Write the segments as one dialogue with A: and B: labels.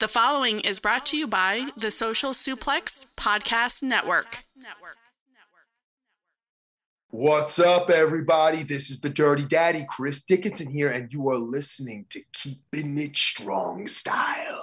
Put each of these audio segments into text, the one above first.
A: The following is brought to you by the Social Suplex Podcast Network.
B: What's up, everybody? This is the Dirty Daddy, Chris Dickinson here, and you are listening to Keeping It Strong Style.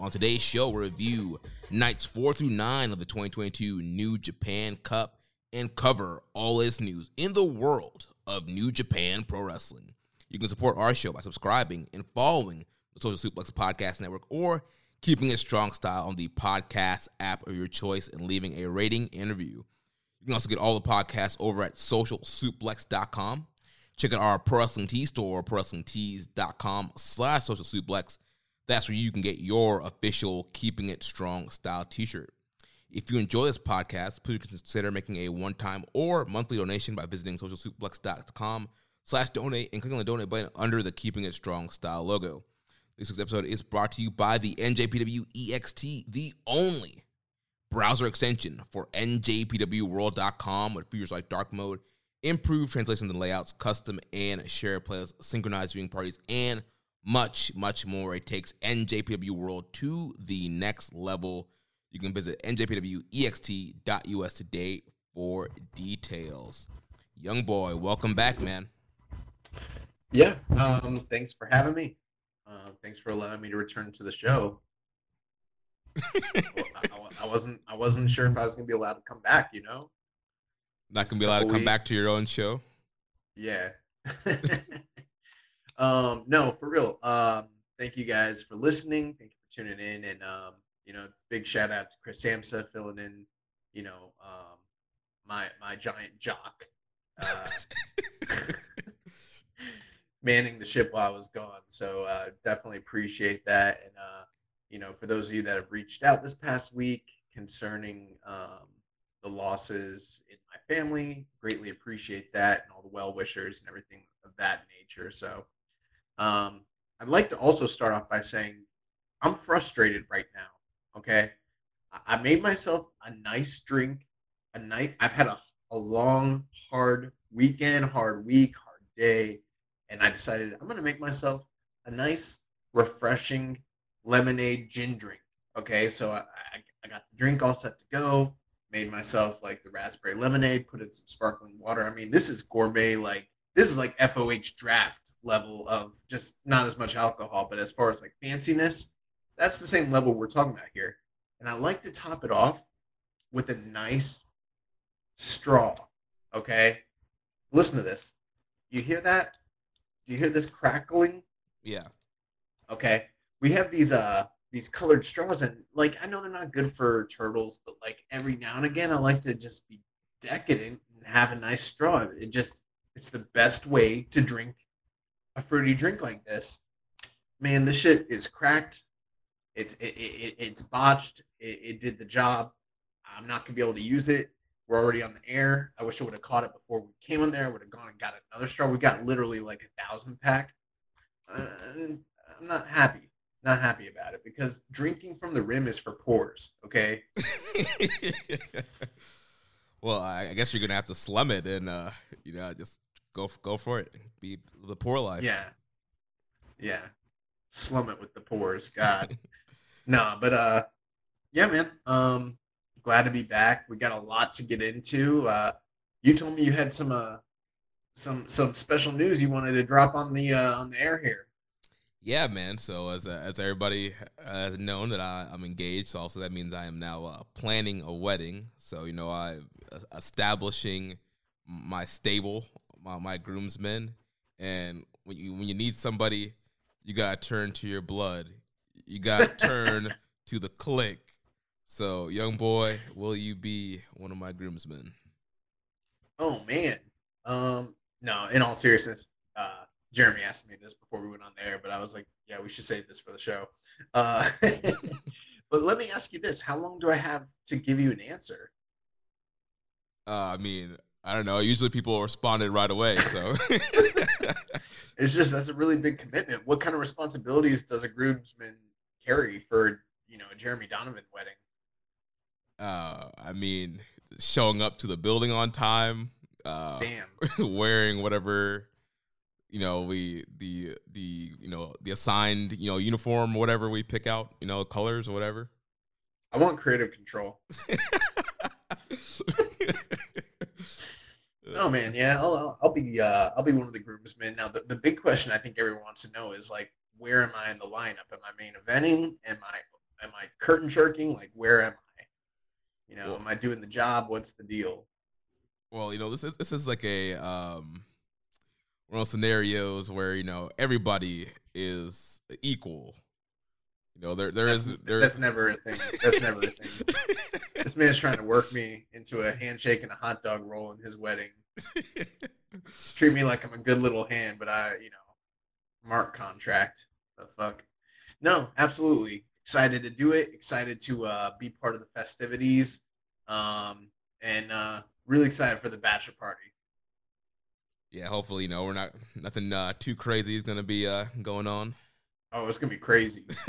C: On today's show, we'll review nights four through nine of the 2022 New Japan Cup and cover all its news in the world of New Japan Pro Wrestling. You can support our show by subscribing and following the Social Suplex Podcast Network or keeping it strong style on the podcast app of your choice and leaving a rating and review. You can also get all the podcasts over at socialsuplex.com. Check out our Pro Wrestling Tees store, prowrestlingtees.com slash social suplex. That's where you can get your official Keeping It Strong style t-shirt. If you enjoy this podcast, please consider making a one-time or monthly donation by visiting socialsuplex.com slash donate and clicking on the donate button under the Keeping It Strong style logo. This week's episode is brought to you by the NJPW EXT, the only browser extension for NJPWWorld.com with features like dark mode, improved translation and layouts, custom and shared playlists, synchronized viewing parties, and much, much more. It takes NJPW World to the next level. You can visit njpwext.us today for details. Young boy, welcome back, man.
D: Yeah, um, thanks for having me. Uh, thanks for allowing me to return to the show. well, I, I, wasn't I wasn't sure if I was gonna be allowed to come back. You know,
C: not gonna be allowed to come weeks. back to your own show.
D: Yeah. um, no, for real. Um, thank you guys for listening. Thank you for tuning in, and um, you know, big shout out to Chris Samsa filling in. You know, um, my my giant jock. Uh, manning the ship while I was gone. So uh, definitely appreciate that. And uh, you know, for those of you that have reached out this past week concerning um, the losses in my family, greatly appreciate that and all the well wishers and everything of that nature. So um, I'd like to also start off by saying I'm frustrated right now. Okay, I made myself a nice drink, a night. I've had a, a long, hard weekend, hard week, hard day and I decided I'm gonna make myself a nice, refreshing lemonade gin drink. Okay, so I, I got the drink all set to go. Made myself like the raspberry lemonade, put in some sparkling water. I mean, this is gourmet. Like this is like FOH draft level of just not as much alcohol, but as far as like fanciness, that's the same level we're talking about here. And I like to top it off with a nice straw. Okay, listen to this. You hear that? Do you hear this crackling?
C: Yeah.
D: Okay. We have these uh these colored straws and like I know they're not good for turtles, but like every now and again I like to just be decadent and have a nice straw. It just it's the best way to drink a fruity drink like this. Man, this shit is cracked. It's it, it, it's botched. It, it did the job. I'm not gonna be able to use it. We're already on the air. I wish I would have caught it before we came on there. I would have gone and got another straw. We got literally like a thousand pack. Uh, I'm not happy. Not happy about it because drinking from the rim is for pores. Okay.
C: well, I guess you're gonna have to slum it and uh, you know just go go for it. Be the poor life.
D: Yeah. Yeah. Slum it with the pores. God. no, but uh, yeah, man. Um, glad to be back. We got a lot to get into. Uh, you told me you had some uh some some special news you wanted to drop on the uh, on the air here.
C: Yeah, man. So as uh, as everybody has known that I, I'm engaged, so also that means I am now uh, planning a wedding. So you know, I uh, establishing my stable, my, my groomsmen, and when you when you need somebody, you gotta turn to your blood. You gotta turn to the click. So, young boy, will you be one of my groomsmen?
D: Oh man. Um, no. In all seriousness, uh, Jeremy asked me this before we went on there, but I was like, yeah, we should save this for the show. Uh, but let me ask you this: How long do I have to give you an answer?
C: Uh, I mean, I don't know. Usually people responded right away, so
D: it's just that's a really big commitment. What kind of responsibilities does a groomsman carry for you know a Jeremy Donovan wedding?
C: Uh, I mean, showing up to the building on time. Uh,
D: Damn.
C: wearing whatever you know we the the you know the assigned you know uniform whatever we pick out you know colors or whatever
D: i want creative control oh man yeah I'll, I'll be uh i'll be one of the groomsmen. Now the, the big question i think everyone wants to know is like where am i in the lineup? Am i main eventing? Am i am i curtain jerking? Like where am i? You know well, am i doing the job? What's the deal?
C: Well you know this is this is like a um one of those scenarios where you know everybody is equal. You know, there there
D: that's,
C: is there,
D: that's never a thing. That's never a thing. this man's trying to work me into a handshake and a hot dog roll in his wedding. Treat me like I'm a good little hand, but I, you know, mark contract. The fuck. No, absolutely excited to do it. Excited to uh, be part of the festivities, um, and uh, really excited for the bachelor party
C: yeah, hopefully, you know, we're not nothing uh, too crazy is gonna be uh, going on.
D: Oh, it's gonna be crazy.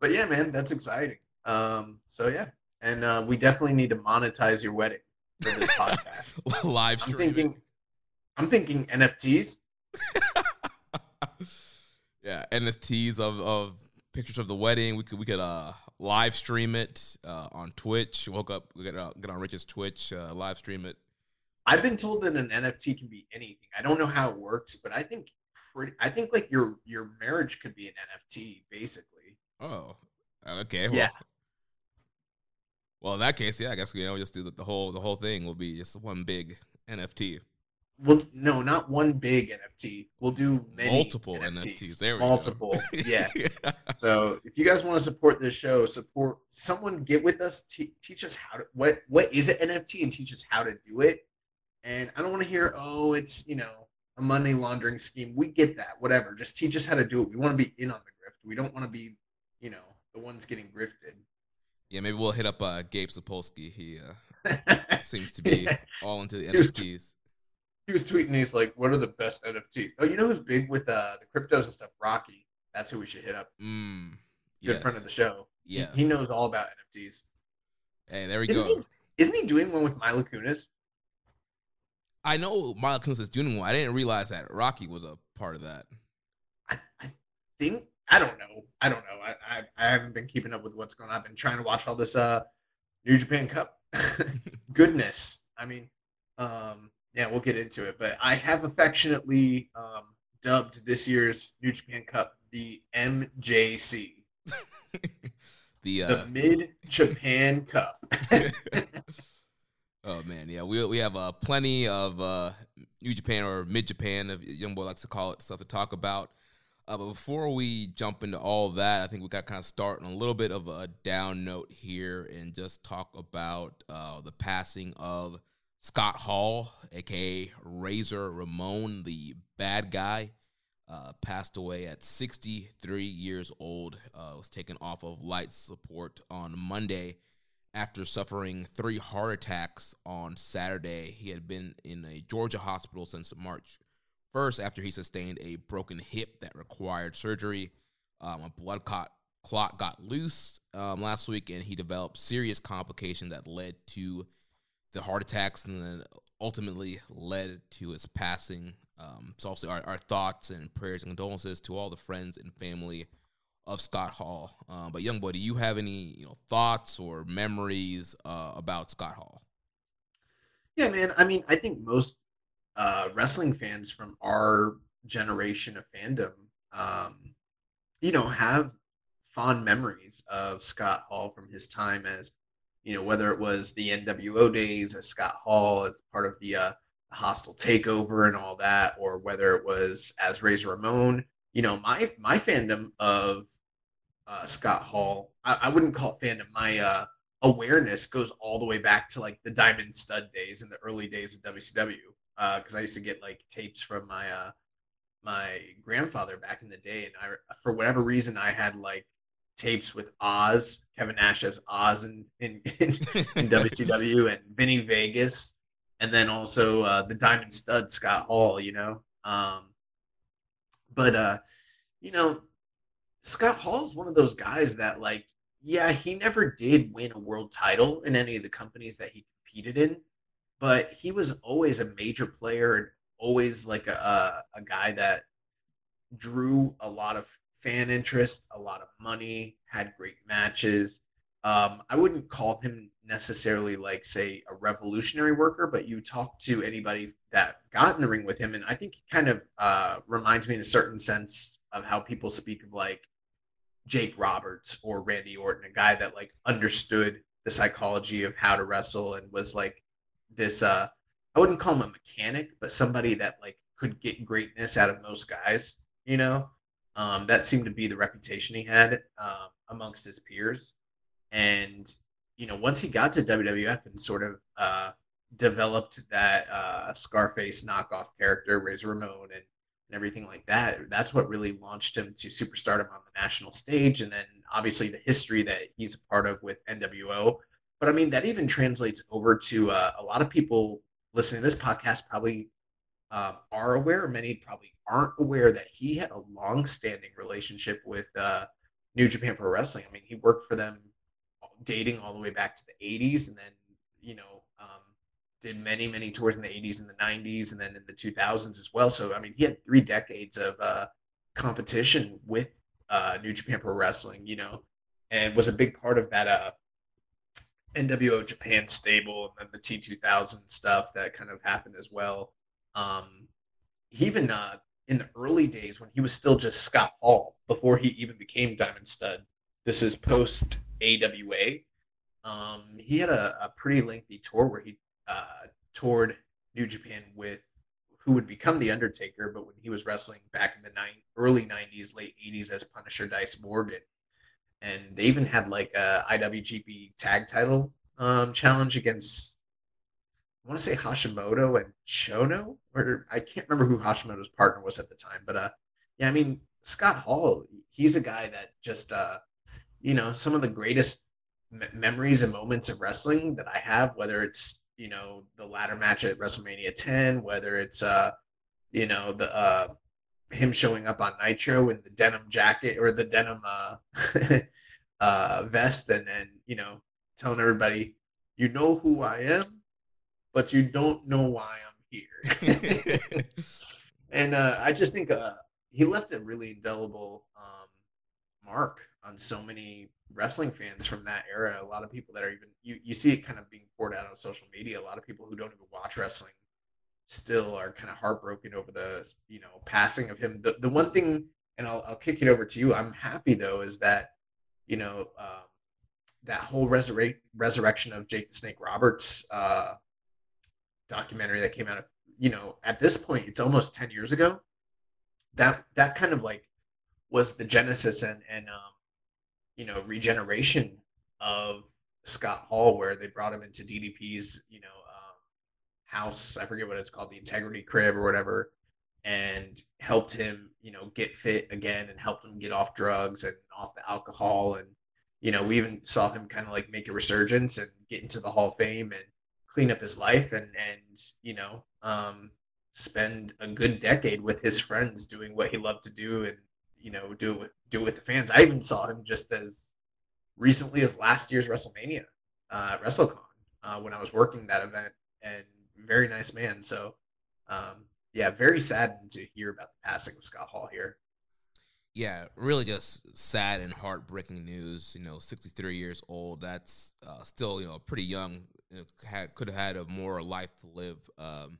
D: but yeah, man, that's exciting. Um, so yeah, and uh, we definitely need to monetize your wedding for this podcast.
C: Live stream.
D: I'm thinking, I'm thinking NFTs.
C: yeah, NFTs of of pictures of the wedding. We could we could uh live stream it uh, on Twitch. Woke up, we get, uh, get on Rich's Twitch, uh, live stream it.
D: I've been told that an NFT can be anything. I don't know how it works, but I think pretty. I think like your your marriage could be an NFT, basically.
C: Oh, uh, okay. Well,
D: yeah.
C: Well, in that case, yeah, I guess you know just do the, the whole the whole thing will be just one big NFT.
D: Well, no, not one big NFT. We'll do
C: multiple
D: NFTs.
C: NFTs. There we
D: multiple.
C: go.
D: yeah. so if you guys want to support this show, support someone. Get with us. T- teach us how to what what is an NFT and teach us how to do it. And I don't want to hear oh it's you know a money laundering scheme. We get that. Whatever. Just teach us how to do it. We want to be in on the grift. We don't want to be you know the ones getting grifted.
C: Yeah, maybe we'll hit up uh, Gabe Sapolsky. He uh, seems to be all into the NFTs
D: he was tweeting. He's like, "What are the best NFTs?" Oh, you know who's big with uh, the cryptos and stuff? Rocky. That's who we should hit up.
C: Mm,
D: Good yes. friend of the show.
C: Yeah,
D: he, he, knows all about NFTs.
C: Hey, there we
D: isn't
C: go.
D: He, isn't he doing one with Mila Kunis?
C: I know Mila Kunis is doing one. I didn't realize that Rocky was a part of that.
D: I, I think I don't know. I don't know. I haven't been keeping up with what's going on. I've been trying to watch all this uh New Japan Cup goodness. I mean, um, yeah, we'll get into it, but I have affectionately um, dubbed this year's New Japan Cup the MJC,
C: the uh,
D: the Mid Japan Cup.
C: Oh man, yeah, we we have uh, plenty of uh, New Japan or Mid Japan, if young boy likes to call it, stuff to talk about. Uh, but before we jump into all that, I think we got to kind of start on a little bit of a down note here and just talk about uh, the passing of Scott Hall, aka Razor Ramon, the bad guy. Uh, passed away at 63 years old. Uh, was taken off of light support on Monday after suffering three heart attacks on Saturday. He had been in a Georgia hospital since March First, after he sustained a broken hip that required surgery, um, a blood clot, clot got loose um, last week, and he developed serious complications that led to the heart attacks and then ultimately led to his passing. Um, so, obviously, our, our, thoughts and prayers and condolences to all the friends and family of Scott Hall. Um, but, young boy, do you have any you know thoughts or memories uh, about Scott Hall?
D: Yeah, man. I mean, I think most uh, wrestling fans from our generation of fandom, um, you know, have fond memories of Scott Hall from his time as, you know, whether it was the NWO days as Scott Hall as part of the uh, hostile takeover and all that, or whether it was as Razor Ramon. You know, my my fandom of uh, Scott Hall, I, I, wouldn't call it fandom. My uh, awareness goes all the way back to like the Diamond Stud days in the early days of WCW because uh, I used to get like tapes from my uh, my grandfather back in the day, and I for whatever reason I had like tapes with Oz, Kevin Nash as Oz in in, in, in WCW, and Vinny Vegas, and then also uh, the Diamond Stud Scott Hall, you know. Um, but uh, you know, Scott Hall is one of those guys that like, yeah, he never did win a world title in any of the companies that he competed in but he was always a major player and always like a, a guy that drew a lot of fan interest, a lot of money, had great matches. Um, I wouldn't call him necessarily like say a revolutionary worker, but you talk to anybody that got in the ring with him, and I think he kind of uh, reminds me in a certain sense of how people speak of like Jake Roberts or Randy Orton, a guy that like understood the psychology of how to wrestle and was like this uh I wouldn't call him a mechanic, but somebody that like could get greatness out of most guys, you know. Um, that seemed to be the reputation he had um, amongst his peers. And, you know, once he got to WWF and sort of uh, developed that uh, Scarface knockoff character, Razor Ramon, and, and everything like that, that's what really launched him to superstardom on the national stage. And then obviously the history that he's a part of with NWO but I mean, that even translates over to uh, a lot of people listening to this podcast probably um, are aware, many probably aren't aware that he had a long-standing relationship with uh, New Japan Pro Wrestling. I mean, he worked for them dating all the way back to the 80s and then, you know, did many, many tours in the 80s and the 90s and then in the 2000s as well. So, I mean, he had three decades of uh, competition with uh, New Japan Pro Wrestling, you know, and was a big part of that uh, NWO Japan stable and then the T2000 stuff that kind of happened as well. Um, even uh, in the early days when he was still just Scott Hall before he even became Diamond Stud, this is post AWA. Um, he had a, a, pretty lengthy tour where he uh, toured New Japan with who would become the Undertaker, but when he was wrestling back in the nine, early '90s, late '80s as Punisher Dice Morgan, and they even had like a IWGP tag title um, challenge against I want to say Hashimoto and Chono, or I can't remember who Hashimoto's partner was at the time, but uh, yeah, I mean Scott Hall, he's a guy that just uh, you know, some of the greatest memories and moments of wrestling that I have, whether it's you know the ladder match at WrestleMania 10, whether it's uh, you know the uh, him showing up on Nitro in the denim jacket or the denim uh, uh, vest, and and you know telling everybody, you know who I am, but you don't know why I'm here. and uh, I just think uh, he left a really indelible um, mark on so many wrestling fans from that era. A lot of people that are even you you see it kind of being poured out on social media. A lot of people who don't even watch wrestling still are kind of heartbroken over the you know passing of him. The the one thing, and I'll I'll kick it over to you. I'm happy though is that you know um, that whole resurrect resurrection of Jake the Snake Roberts uh, documentary that came out of you know at this point it's almost 10 years ago that that kind of like was the genesis and and um, you know regeneration of Scott Hall where they brought him into DDP's you know um, house. I forget what it's called the integrity crib or whatever and helped him you know get fit again and helped him get off drugs and off the alcohol. And you know we even saw him kind of like make a resurgence and get into the Hall of Fame and clean up his life and and you know um, spend a good decade with his friends doing what he loved to do and you know do it with do it with the fans. I even saw him just as recently as last year's WrestleMania, uh, WrestleCon, uh, when I was working that event, and very nice man. So um, yeah, very sad to hear about the passing of Scott Hall here.
C: Yeah, really just sad and heartbreaking news. You know, 63 years old. That's uh, still, you know, pretty young had could have had a more life to live. Um,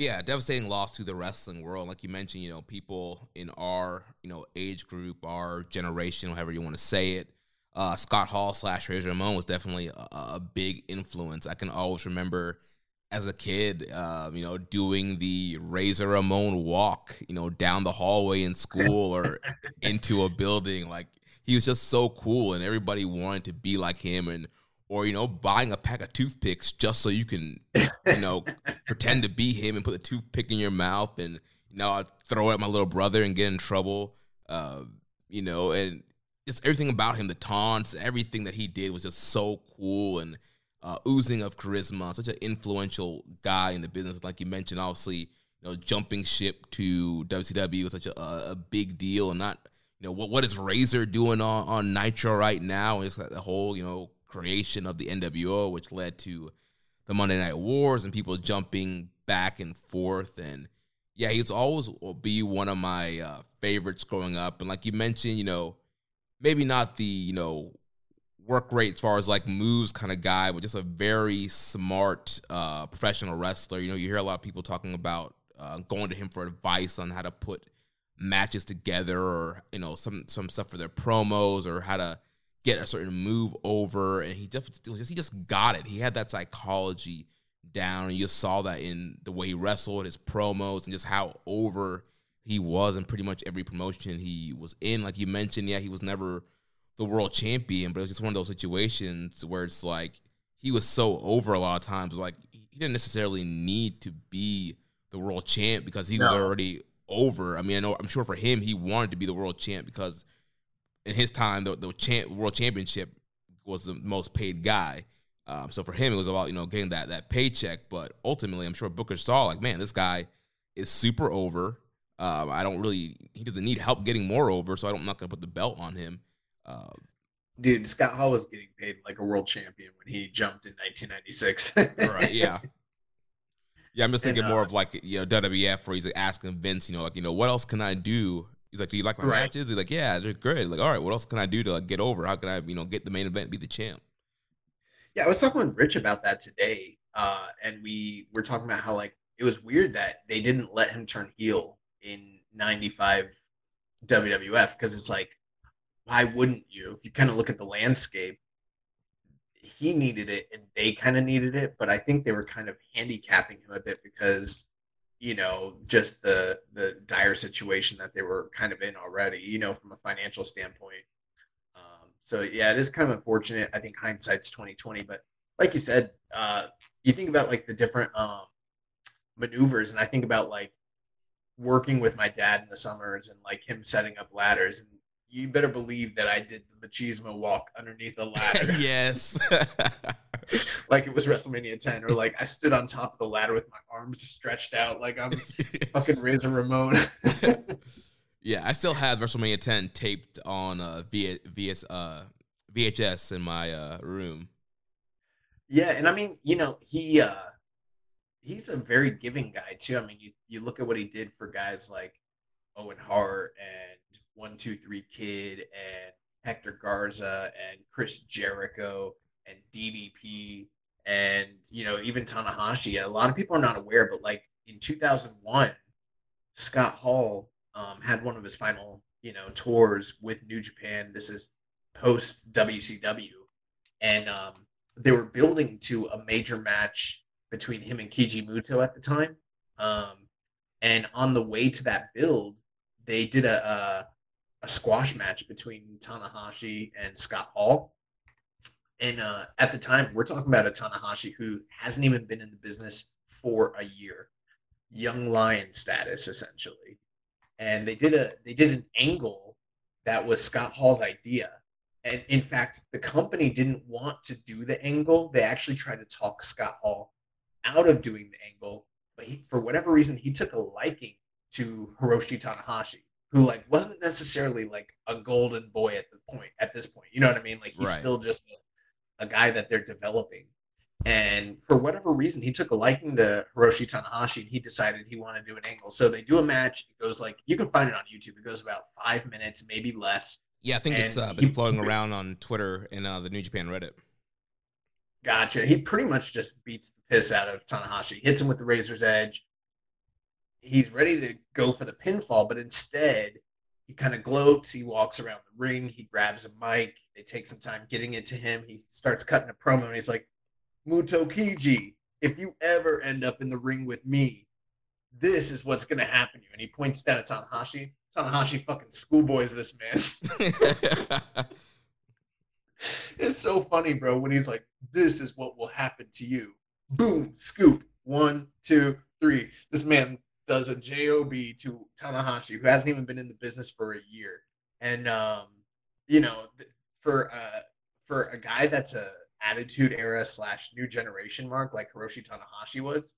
C: yeah, devastating loss to the wrestling world. Like you mentioned, you know, people in our you know age group, our generation, however you want to say it. Uh, Scott Hall slash Razor Ramon was definitely a, a, big influence. I can always remember as a kid, uh, you know, doing the Razor Ramon walk, you know, down the hallway in school or into a building. Like he was just so cool, and everybody wanted to be like him and or you know buying a pack of toothpicks just so you can you know pretend to be him and put the toothpick in your mouth and you know I'd throw it at my little brother and get in trouble uh, you know and just everything about him the taunts everything that he did was just so cool and uh, oozing of charisma. Such an influential guy in the business. Like you mentioned obviously you know jumping ship to WCW was such a, a big deal and not you know what what is Razor doing on on Nitro right now? It's like the whole you know creation of the NWO, which led to the Monday Night Wars and people jumping back and forth. And yeah, he's always will be one of my uh, favorites growing up. And like you mentioned, you know, maybe not the you know work rate as far as like moves kind of guy, but just a very smart uh, professional wrestler. You know, you hear a lot of people talking about uh, going to him for advice on how to put matches together or you know some some stuff for their promos or how to get a certain move over, and he just he just got it. He had that psychology down, and you saw that in the way he wrestled, his promos, and just how over he was in pretty much every promotion he was in. Like you mentioned, yeah, he was never the world champion, but it was just one of those situations where it's like he was so over a lot of times. Like he didn't necessarily need to be the world champ because he no. was already over. I mean, I know I'm sure for him he wanted to be the world champ because in his time, the, the champ, world championship was the most paid guy. Um, so for him, it was about you know getting that that paycheck. But ultimately, I'm sure Booker saw like, man, this guy is super over. Um, I don't really, he doesn't need help getting more over, so I am not gonna put the belt on him. Uh,
D: Dude, Scott Hall was getting paid like a world champion when he jumped in 1996.
C: right? Yeah. Yeah, I'm just thinking and, uh, more of like you know WWF where he's like asking Vince, you know, like you know what else can I do He's like, "Do you like my right. matches?" He's like, "Yeah, they're great." Like, all right, what else can I do to like, get over? How can I, you know, get the main event, be the champ?
D: Yeah, I was talking with Rich about that today, uh, and we were talking about how like it was weird that they didn't let him turn heel in '95 WWF because it's like, why wouldn't you? If you kind of look at the landscape, he needed it and they kind of needed it, but I think they were kind of handicapping him a bit because you know just the the dire situation that they were kind of in already you know from a financial standpoint. Um, so yeah it is kind of unfortunate. I think hindsight's 2020 but like you said uh, you think about like the different um, maneuvers and i think about like working with my dad in the summers and like him setting up ladders and you better believe that I did the machismo walk underneath the ladder.
C: yes.
D: like it was WrestleMania 10, or like I stood on top of the ladder with my arms stretched out like I'm fucking Razor Ramon.
C: yeah, I still have WrestleMania 10 taped on uh, via, VS, uh, VHS in my uh, room.
D: Yeah, and I mean, you know, he uh, he's a very giving guy too. I mean, you, you look at what he did for guys like Owen Hart one two three kid and Hector Garza and Chris Jericho and DDP and you know even Tanahashi. A lot of people are not aware, but like in 2001, Scott Hall um, had one of his final you know tours with New Japan. This is post WCW, and um, they were building to a major match between him and Keiji Muto at the time. Um, and on the way to that build, they did a, a, squash match between Tanahashi and Scott Hall. And uh, at the time, we're talking about a Tanahashi who hasn't even been in the business for a year, young lion status essentially. And they did a they did an angle that was Scott Hall's idea. And in fact, the company didn't want to do the angle. They actually tried to talk Scott Hall out of doing the angle, but he, for whatever reason, he took a liking to Hiroshi Tanahashi, who like wasn't necessarily like a golden boy at the point at this point. You know what I mean? Like he's
C: Right.
D: still just a, a guy that they're developing. And for whatever reason, he took a liking to Hiroshi Tanahashi and he decided he wanted to do an angle. So they do a match. It goes like you can find it on YouTube. It goes about five minutes, maybe less.
C: Yeah, I think it's
D: And
C: uh, been
D: he-
C: floating around on Twitter and uh, the New Japan Reddit.
D: Gotcha. He pretty much just beats the piss out of Tanahashi, hits him with the razor's edge. He's ready to go for the pinfall, but instead he kind of gloats. He walks around the ring. He grabs a mic. They take some time getting it to him. He starts cutting a promo and he's like, Muto Keiji, if you ever end up in the ring with me, this is what's going to happen to you. And he points down at Tanahashi. Tanahashi fucking schoolboys this man. it's so funny, bro, when he's like, This is what will happen to you. Boom, scoop. One, two, three. This man does a JOB to Tanahashi, who hasn't even been in the business for a year. And um, you know, for uh for a guy that's a attitude era slash new generation mark like Hiroshi Tanahashi was,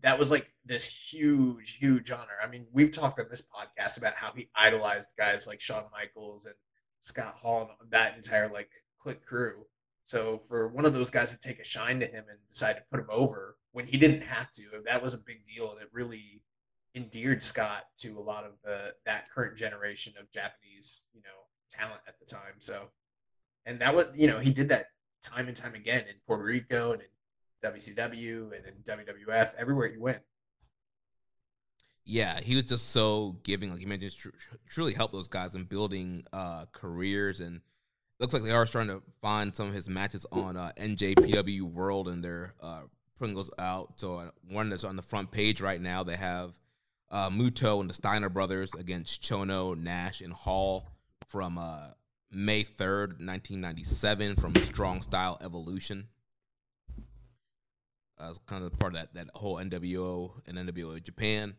D: that was like this huge, huge honor. I mean, we've talked on this podcast about how he idolized guys like Shawn Michaels and Scott Hall and that entire like Kliq crew. So for one of those guys to take a shine to him and decide to put him over when he didn't have to, that was a big deal, and it really endeared Scott to a lot of the that current generation of Japanese, you know, talent at the time. So, and that was, you know, he did that time and time again in Puerto Rico and in WCW and in WWF, everywhere he went.
C: Yeah, he was just so giving, like you mentioned, tr- truly helped those guys in building uh, careers. And looks like they are starting to find some of his matches on uh, NJPW World, and they're uh, putting those out. So uh, one that's on the front page right now, they have uh, Muto and the Steiner brothers against Chono, Nash, and Hall from uh, May 3rd, 1997, from Strong Style Evolution. Uh, it's kind of part of that, that whole NWO and NWO Japan.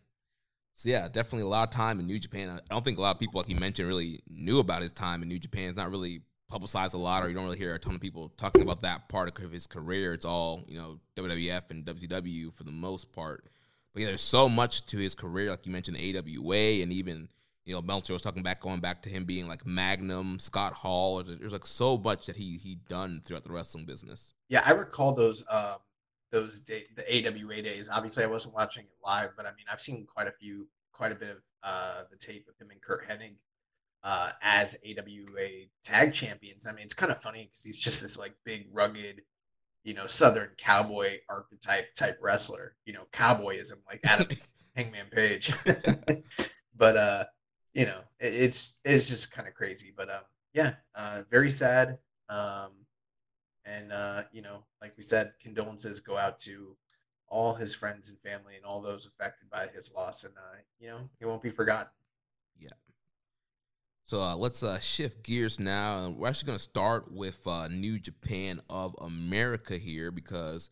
C: So yeah, definitely a lot of time in New Japan. I don't think a lot of people, like you mentioned, really knew about his time in New Japan. It's not really publicized a lot, or you don't really hear a ton of people talking about that part of his career. It's all you know WWF and WCW for the most part. But yeah, there's so much to his career, like you mentioned, the AWA, and even you know Meltzer was talking back, going back to him being like Magnum, Scott Hall. There's, like so much that he he done throughout the wrestling business.
D: Yeah, I recall those um, those day, the AWA days. Obviously, I wasn't watching it live, but I mean, I've seen quite a few, quite a bit of uh, the tape of him and Curt Hennig uh, as AWA tag champions. I mean, it's kind of funny because he's just this like big, rugged, you know, Southern cowboy archetype type wrestler. You know, cowboyism like Adam Hangman Page. but uh, you know, it, it's it's just kind of crazy. But um, yeah, uh, very sad. Um, and uh, you know, like we said, condolences go out to all his friends and family and all those affected by his loss. And uh, you know, he won't be forgotten.
C: So uh, let's uh, shift gears now, we're actually going to start with uh, New Japan of America here because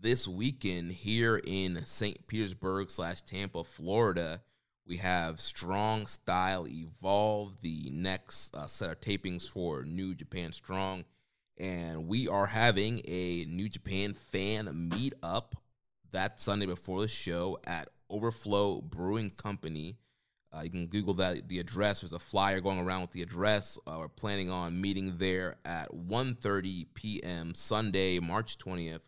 C: this weekend here in St. Petersburg slash Tampa, Florida, we have Strong Style Evolve, the next uh, set of tapings for New Japan Strong, and we are having a New Japan fan meetup that Sunday before the show at Overflow Brewing Company. Uh, you can Google that the address. There's a flyer going around with the address. Uh, we're planning on meeting there at 1.30 p.m. Sunday, March 20th.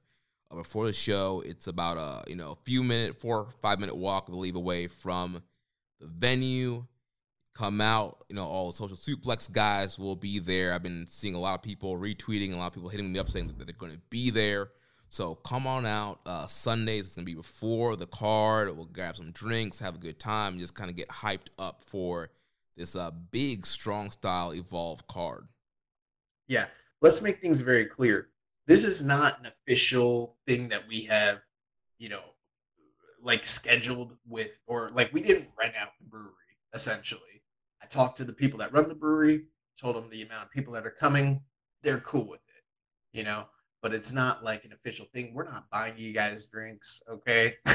C: Uh, before the show, it's about a you know a few minute, four five minute walk, I believe, away from the venue. come out. You know, all the social suplex guys will be there. I've been seeing a lot of people retweeting, a lot of people hitting me up saying that they're going to be there. So come on out. Uh, Sundays, it's going to be before the card. We'll grab some drinks, have a good time, just kind of get hyped up for this uh, big, strong style evolve card.
D: Yeah, let's make things very clear. This is not an official thing that we have, you know, like scheduled with, or like we didn't rent out the brewery, essentially. I talked to the people that run the brewery, told them the amount of people that are coming. They're cool with it, you know, but it's not like an official thing. We're not buying you guys drinks, okay?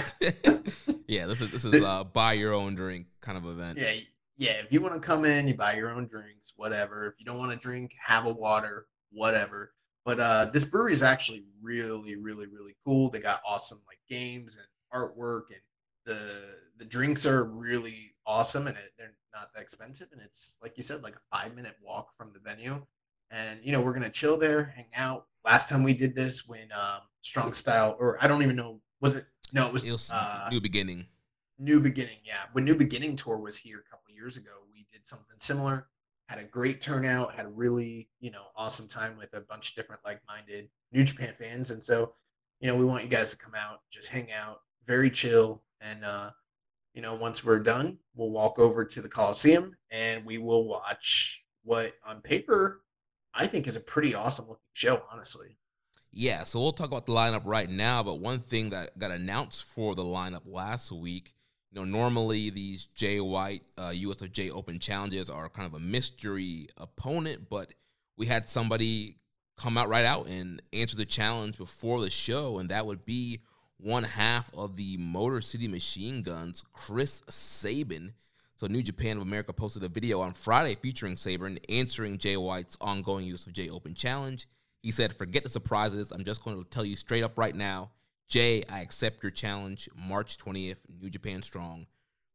C: yeah, this is this is a buy your own drink kind of event.
D: Yeah, yeah. If you want to come in, you buy your own drinks, whatever. If you don't want to drink, have a water, whatever. But uh, this brewery is actually really, really, really cool. They got awesome like games and artwork, and the the drinks are really awesome, and it, they're not that expensive. And it's like you said, like a five minute walk from the venue. And you know we're gonna chill there, hang out. Last time we did this when um, Strong Style, or I don't even know, was it? No, it was,
C: It was
D: uh,
C: new beginning.
D: New Beginning, yeah. When New Beginning tour was here a couple years ago, we did something similar. Had a great turnout, had a really, you know, awesome time with a bunch of different like-minded New Japan fans. And so, you know, we want you guys to come out, just hang out, very chill. And uh, you know, once we're done, we'll walk over to the Coliseum and we will watch what on paper I think is a pretty awesome looking show, honestly.
C: Yeah, so we'll talk about the lineup right now. But one thing that got announced for the lineup last week, you know, normally these Jay White uh, USFJ Open challenges are kind of a mystery opponent, but we had somebody come out right out and answer the challenge before the show, and that would be one half of the Motor City Machine Guns, Chris Sabin. So New Japan of America posted a video on Friday featuring Sabin answering Jay White's ongoing use of Jay Open challenge. He said, Forget the surprises. I'm just going to tell you straight up right now. Jay, I accept your challenge. March 20th, New Japan Strong.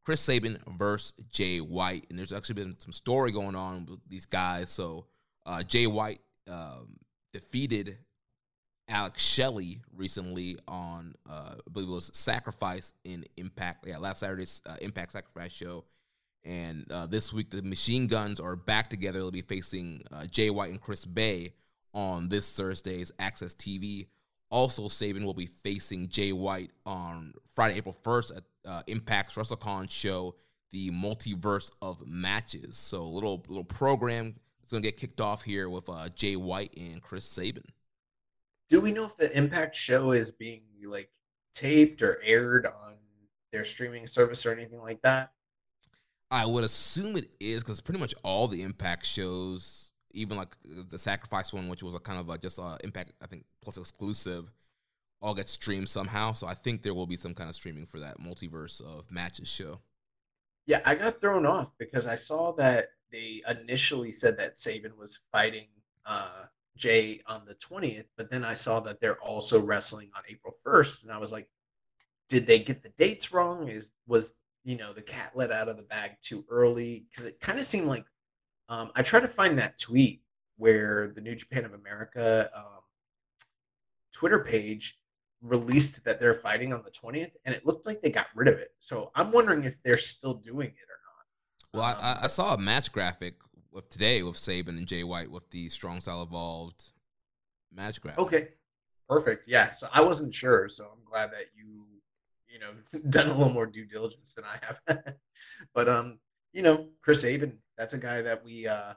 C: Chris Sabin versus Jay White. And there's actually been some story going on with these guys. So uh, Jay White um, defeated Alex Shelley recently on, uh, I believe it was Sacrifice in Impact. Yeah, last Saturday's uh, Impact Sacrifice show. And uh, this week, the Machine Guns are back together. They'll be facing uh, Jay White and Chris Bey on this Thursday's AXS TV. Also, Sabin will be facing Jay White on Friday, April 1st at uh, Impact's WrestleCon show, the Multiverse of Matches. So, a little little program is going to get kicked off here with uh, Jay White and Chris Sabin.
D: Do we know if the Impact show is being like taped or aired on their streaming service or anything like that?
C: I would assume it is because pretty much all the Impact shows, even like the Sacrifice one, which was a kind of a, just a Impact, I think, plus exclusive, all get streamed somehow. So I think there will be some kind of streaming for that multiverse of matches show.
D: Yeah, I got thrown off because I saw that they initially said that Sabin was fighting uh, Jay on the 20th, but then I saw that they're also wrestling on April 1st, and I was like, did they get the dates wrong? Is was you know the cat let out of the bag too early? Because it kind of seemed like um, I tried to find that tweet where the New Japan of America um, Twitter page released that they're fighting on the 20th, and it looked like they got rid of it. So I'm wondering if they're still doing it or not.
C: Well, I, I saw a match graphic with today with Sabin and Jay White with the Strong Style Evolved match graphic.
D: Okay, perfect. Yeah, so I wasn't sure, so I'm glad that you, you know, done a little more due diligence than I have. but um, you know, Chris Sabin, that's a guy that we uh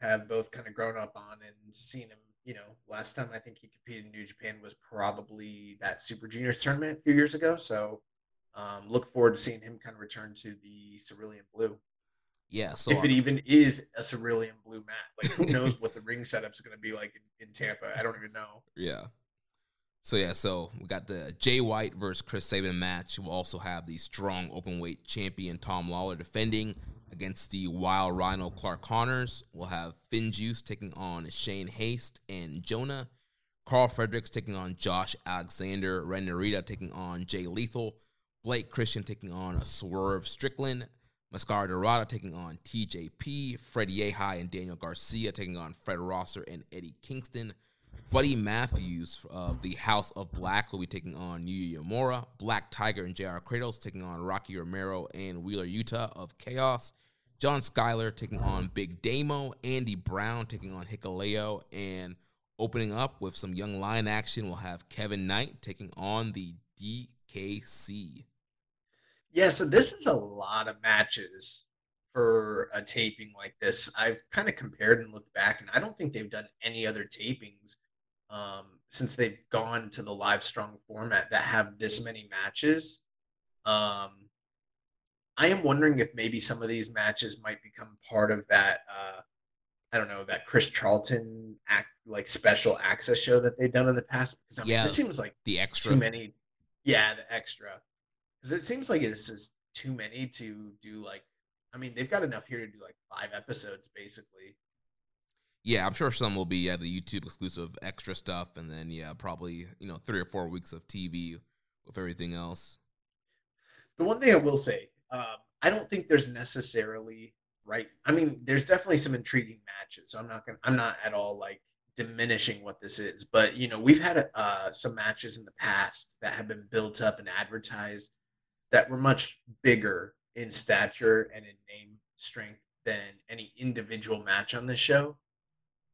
D: have both kind of grown up on and seen him. You know, last time I think he competed in New Japan was probably that Super Juniors tournament a few years ago. So um, look forward to seeing him kind of return to the Cerulean Blue.
C: Yeah, so
D: if it even is a cerulean blue mat. Like who knows what the ring setup's going to be like in, in, Tampa? I don't even know.
C: Yeah. So yeah, so we got the Jay White versus Chris Sabin match. We'll also have the strong open weight champion Tom Lawlor defending against the wild Rhino Clark Connors. We'll have FinJuice taking on Shane Haste and Jonah. Karl Fredericks taking on Josh Alexander. Ren Narita taking on Jay Lethal. Blake Christian taking on a Swerve Strickland. Mascara Dorada taking on TJP, Freddie Ahai and Daniel Garcia taking on Fred Rosser and Eddie Kingston. Buddy Matthews of the House of Black will be taking on Yuya Uemura. Black Tiger and JR Kratos taking on Rocky Romero and Wheeler Yuta of Chaos. John Skyler taking on Big Damo, Andy Brown taking on Hikuleo, and opening up with some young lion action, we'll have Kevin Knight taking on the DKC.
D: Yeah, so this is a lot of matches for a taping like this. I've kind of compared and looked back, and I don't think they've done any other tapings um, since they've gone to the live strong format that have this many matches. Um, I am wondering if maybe some of these matches might become part of that. Uh, I don't know that Chris Charlton act like special access show that they've done in the past. Because I mean,
C: Yeah,
D: this seems like
C: The extra.
D: too many. Yeah, the extra. Because it seems like it's just too many to do. Like, I mean, they've got enough here to do like five episodes, basically.
C: Yeah, I'm sure some will be yeah the YouTube exclusive extra stuff, and then yeah probably you know three or four weeks of TV with everything else.
D: The one thing I will say, um, I don't think there's necessarily right. I mean, there's definitely some intriguing matches. I'm not gonna. I'm not at all like diminishing what this is, but you know, we've had uh, some matches in the past that have been built up and advertised that were much bigger in stature and in name strength than any individual match on the show.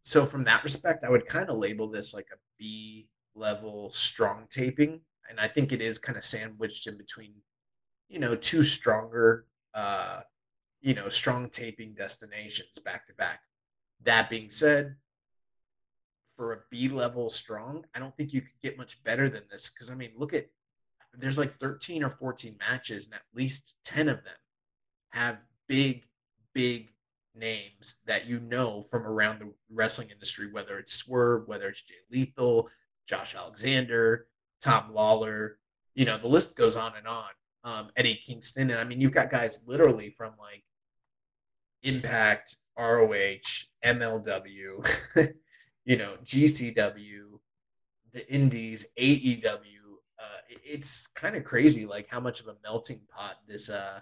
D: So from that respect, I would kind of label this like a B level strong taping, and I think it is kind of sandwiched in between, you know, two stronger, uh, you know, strong taping destinations back to back. That being said, for a B level strong, I don't think you could get much better than this because I mean, look at there's like 13 or 14 matches, and at least 10 of them have big, big names that you know from around the wrestling industry, whether it's Swerve, whether it's Jay Lethal, Josh Alexander, Tom Lawlor, you know, the list goes on and on. Um, Eddie Kingston, and I mean, you've got guys literally from like Impact, ROH, MLW, you know, GCW, the Indies, AEW. Uh, it's kind of crazy, like how much of a melting pot this uh,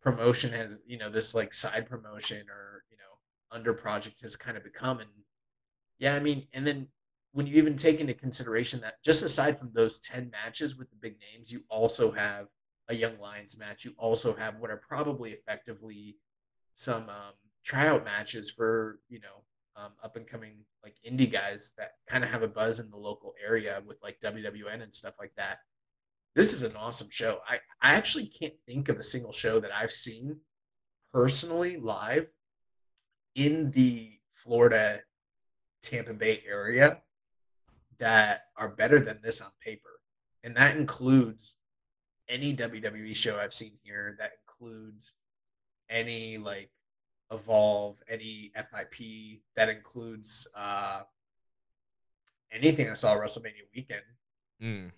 D: promotion has, you know, this like side promotion or you know under project has kind of become. And yeah, I mean, and then when you even take into consideration that just aside from those 10 matches with the big names, you also have a Young Lions match. You also have what are probably effectively some um, tryout matches for, you know, um, up and coming like indie guys that kind of have a buzz in the local area with like WWN and stuff like that. This is an awesome show. I, I actually can't think of a single show that I've seen personally live in the Florida Tampa Bay area that are better than this on paper. And that includes any WWE show I've seen here. That includes any like Evolve, any FIP. That includes uh, anything I saw WrestleMania weekend.
C: Mm.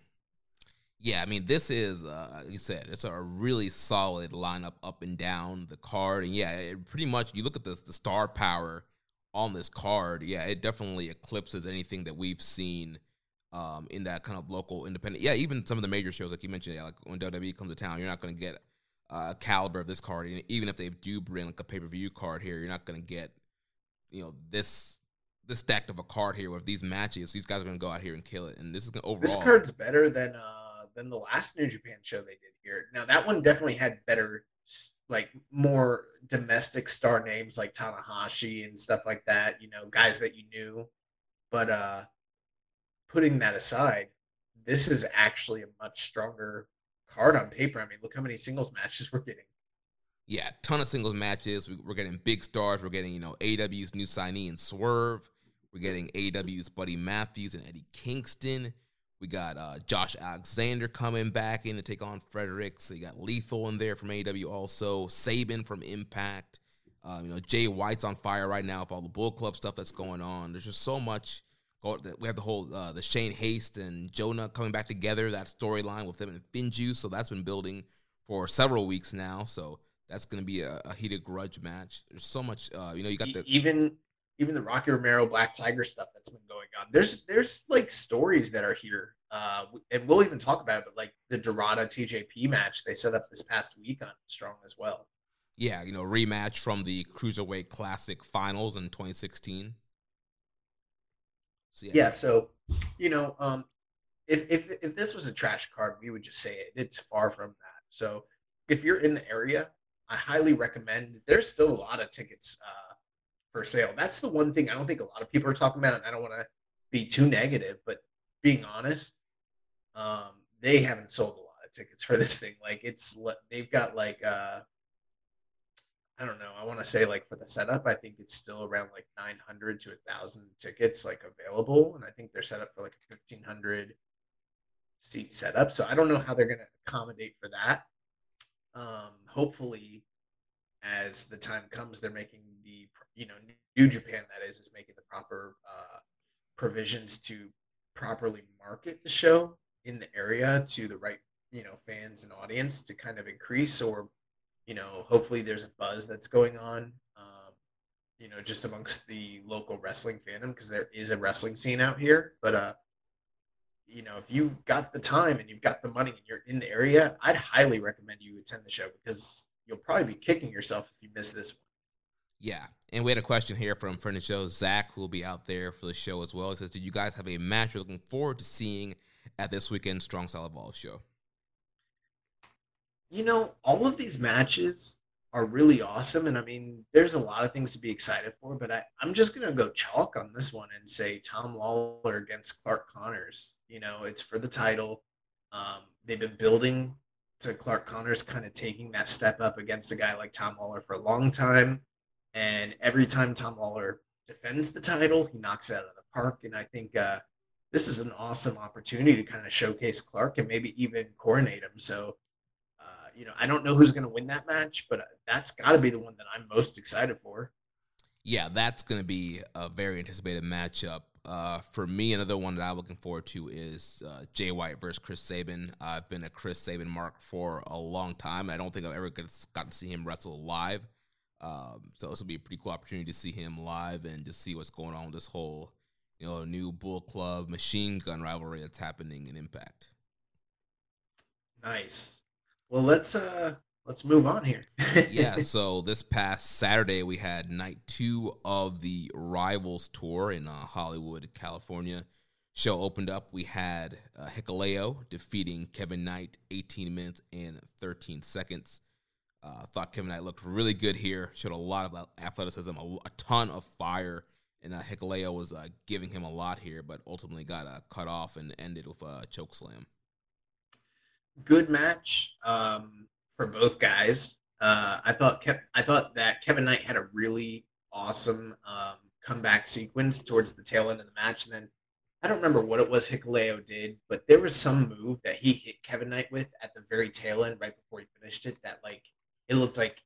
C: Yeah, I mean, this is, uh, like you said, it's a really solid lineup up and down the card. And yeah, it pretty much, you look at the, the star power on this card, yeah, it definitely eclipses anything that we've seen um, in that kind of local independent. Yeah, even some of the major shows, like you mentioned, yeah, like when WWE comes to town, you're not going to get uh, a caliber of this card. And even if they do bring like a pay per view card here, you're not going to get, you know, this this stacked of a card here with these matches. These guys are going to go out here and kill it. And this is going to overall.
D: This card's better than uh than the last New Japan show they did here. Now that one definitely had better like more domestic star names like Tanahashi and stuff like that, you know, guys that you knew. But uh putting that aside, this is actually a much stronger card on paper. I mean, look how many singles matches we're getting.
C: yeah, ton of singles matches. We, we're getting big stars. We're getting, you know, AEW's new signee and Swerve. We're getting AEW's Buddy Matthews and Eddie Kingston. We got uh, Josh Alexander coming back in to take on Fredericks. So you got Lethal in there from AEW also. Sabin from Impact. Um, you know, Jay White's on fire right now with all the Bull Club stuff that's going on. There's just so much. We have the whole uh, the Shane Haste and Jonah coming back together. That storyline with them and FinJuice. So that's been building for several weeks now. So that's going to be a, a heated grudge match. There's so much. Uh, you know, you got the
D: even even the Rocky Romero Black Tiger stuff that's been going on. There's there's like stories that are here, uh, and we'll even talk about it. But like the Dorada TJP match they set up this past week on Strong as well.
C: yeah, you know, rematch from the Cruiserweight Classic Finals in 2016. So yeah,
D: Yeah, so you know, um, if if if this was a trash card, we would just say it. It's far from that. So if you're in the area, I highly recommend. There's still a lot of tickets uh, for sale. That's the one thing I don't think a lot of people are talking about. And I don't want to be too negative, but being honest, um, they haven't sold a lot of tickets for this thing. Like it's they've got like uh, I don't know. I want to say like for the setup, I think it's still around like 900 to 1,000 tickets like available, and I think they're set up for like a 1,500 seat setup. So I don't know how they're going to accommodate for that. Um, hopefully, as the time comes, they're making the you know New Japan that is is making the proper uh, provisions to properly market the show in the area to the right you know fans and audience to kind of increase or you know hopefully there's a buzz that's going on um, you know just amongst the local wrestling fandom because there is a wrestling scene out here but uh you know, if you've got the time and you've got the money and you're in the area, I'd highly recommend you attend the show because you'll probably be kicking yourself if you miss this one.
C: Yeah. And we had a question here from friend of the show, Zach, who will be out there for the show as well. It says, Do you guys have a match you're looking forward to seeing at this weekend Strong Style Evolve show?
D: You know, all of these matches are really awesome. And I mean, there's a lot of things to be excited for, but I, I'm just going to go chalk on this one and say Tom Lawlor against Clark Connors. You know, it's for the title. Um, they've been building to Clark Connors kind of taking that step up against a guy like Tom Lawlor for a long time. And every time Tom Lawlor defends the title, he knocks it out of the park. And I think uh, this is an awesome opportunity to kind of showcase Clark and maybe even coronate him. So you know, I don't know who's going to win that match, but uh, that's got to be the one that I'm most excited for.
C: Yeah, that's going to be a very anticipated matchup. Uh, for me, another one that I'm looking forward to is uh, Jay White versus Chris Sabin. I've been a Chris Sabin mark for a long time. I don't think I've ever got to see him wrestle live. Um, so this will be a pretty cool opportunity to see him live and just see what's going on with this whole, you know, new Bull Club machine gun rivalry that's happening in Impact.
D: Nice. Well, let's uh let's move on here.
C: yeah, so this past Saturday we had night 2 of the Rivals tour in uh, Hollywood, California. Show opened up. We had uh, Hikuleo defeating Kevin Knight 18 minutes and 13 seconds. Uh, thought Kevin Knight looked really good here. Showed a lot of athleticism, a, a ton of fire, and uh, Hikuleo was uh, giving him a lot here, but ultimately got uh, cut off and ended with a choke slam
D: good match um, for both guys. Uh, I thought Kev- I thought that Kevin Knight had a really awesome um, comeback sequence towards the tail end of the match, and then I don't remember what it was Hikuleo did, but there was some move that he hit Kevin Knight with at the very tail end, right before he finished it. That like it looked like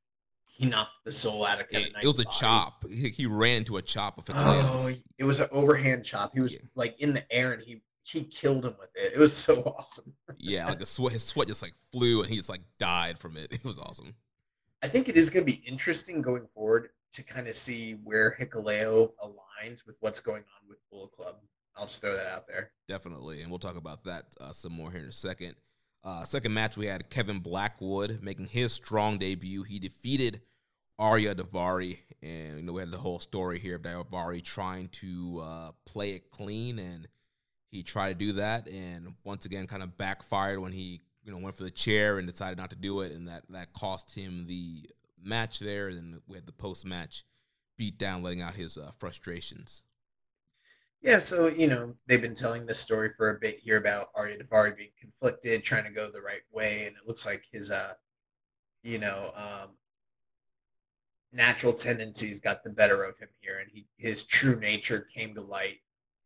D: he knocked the soul out of Kevin Knight.
C: It was a body. chop. He, he, ran into a chop of
D: Hikuleo. Oh, it was an overhand chop. He was yeah. like in the air, and he he killed him with it. It was so awesome.
C: yeah, like the sweat, his sweat just like flew, and he just like died from it. It was awesome.
D: I think it is going to be interesting going forward to kind of see where Hikuleo aligns with what's going on with Bullet Club. I'll just throw that out there.
C: Definitely, and we'll talk about that uh, some more here in a second. Uh, second match, we had Kevin Blackwood making his strong debut. He defeated Arya Daivari, and you know we had the whole story here of Daivari trying to uh, play it clean and he tried to do that, and once again, kind of backfired when he you know went for the chair and decided not to do it, and that that cost him the match there. And we had the post match beat down, letting out his uh, frustrations.
D: Yeah, so you know they've been telling this story for a bit here about Arya Daivari being conflicted, trying to go the right way, and it looks like his uh, you know, um, natural tendencies got the better of him here, and he his true nature came to light,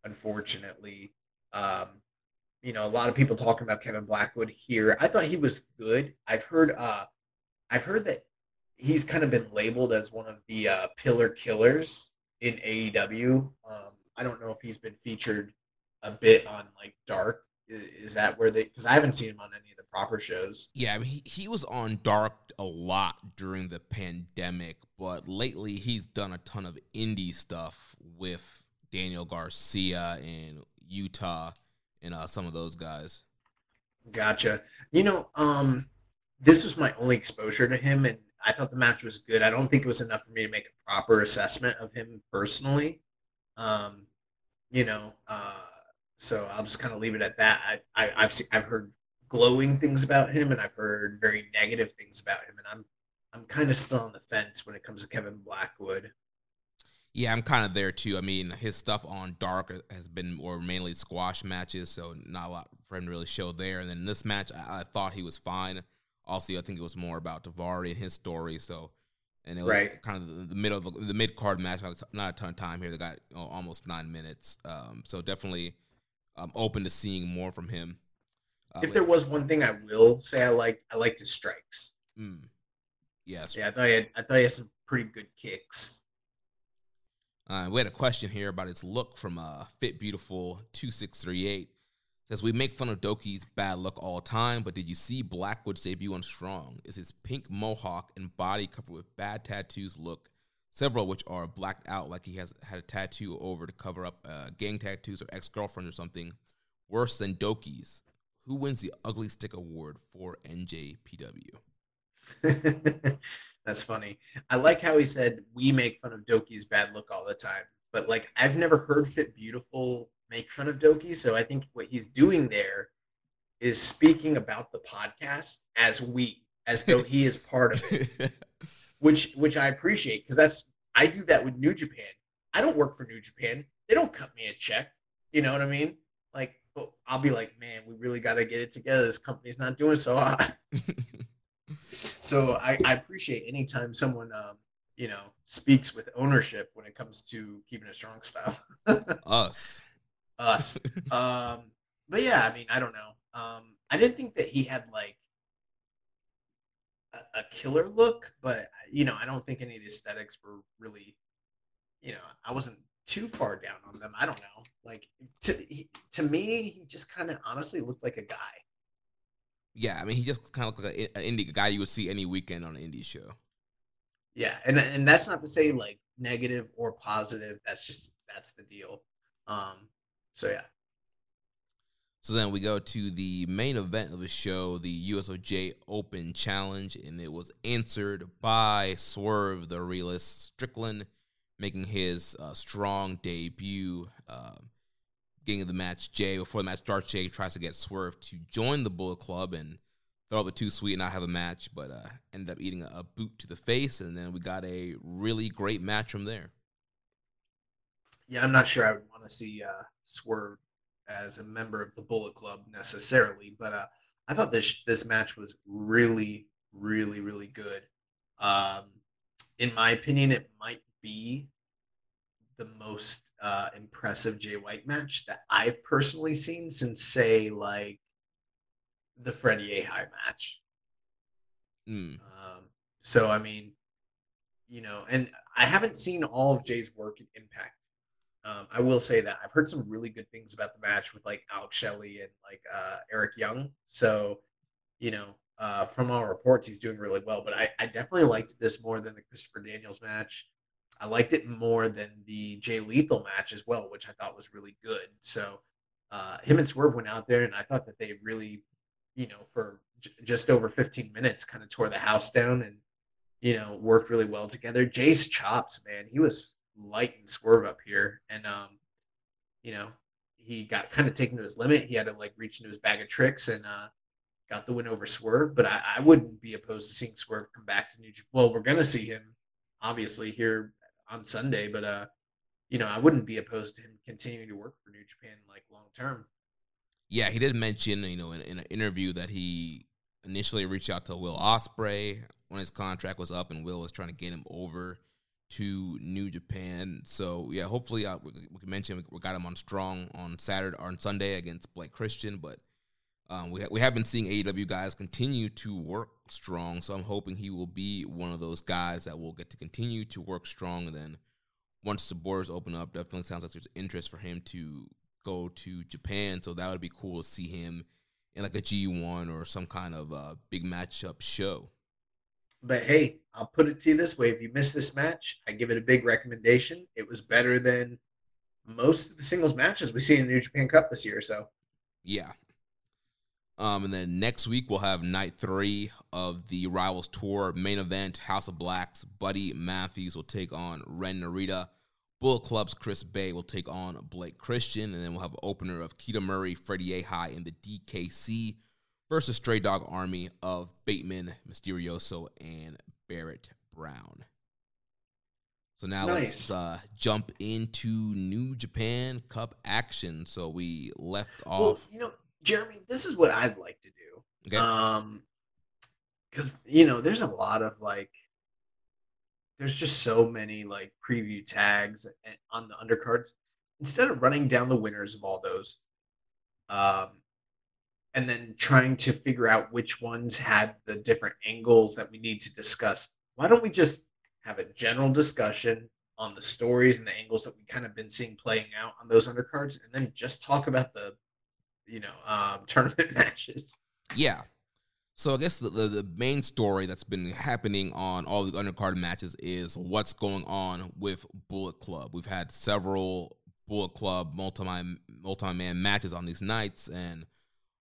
D: unfortunately, um, you know, a lot of people talking about Kevin Blackwood here. I thought he was good. I've heard uh, I've heard that he's kind of been labeled as one of the uh, pillar killers in AEW. Um, I don't know if he's been featured a bit on like Dark. Is that where they? Because I haven't seen him on any of the proper shows.
C: Yeah, I mean, he, he was on Dark a lot during the pandemic, but lately he's done a ton of indie stuff with Daniel Garcia and Yuta, and uh, some of those guys.
D: Gotcha. You know, um, this was my only exposure to him, and I thought the match was good. I don't think it was enough for me to make a proper assessment of him personally. Um, you know, uh, so I'll just kind of leave it at that. I, I, have seen, I've heard glowing things about him, and I've heard very negative things about him, and I'm I'm kind of still on the fence when it comes to Kevin Blackwood.
C: Yeah, I'm kind of there too. I mean, his stuff on Dark has been more mainly squash matches, so not a lot for him to really show there. And then this match, I, I thought he was fine. Also, I think it was more about Daivari and his story. So, and it was
D: Right.
C: kind of the, middle, of the, the mid card match. Not a, not a ton of time here. They got you know, almost nine minutes. Um, so definitely, um, open to seeing more from him. Uh,
D: If there was one thing I will say, I like I liked his strikes.
C: mm, yes,
D: Yeah, I thought he had I thought he had some pretty good kicks.
C: Uh, we had a question here about its look from uh, Fit Beautiful two six three eight. Says we make fun of Doki's bad look all time, but did you see Blackwood's debut on Strong? Is his pink mohawk and body covered with bad tattoos look, several which are blacked out like he has had a tattoo over to cover up uh, gang tattoos or ex girlfriend or something, worse than Doki's? Who wins the Ugly Stick Award for NJPW?
D: That's funny. I like how he said we make fun of Doki's bad look all the time, but like I've never heard Fit Beautiful make fun of Doki, so I think what he's doing there is speaking about the podcast as we, as though he is part of it, which which I appreciate because that's I do that with New Japan. I don't work for New Japan. They don't cut me a check. You know what I mean? Like, but I'll be like, man, we really got to get it together. This company's not doing so hot. So I, I appreciate anytime someone um, you know speaks with ownership when it comes to keeping a strong style.
C: Us.
D: Us. um, but yeah, I mean, I don't know. Um, I didn't think that he had like a, a killer look, but you know, I don't think any of the aesthetics were really, you know, I wasn't too far down on them. I don't know. Like to he, to me, he just kind of honestly looked like a guy.
C: Yeah, I mean, he just kind of looked like a- an indie guy you would see any weekend on an indie show.
D: Yeah, and and that's not to say like negative or positive. That's just that's the deal. Um, so yeah,
C: So then we go to the main event of the show, the USOJ Open Challenge, and it was answered by Swerve, the realist Strickland, making his uh, strong debut. Uh, getting the match, Jay before the match starts, Jay tries to get Swerve to join the Bullet Club and throw up a two sweet and not have a match, but uh, ended up eating a, a boot to the face, and then we got a really great match from there.
D: Yeah, I'm not sure I would want to see uh, Swerve as a member of the Bullet Club necessarily, but uh, I thought this this match was really, really, really good. Um, in my opinion, it might be the most uh, impressive Jay White match that I've personally seen since, say, like the Fred Yehi match.
C: Mm.
D: Um, so I mean, you know, and I haven't seen all of Jay's work in Impact. Um, I will say that I've heard some really good things about the match with like Alex Shelley and like uh, Eric Young. So, you know, uh, from all reports, he's doing really well. But I, I definitely liked this more than the Christopher Daniels match. I liked it more than the Jay Lethal match as well, which I thought was really good. So, uh, him and Swerve went out there, and I thought that they really, you know, for j- just over 15 minutes, kind of tore the house down and, you know, worked really well together. Jay's chops, man, he was lighting Swerve up here, and um, you know, he got kind of taken to his limit. He had to like reach into his bag of tricks and uh, got the win over Swerve. But I, I wouldn't be opposed to seeing Swerve come back to New Japan. Well, we're gonna see him obviously here on Sunday, but uh, you know, I wouldn't be opposed to him continuing to work for New Japan like long term.
C: Yeah, he did mention, you know, in, in an interview that he initially reached out to Will Ospreay when his contract was up, and Will was trying to get him over to New Japan. So yeah, hopefully, uh, we, we can mention we, got him on strong on Saturday or on Sunday against Blake Christian, but um, we ha- we have been seeing AEW guys continue to work strong. So I'm hoping he will be one of those guys that will get to continue to work strong, and then once the borders open up, definitely sounds like there's interest for him to go to Japan. So that would be cool to see him in like a G1 or some kind of uh, big matchup show.
D: But hey, I'll put it to you this way: if you missed this match, I give it a big recommendation. It was better than most of the singles matches we see in the New Japan Cup this year. So
C: Yeah. Um, and then next week we'll have night three of the Rivals Tour main event. House of Blacks, Buddy Matthews will take on Ren Narita. Bullet Club's Chris Bey will take on Blake Christian, and then we'll have opener of Keita Murray, Fred Yehi in the DKC versus Stray Dog Army of Bateman, Misterioso, and Barrett Brown. So now
D: Nice.
C: let's uh, jump into New Japan Cup action. So we left off.
D: Well, you know, Jeremy, this is what I'd like to do.
C: okay.
D: Um, because you know, there's a lot of like, there's just so many like preview tags on the undercards. Instead of running down the winners of all those, um, and then trying to figure out which ones had the different angles that we need to discuss, why don't we just have a general discussion on the stories and the angles that we kind of been seeing playing out on those undercards, and then just talk about the, you know, um, tournament matches.
C: Yeah. So I guess the, the, the main story that's been happening on all the undercard matches is what's going on with Bullet Club. We've had several Bullet Club multi multi man matches on these nights, and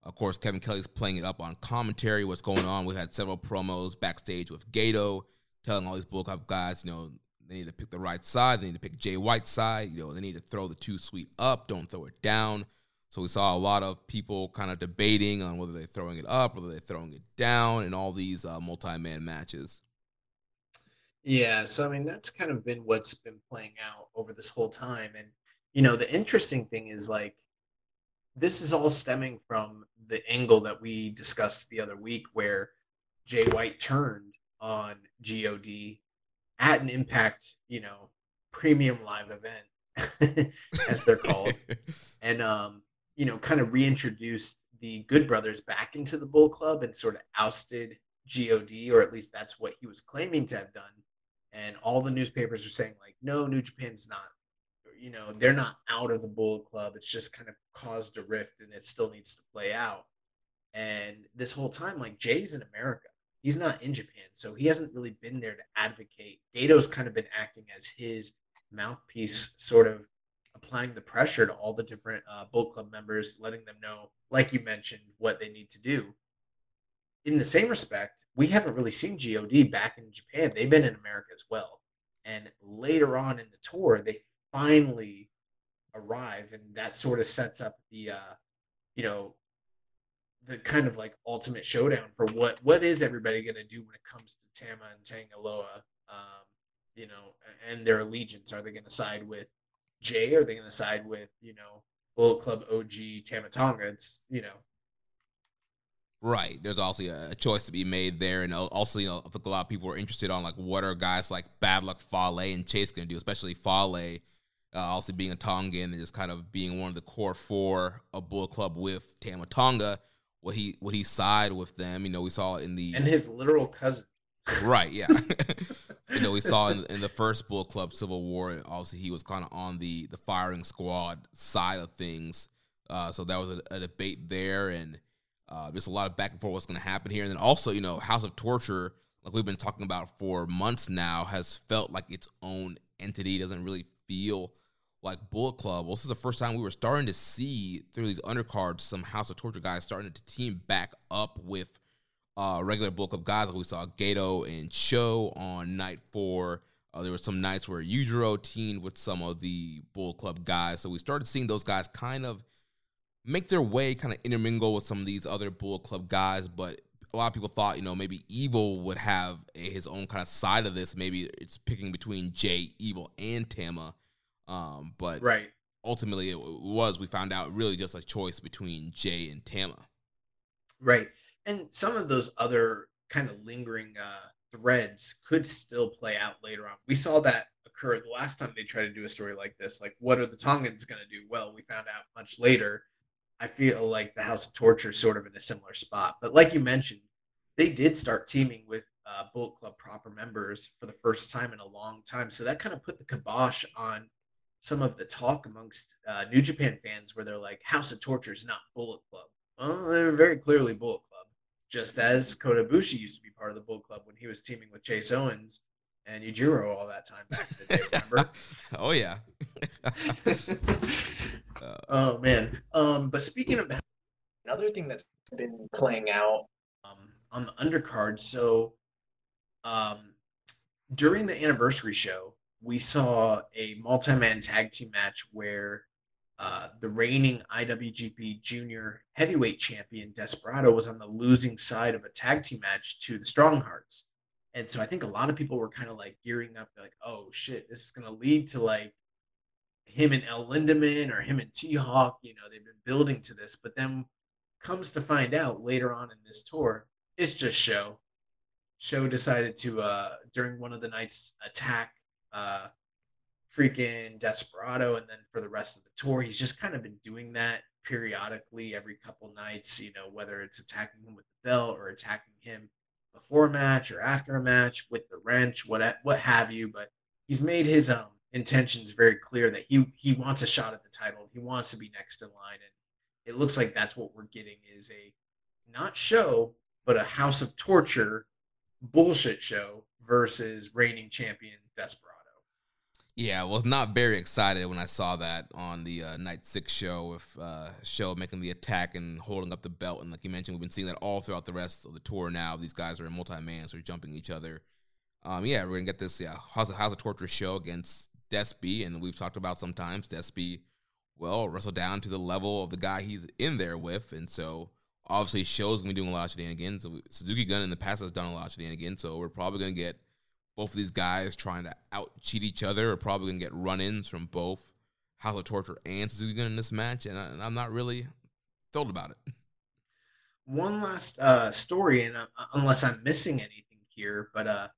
C: of course Kevin Kelly's playing it up on commentary. What's going on? We had several promos backstage with Gedo telling all these Bullet Club guys, you know, they need to pick the right side. They need to pick Jay White's side. You know, they need to throw the two sweet up. Don't throw it down. So we saw a lot of people kind of debating on whether they're throwing it up, whether they're throwing it down, in all these uh, multi-man matches.
D: Yeah, so I mean that's kind of been what's been playing out over this whole time. And you know, the interesting thing is like this is all stemming from the angle that we discussed the other week where Jay White turned on God at an impact, you know, premium live event, as they're called. and um, you know, kind of reintroduced the Good Brothers back into the Bull Club and sort of ousted God, or at least that's what he was claiming to have done. And all the newspapers are saying, like, no, New Japan's not, you know, they're not out of the Bull Club. It's just kind of caused a rift and it still needs to play out. And this whole time, like, Jay's in America. He's not in Japan. So he hasn't really been there to advocate. Gedo's kind of been acting as his mouthpiece, sort of applying the pressure to all the different uh, Bull Club members, letting them know, like you mentioned, what they need to do. In the same respect, we haven't really seen God back in Japan. They've been in America as well. And later on in the tour, they finally arrive, and that sort of sets up the, uh, you know, the kind of like ultimate showdown for what what is everybody going to do when it comes to Tama and Tanga Loa, um, you know, and their allegiance. Are they going to side with Jay? Are they going to side with you know Bullet Club OG Tama Tonga? It's you know
C: Right. There's also a, choice to be made there, and also, you know, I think a lot of people are interested on like what are guys like Bad Luck Fale and Chase going to do, especially Fale, uh, also being a Tongan and just kind of being one of the core four of Bull Club with Tama Tonga. What he what he side with them, you know, we saw in the
D: and his literal cousin.
C: Right, yeah. you know, we saw in, in the first Bull Club Civil War, obviously he was kind of on the the firing squad side of things. Uh, so that was a, a debate there, and uh, just a lot of back and forth what's going to happen here. And then also, you know, House of Torture, like we've been talking about for months now, has felt like its own entity. Doesn't really feel like Bullet Club. Well, this is the first time we were starting to see through these undercards some House of Torture guys starting to team back up with uh, regular Bullet Club guys. Like we saw Gato and Sho on night four. Uh, there were some nights where Yujiro teamed with some of the Bullet Club guys. So we started seeing those guys kind of make their way, kind of intermingle with some of these other Bullet Club guys. But a lot of people thought, you know, maybe Evil would have his own kind of side of this. Maybe it's picking between Jay, Evil, and Tama. Um, but
D: Right.
C: ultimately, it was we found out really just a choice between Jay and Tama.
D: Right. And some of those other kind of lingering uh, threads could still play out later on. We saw that occur the last time they tried to do a story like this. Like, what are the Tongans going to do? Well, we found out much later. I feel like the House of Torture is sort of in a similar spot. But like you mentioned, they did start teaming with uh, Bullet Club proper members for the first time in a long time. So that kind of put the kibosh on some of the talk amongst uh, New Japan fans where they're like, House of Torture is not Bullet Club. Well, they're very clearly Bullet Club, just as Kota Ibushi used to be part of the Bullet Club when he was teaming with Chase Owens and Yujiro all that time back in the day. Remember?
C: oh yeah.
D: oh man. Um, but speaking of that, another thing that's been playing out um, on the undercard. So, um, during the anniversary show, we saw a multi-man tag team match where uh, the reigning IWGP Junior Heavyweight Champion Desperado was on the losing side of a tag team match to the Strong Hearts. And so I think a lot of people were kind of like gearing up, like, oh shit, this is gonna lead to like him and El Lindaman or him and T Hawk. You know, they've been building to this, but then comes to find out later on in this tour, it's just show. Sho decided to uh during one of the nights attack uh freaking Desperado, and then for the rest of the tour, he's just kind of been doing that periodically every couple nights. You know, whether it's attacking him with the belt or attacking him before a match or after a match with the wrench, what what have you. But he's made his um intentions very clear that he he wants a shot at the title. He wants to be next in line, and it looks like that's what we're getting is a not show but a House of Torture bullshit show versus reigning champion Desperado.
C: Yeah, I was not very excited when I saw that on the uh, night six show with uh, Sho making the attack and holding up the belt. And like you mentioned, we've been seeing that all throughout the rest of the tour. Now these guys are in multi man, so they're jumping each other. Um, yeah, we're gonna get this yeah House of, House of Torture Sho against Despy, and we've talked about sometimes Despy, well, wrestle down to the level of the guy he's in there with, and so obviously shows gonna be doing a lot of shenanigans. Suzuki Gun in the past has done a lot of shenanigans, so we're probably gonna get both of these guys trying to out cheat each other. We're probably gonna get run ins from both House of Torture and Suzuki in this match, and, I, am not really thrilled about it.
D: One last uh, story, and uh, unless I'm missing anything here, but uh,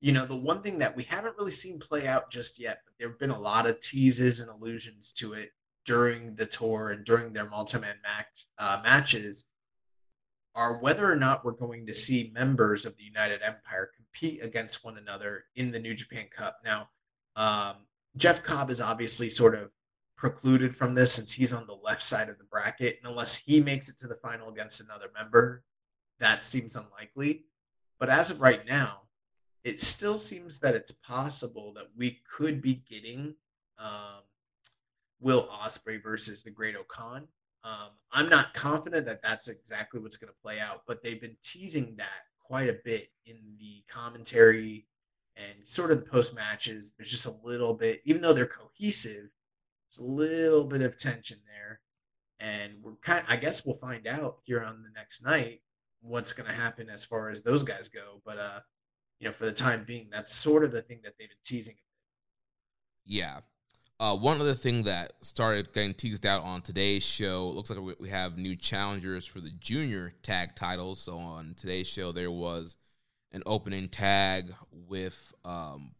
D: you know, the one thing that we haven't really seen play out just yet, but there have been a lot of teases and allusions to it during the tour and during their multi-man match, uh, matches are whether or not we're going to see members of the United Empire compete against one another in the New Japan Cup. Now, um, Jeff Cobb is obviously sort of precluded from this since he's on the left side of the bracket. And unless he makes it to the final against another member, that seems unlikely. But as of right now, it still seems that it's possible that we could be getting um, Will Ospreay versus the Great-O-Khan. Um, I'm not confident that that's exactly what's going to play out, but they've been teasing that quite a bit in the commentary and sort of the post matches. There's just a little bit, even though they're cohesive, it's a little bit of tension there. And we're kind of, I guess we'll find out here on the next night what's going to happen as far as those guys go. But uh, you know, for the time being, that's sort of the thing that they've been teasing.
C: Yeah. Uh, one other thing that started getting teased out on today's show looks like we have new challengers for the junior tag titles. So on today's show, there was an opening tag with um,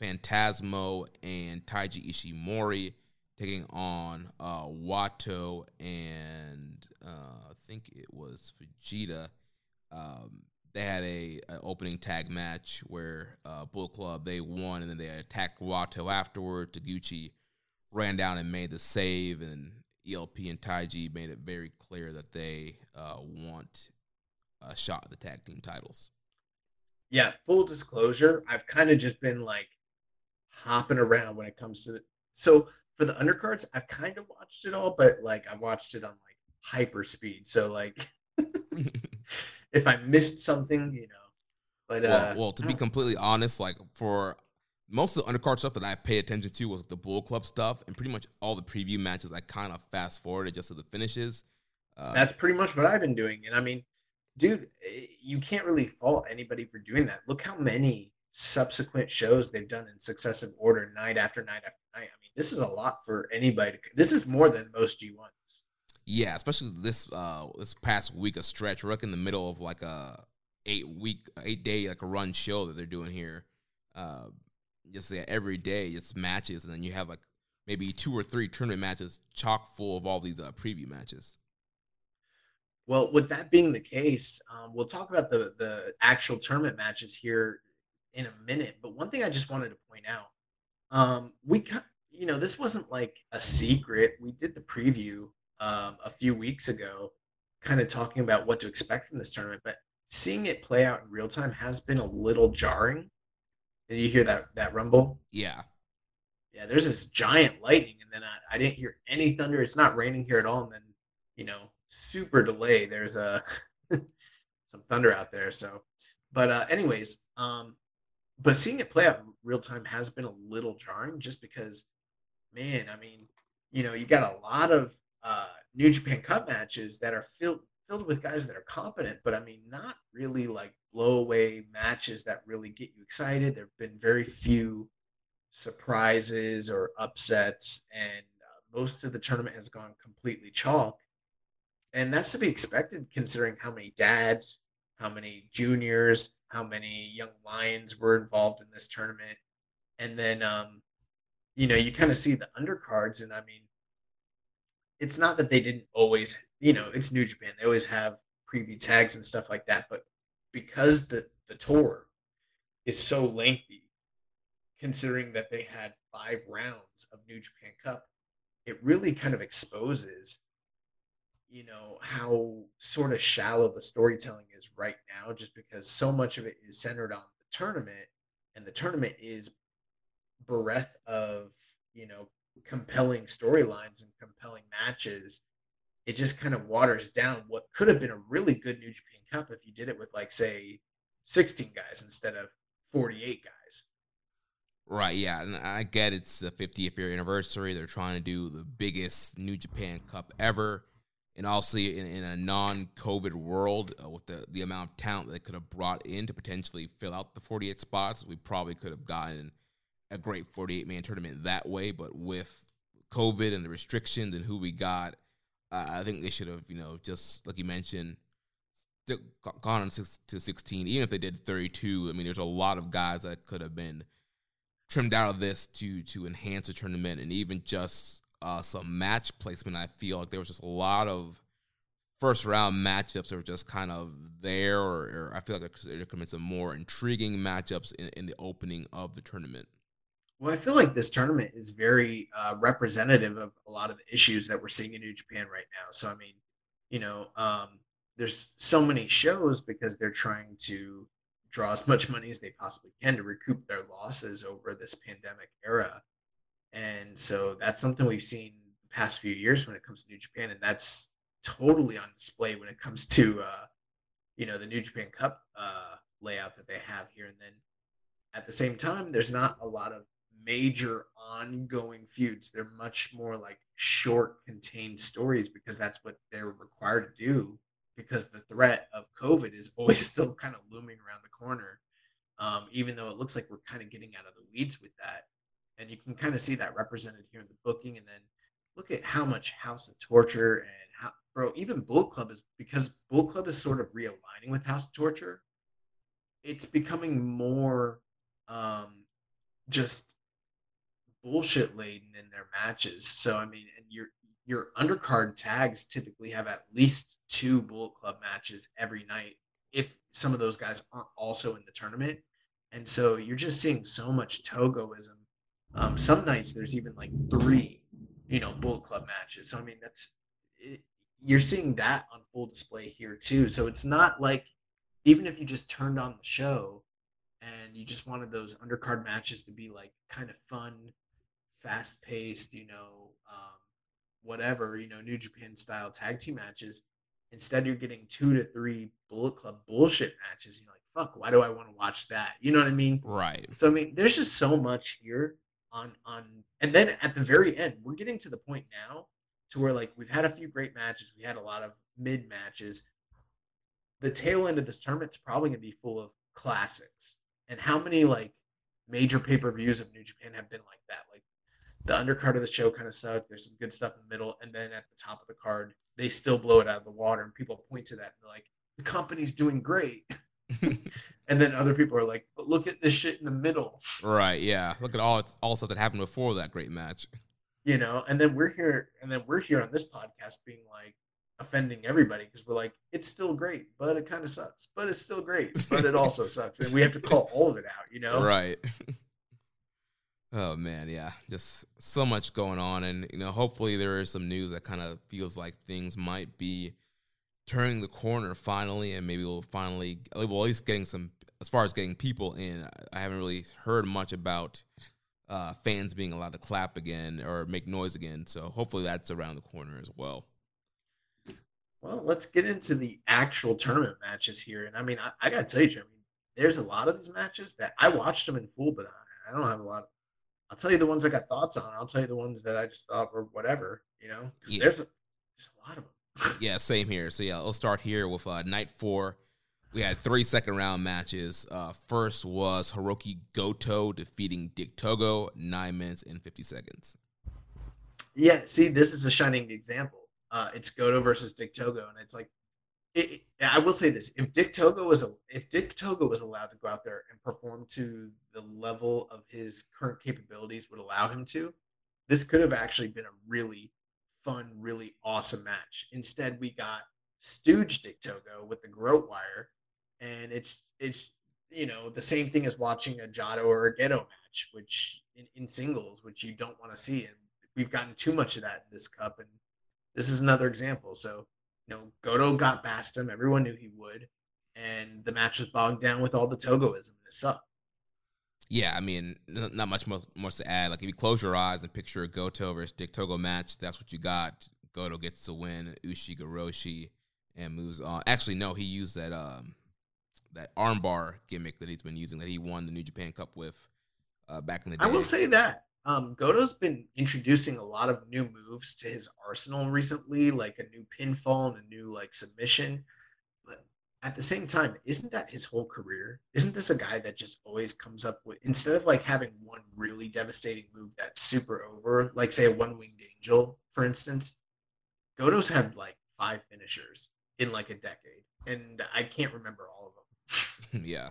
C: Phantasmo and Taiji Ishimori taking on uh, Wato and uh, I think it was Fujita. Um, they had a, a, opening tag match where uh, Bull Club they won and then they attacked Wato afterward. Taguchi ran down and made the save, and ELP and Taiji made it very clear that they uh, want a shot at the tag team titles.
D: Yeah, full disclosure, I've kind of just been like hopping around when it comes to the, so for the undercards, I've kind of watched it all, but like I watched it on like hyper speed. So like if I missed something, you know. But
C: well,
D: uh,
C: well to be completely honest, like for most of the undercard stuff that I pay attention to was the Bull Club stuff, and pretty much all the preview matches I kind of fast forwarded just to the finishes.
D: Uh, That's pretty much what I've been doing, and I mean, dude, eh, you can't really fault anybody for doing that. Look how many subsequent shows they've done in successive order, night after night after night. I mean, this is a lot for anybody. To, this is more than most G ones.
C: Yeah, especially this uh this past week of stretch. We're like in the middle of like a eight week, eight day like a run show that they're doing here. Uh, just yeah, every day it's matches, and then you have like maybe two or three tournament matches chock full of all these uh, preview matches.
D: Well, with that being the case, um, we'll talk about the the actual tournament matches here in a minute. But one thing I just wanted to point out, um, we you know this wasn't like a secret. We did the preview um, a few weeks ago, kind of talking about what to expect from this tournament. But seeing it play out in real time has been a little jarring. Did you hear that that rumble?
C: Yeah.
D: Yeah, there's this giant lightning, and then I, I didn't hear any thunder. It's not raining here at all, and then you know, super delay. There's a some thunder out there. So, but uh, anyways, um, but seeing it play out in real time has been a little jarring, just because, man, I mean, you know, you got a lot of uh, New Japan Cup matches that are filled filled with guys that are competent, but I mean, not really like blow away matches that really get you excited. There have been very few surprises or upsets, and uh, most of the tournament has gone completely chalk. And that's to be expected considering how many dads, how many juniors, how many young lions were involved in this tournament. And then, um, you know, you kind of see the undercards, and I mean, it's not that they didn't always, you know, it's New Japan. They always have preview tags and stuff like that, but because the the tour is so lengthy, considering that they had five rounds of New Japan Cup, it really kind of exposes, you know, how sort of shallow the storytelling is right now, just because so much of it is centered on the tournament, and the tournament is bereft of, you know, compelling storylines and compelling matches, it just kind of waters down what could have been a really good New Japan Cup if you did it with like say 16 guys instead of 48 guys.
C: Right, yeah, and I get it's the 50th year anniversary. They're trying to do the biggest New Japan Cup ever, and also in, in a non-COVID world, uh, with the the amount of talent they could have brought in to potentially fill out the 48 spots, we probably could have gotten a great 48 man tournament that way. But with COVID and the restrictions and who we got, uh, I think they should have, you know, just like you mentioned, gone on six to 16. Even if they did 32, I mean, there's a lot of guys that could have been trimmed out of this to to enhance the tournament and even just uh, some match placement. I feel like there was just a lot of first round matchups that were just kind of there, or, or I feel like there could have been some more intriguing matchups in, in the opening of the tournament.
D: Well, I feel like this tournament is very uh, representative of a lot of the issues that we're seeing in New Japan right now. So, I mean, you know, um, there's so many shows because they're trying to draw as much money as they possibly can to recoup their losses over this pandemic era. And so that's something we've seen the past few years when it comes to New Japan, and that's totally on display when it comes to, uh, you know, the New Japan Cup uh, layout that they have here. And then at the same time, there's not a lot of major ongoing feuds. They're much more like short, contained stories because that's what they're required to do because the threat of COVID is always still kind of looming around the corner. Um, even though it looks like we're kind of getting out of the weeds with that. And you can kind of see that represented here in the booking. And then look at how much House of Torture and how, bro, even Bull Club is because Bull Club is sort of realigning with House of Torture. It's becoming more um, just bullshit laden in their matches. So I mean, and your your undercard tags typically have at least two Bullet Club matches every night if some of those guys aren't also in the tournament. And so you're just seeing so much Togoism. Um, some nights there's even like three, you know, Bullet Club matches. So I mean, that's it, you're seeing that on full display here too. So it's not like even if you just turned on the show and you just wanted those undercard matches to be like kind of fun fast paced, you know, um, whatever, you know, New Japan style tag team matches. Instead, you're getting two to three Bullet Club bullshit matches. You're like, fuck, why do I want to watch that? You know what I mean?
C: Right.
D: So I mean, there's just so much here on on, and then at the very end, we're getting to the point now to where like we've had a few great matches, we had a lot of mid matches. The tail end of this tournament's probably gonna be full of classics. And how many like major pay per views of New Japan have been like that? Like the undercard of the show kind of sucked. There's some good stuff in the middle, and then at the top of the card, they still blow it out of the water, and people point to that and they're like, "The company's doing great," and then other people are like, "But look at this shit in the middle."
C: Right? Yeah. Look at all all stuff that happened before that great match.
D: You know, and then we're here, and then we're here on this podcast being like offending everybody because we're like, it's still great, but it kind of sucks, but it's still great, but it also sucks, and we have to call all of it out. You know?
C: Right. Oh man, yeah, just so much going on, and you know, hopefully there is some news that kind of feels like things might be turning the corner finally, and maybe we'll finally, well, at least getting some as far as getting people in. I haven't really heard much about uh, fans being allowed to clap again or make noise again, so hopefully that's around the corner as well.
D: Well, let's get into the actual tournament matches here, and I mean, I, I gotta tell you, I mean, there's a lot of these matches that I watched them in full, but I, I don't have a lot. Of, I'll tell you the ones I got thoughts on. I'll tell you the ones that I just thought were whatever, you know. Yeah. There's a, there's a lot of them.
C: yeah, same here. So yeah, let's start here with uh, night four. We had three second round matches. Uh, first was Hiroki Goto defeating Dick Togo, nine minutes and fifty seconds.
D: Yeah, see, this is a shining example. Uh, it's Goto versus Dick Togo, and it's like, it, I will say this: if Dick Togo was if Dick Togo was allowed to go out there and perform to the level of his current capabilities would allow him to, this could have actually been a really fun, really awesome match. Instead, we got Stooge Dick Togo with the Garrote Wire, and it's it's you know the same thing as watching a Jado or a Gedo match, which in, in singles, which you don't want to see, and we've gotten too much of that in this cup, and this is another example. So you know, Goto got past him. Everyone knew he would, and the match was bogged down with all the Togoism, and it sucked.
C: Yeah, I mean, not much more, more to add. Like if you close your eyes and picture a Goto versus Dick Togo match, that's what you got. Goto gets to win. Ushi Goroshi and moves on. Actually, no, he used that um that armbar gimmick that he's been using that he won the New Japan Cup with uh, back in the day.
D: I will say that um, Goto's been introducing a lot of new moves to his arsenal recently, like a new pinfall and a new like submission. But at the same time, isn't that his whole career? Isn't this a guy that just always comes up with instead of like having one really devastating move that's super over, like say a one winged angel, for instance? Goto's had like five finishers in like a decade, and I can't remember all of them.
C: yeah.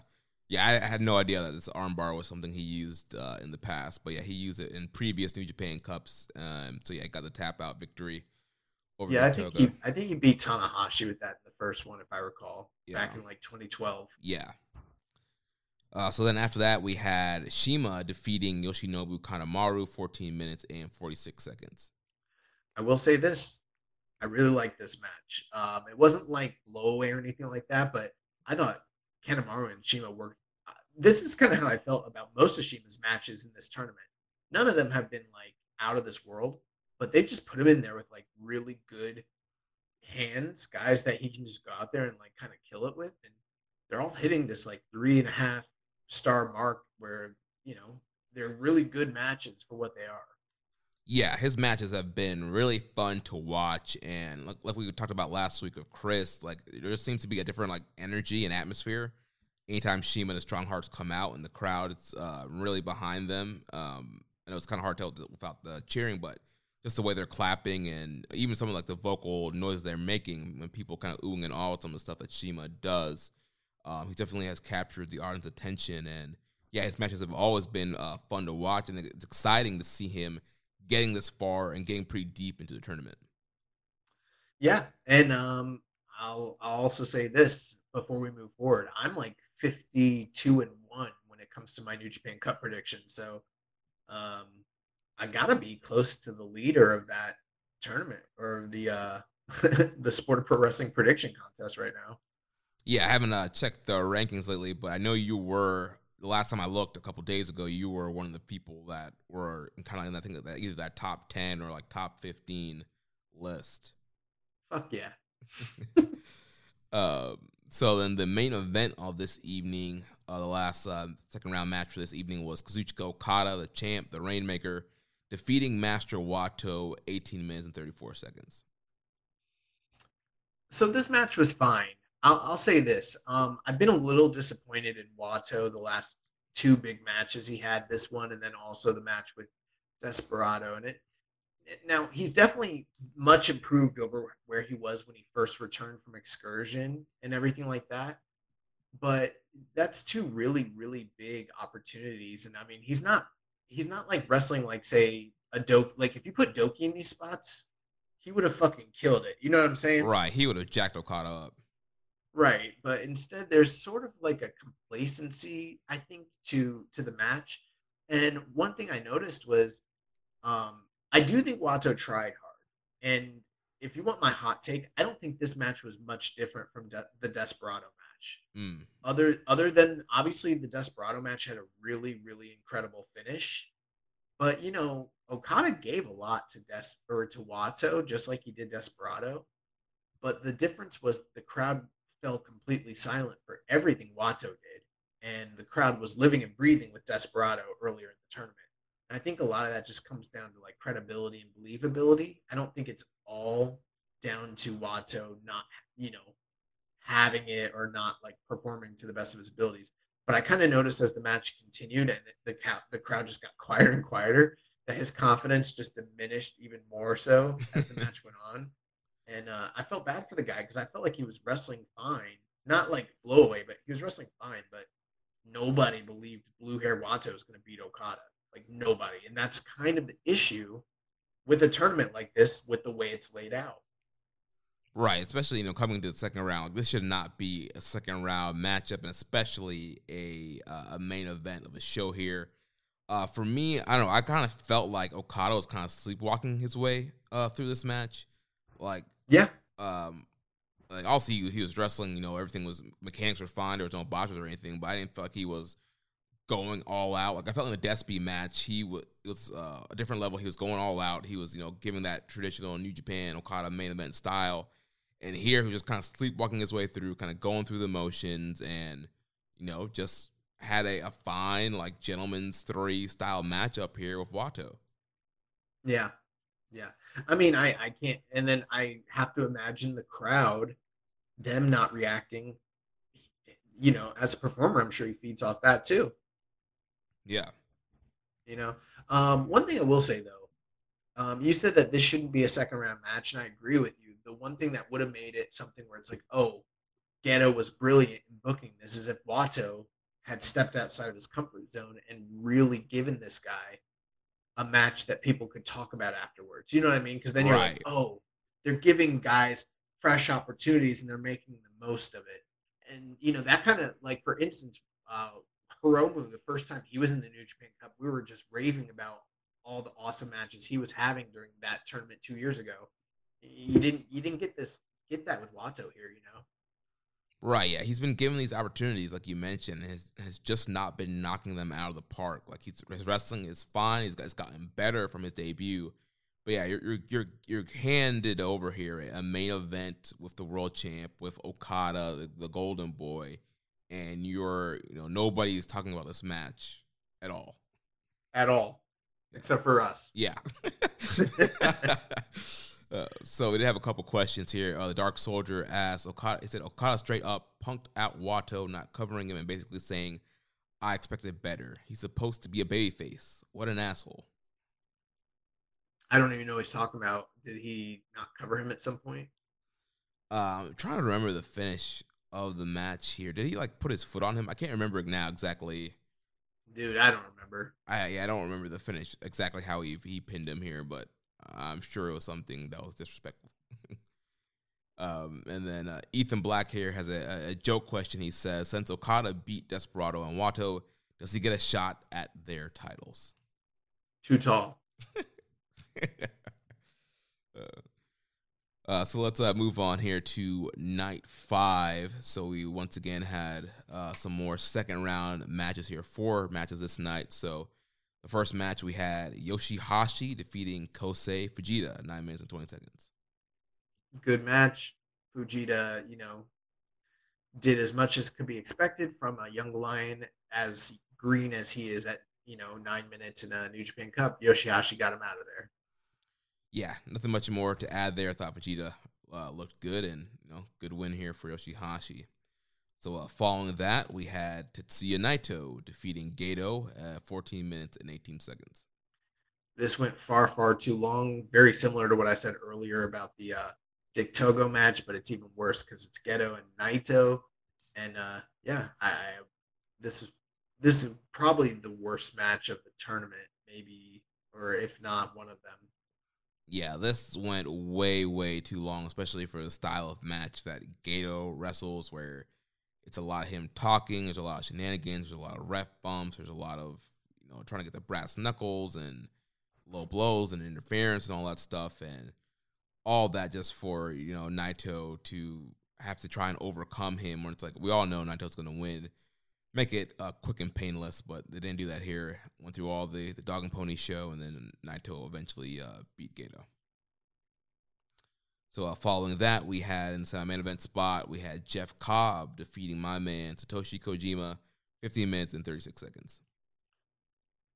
C: Yeah, I had no idea that this armbar was something he used uh, in the past, but yeah, he used it in previous New Japan Cups. Um, so yeah, got the tap out victory over
D: Yeah, I think he, I think he beat Tanahashi with that in the first one, if I recall, back in like 2012.
C: Yeah. Uh, so then after that, we had CIMA defeating Yoshinobu Kanemaru, 14 minutes and 46 seconds.
D: I will say this: I really like this match. Um, it wasn't like blowaway or anything like that, but I thought Kanemaru and CIMA worked. This is kind of how I felt about most of CIMA's matches in this tournament. None of them have been like out of this world, but they just put him in there with like really good hands, guys that he can just go out there and like kind of kill it with, and they're all hitting this like three and a half star mark where you know they're really good matches for what they are.
C: Yeah, his matches have been really fun to watch, and like, like we talked about last week with Chris, like there seems to be a different like energy and atmosphere. Anytime CIMA and the Strong Hearts come out, and the crowd is uh, really behind them, um, I know it's kind of hard to tell without the cheering, but just the way they're clapping and even some of like the vocal noise they're making when people kind of oohing and all some of the stuff that CIMA does. Um, he definitely has captured the audience attention, and yeah, his matches have always been uh, fun to watch, and it's exciting to see him getting this far and getting pretty deep into the tournament.
D: Yeah, and um, I'll I'll also say this before we move forward. I'm like 52 and one when it comes to my New Japan Cup prediction. So, um, I gotta be close to the leader of that tournament or the uh the Sport of Pro Wrestling prediction contest right now.
C: Yeah, I haven't uh, checked the rankings lately, but I know you were the last time I looked a couple days ago. You were one of the people that were kind of in that thing that either that top ten or like top fifteen list.
D: Fuck yeah.
C: Um, so then the main event of this evening, uh, the last uh, second round match for this evening was Kazuchika Okada, the champ, the Rainmaker, defeating Master Wato 18 minutes and 34 seconds.
D: So this match was fine. I'll, I'll say this. Um, I've been a little disappointed in Wato the last two big matches he had. This one, and then also the match with Desperado. And it, it- now he's definitely much improved over where he was when he first returned from excursion and everything like that. But that's two really, really big opportunities. And I mean, he's not he's not like wrestling like say a dope like if you put Doki in these spots, he would have fucking killed it. You know what I'm saying?
C: Right, he would have jacked Okada up.
D: Right, but instead there's sort of like a complacency, I think, to to the match. And one thing I noticed was, um, I do think Wato tried hard. And if you want my hot take, I don't think this match was much different from De- the Desperado match.
C: Mm.
D: Other other than obviously the Desperado match had a really really incredible finish, but you know Okada gave a lot to Des or to Wato just like he did Desperado. But the difference was the crowd fell completely silent for everything Wato did, and the crowd was living and breathing with Desperado earlier in the tournament. And I think a lot of that just comes down to like credibility and believability. I don't think it's all down to Wato not, you know, having it or not like performing to the best of his abilities. But I kind of noticed as the match continued and the the crowd just got quieter and quieter that his confidence just diminished even more so as the match went on. And uh, I felt bad for the guy because I felt like he was wrestling fine, not like blow away, but he was wrestling fine. But nobody believed Blue Hair Wato was going to beat Okada, like nobody. And that's kind of the issue with a tournament like this, with the way it's laid out.
C: Right, especially you know coming to the second round. This should not be a second round matchup, and especially a uh, a main event of a show here. Uh, for me, I don't know. I kind of felt like Okada was kind of sleepwalking his way uh, through this match. Like,
D: yeah,
C: um, like also he, he was wrestling. You know, everything was mechanics were fine. There was no botches or anything, but I didn't feel like he was going all out. Like I felt in the Despy match, he was was uh, a different level. He was going all out. He was you know giving that traditional New Japan Okada main event style and here, he just kind of sleepwalking his way through, kind of going through the motions, and you know, just had a, a fine like gentleman's three style matchup here with Wato.
D: Yeah, yeah. I mean, I I can't, and then I have to imagine the crowd, them not reacting. You know, as a performer, I'm sure he feeds off that too.
C: Yeah.
D: You know, um, one thing I will say though, um, you said that this shouldn't be a second round match, and I agree with you the one thing that would have made it something where it's like, oh, Gedo was brilliant in booking this is if Wato had stepped outside of his comfort zone and really given this guy a match that people could talk about afterwards. You know what I mean? Because then you're right. like, oh, they're giving guys fresh opportunities and they're making the most of it. And you know that kind of like, for instance, uh, Hiromu, the first time he was in the New Japan Cup, we were just raving about all the awesome matches he was having during that tournament two years ago you didn't you didn't get this get that with Wato here, you know.
C: Right, yeah, he's been given these opportunities, like you mentioned, has has just not been knocking them out of the park. Like he's, his wrestling is fine; he's, got, he's gotten better from his debut. But yeah, you're you're you're, you're handed over here a main event with the world champ, with Okada, the, the Golden Boy, and you're you know nobody is talking about this match at all,
D: at all, except for us.
C: Yeah. Uh, so we did have a couple questions here. Uh, the Dark Soldier asked Okada. He said Okada straight up punked out Wato, not covering him, and basically saying, "I expected better. He's supposed to be a babyface. What an asshole."
D: I don't even know what he's talking about. Did he not cover him at some point?
C: Um, I'm trying to remember the finish of the match here. Did he like put his foot on him? I can't remember now exactly.
D: Dude, I don't remember.
C: I yeah, I don't remember the finish exactly how he he pinned him here, but I'm sure it was something that was disrespectful. um, and then uh, Ethan Black here has a, a, joke question. He says, since Okada beat Desperado and Wato, does he get a shot at their titles?
D: Too tall.
C: uh, uh, so let's uh, move on here to night five. So we once again had uh, some more second round matches here. Four matches this night. So the first match we had Yoshihashi defeating Kosei Fujita, nine minutes and 20 seconds.
D: Good match. Fujita, you know, did as much as could be expected from a young lion, as green as he is at, you know, nine minutes in a New Japan Cup. Yoshihashi got him out of there.
C: Yeah, nothing much more to add there. I thought Fujita uh, looked good and, you know, good win here for Yoshihashi. So uh, following that, we had Tetsuya Naito defeating Gedo at 14 minutes and 18 seconds.
D: This went far, far too long. Very similar to what I said earlier about the uh, Dick Togo match, but it's even worse because it's Gedo and Naito. And uh, yeah, I, I this is this is probably the worst match of the tournament, maybe, or if not one of them.
C: Yeah, this went way, way too long, especially for the style of match that Gedo wrestles, where it's a lot of him talking. There's a lot of shenanigans. There's a lot of ref bumps. There's a lot of you know trying to get the brass knuckles and low blows and interference and all that stuff and all that just for you know Naito to have to try and overcome him when it's like we all know Naito's going to win. Make it uh, quick and painless, but they didn't do that here. Went through all the the dog and pony show, and then Naito eventually uh, beat Gedo. So uh, following that, we had in some main event spot, we had Jeff Cobb defeating my man Satoshi Kojima, 15 minutes and 36 seconds.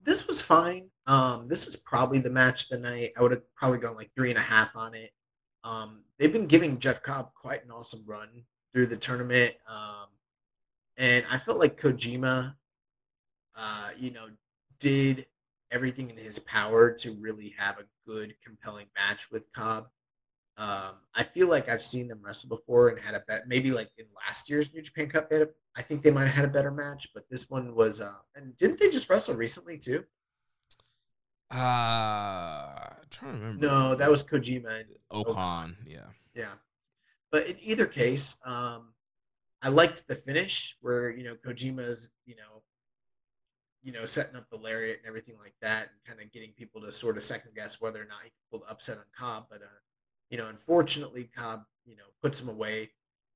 D: This was fine. Um, this is probably the match of the night. I would have probably gone like three and a half on it. um, they've been giving Jeff Cobb quite an awesome run through the tournament. Um, and I felt like Kojima, uh, you know, did everything in his power to really have a good, compelling match with Cobb. Um, I feel like I've seen them wrestle before and had a bet. Maybe like in last year's New Japan Cup, they had a, I think they might have had a better match, but this one was. Uh, and didn't they just wrestle recently too?
C: Uh, I'm trying to remember.
D: No, that was Kojima. And
C: O-Khan. Yeah.
D: Yeah, but in either case, um, I liked the finish where you know Kojima's you know, you know setting up the lariat and everything like that, and kind of getting people to sort of second guess whether or not he could pull the upset on Cobb. But uh, you know, unfortunately, Cobb you know puts him away.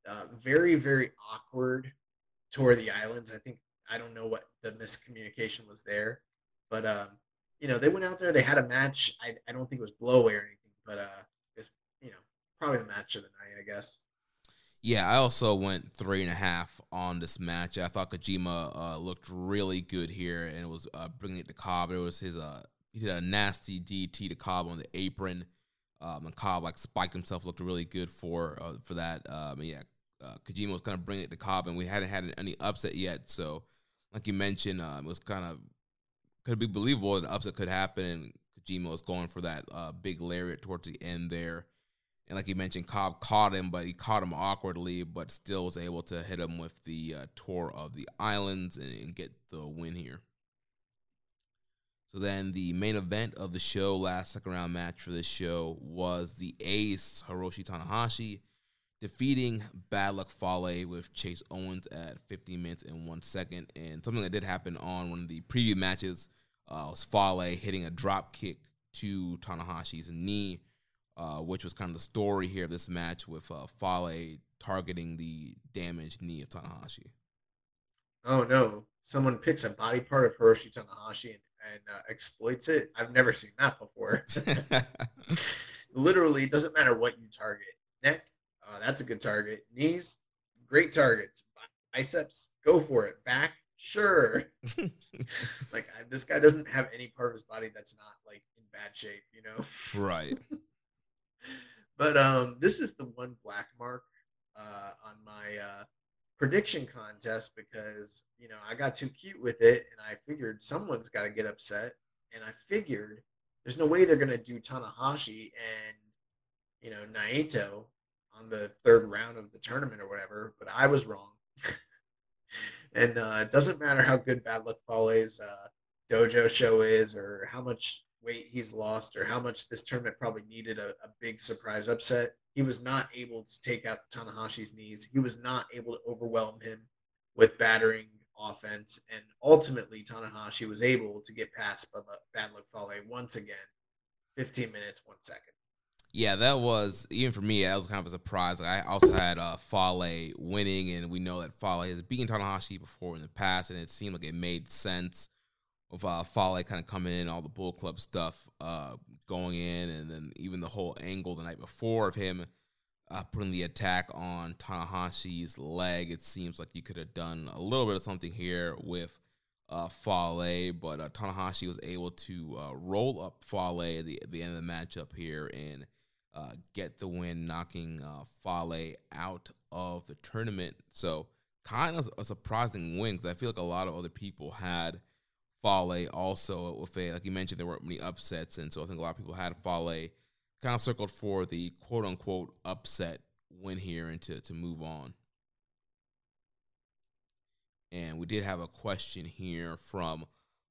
D: Uh, very very awkward tour of the islands. I think I don't know what the miscommunication was there, but um, you know they went out there. They had a match. I I don't think it was blowaway or anything, but uh, it's you know probably the match of the night, I guess.
C: Yeah, I also went three and a half on this match. I thought Kojima uh, looked really good here, and was uh, bringing it to Cobb. It was his uh, he did a nasty DT to Cobb on the apron, um, and Cobb like spiked himself, looked really good for uh, for that. Um, yeah, uh, Kojima was kind of bringing it to Cobb, and we hadn't had any upset yet. So, like you mentioned, um, it was kind of could be believable that an upset could happen. And Kojima was going for that uh, big lariat towards the end there. And like you mentioned, Cobb caught him, but he caught him awkwardly, but still was able to hit him with the uh, tour of the islands and, and, get the win here. So then the main event of the show, last second round match for this show, was the ace Hiroshi Tanahashi defeating Bad Luck Fale with Chase Owens at 15 minutes and one second. And something that did happen on one of the preview matches uh, was Fale hitting a drop kick to Tanahashi's knee uh, which was kind of the story here of this match with uh, Fale targeting the damaged knee of Tanahashi.
D: Oh no! Someone picks a body part of Hiroshi Tanahashi and, and uh, exploits it. I've never seen that before. Literally, it doesn't matter what you target. Neck, uh, that's a good target. Knees, great targets. Biceps, go for it. Back, sure. like I, this guy doesn't have any part of his body that's not like in bad shape, you know?
C: Right
D: but um, this is the one black mark uh, on my uh, prediction contest because you know I got too cute with it, and I figured someone's got to get upset, and I figured there's no way they're gonna do Tanahashi and you know Naito on the third round of the tournament or whatever, but I was wrong. and uh, it doesn't matter how good Bad Luck Fale's uh, dojo show is or how much weight he's lost or how much this tournament probably needed a, a big surprise upset. He was not able to take out Tanahashi's knees. He was not able to overwhelm him with battering offense. And ultimately, Tanahashi was able to get past Bad Luck Fale once again, 15 minutes, one second.
C: Yeah, that was even for me. That was kind of a surprise. I also had uh, Fale winning, and we know that Fale has beaten Tanahashi before in the past, and it seemed like it made sense with uh, Fale kind of coming in, all the Bullet Club stuff uh, going in, and then even the whole angle the night before of him uh, putting the attack on Tanahashi's leg. It seems like you could have done a little bit of something here with uh, Fale, but uh, Tanahashi was able to uh, roll up Fale at the, at the end of the matchup here and uh, get the win, knocking uh, Fale out of the tournament. So kind of a surprising win because I feel like a lot of other people had Fale also with a like you mentioned there weren't many upsets, and so I think a lot of people had Fale kind of circled for the quote unquote upset win here and to, to move on. And we did have a question here from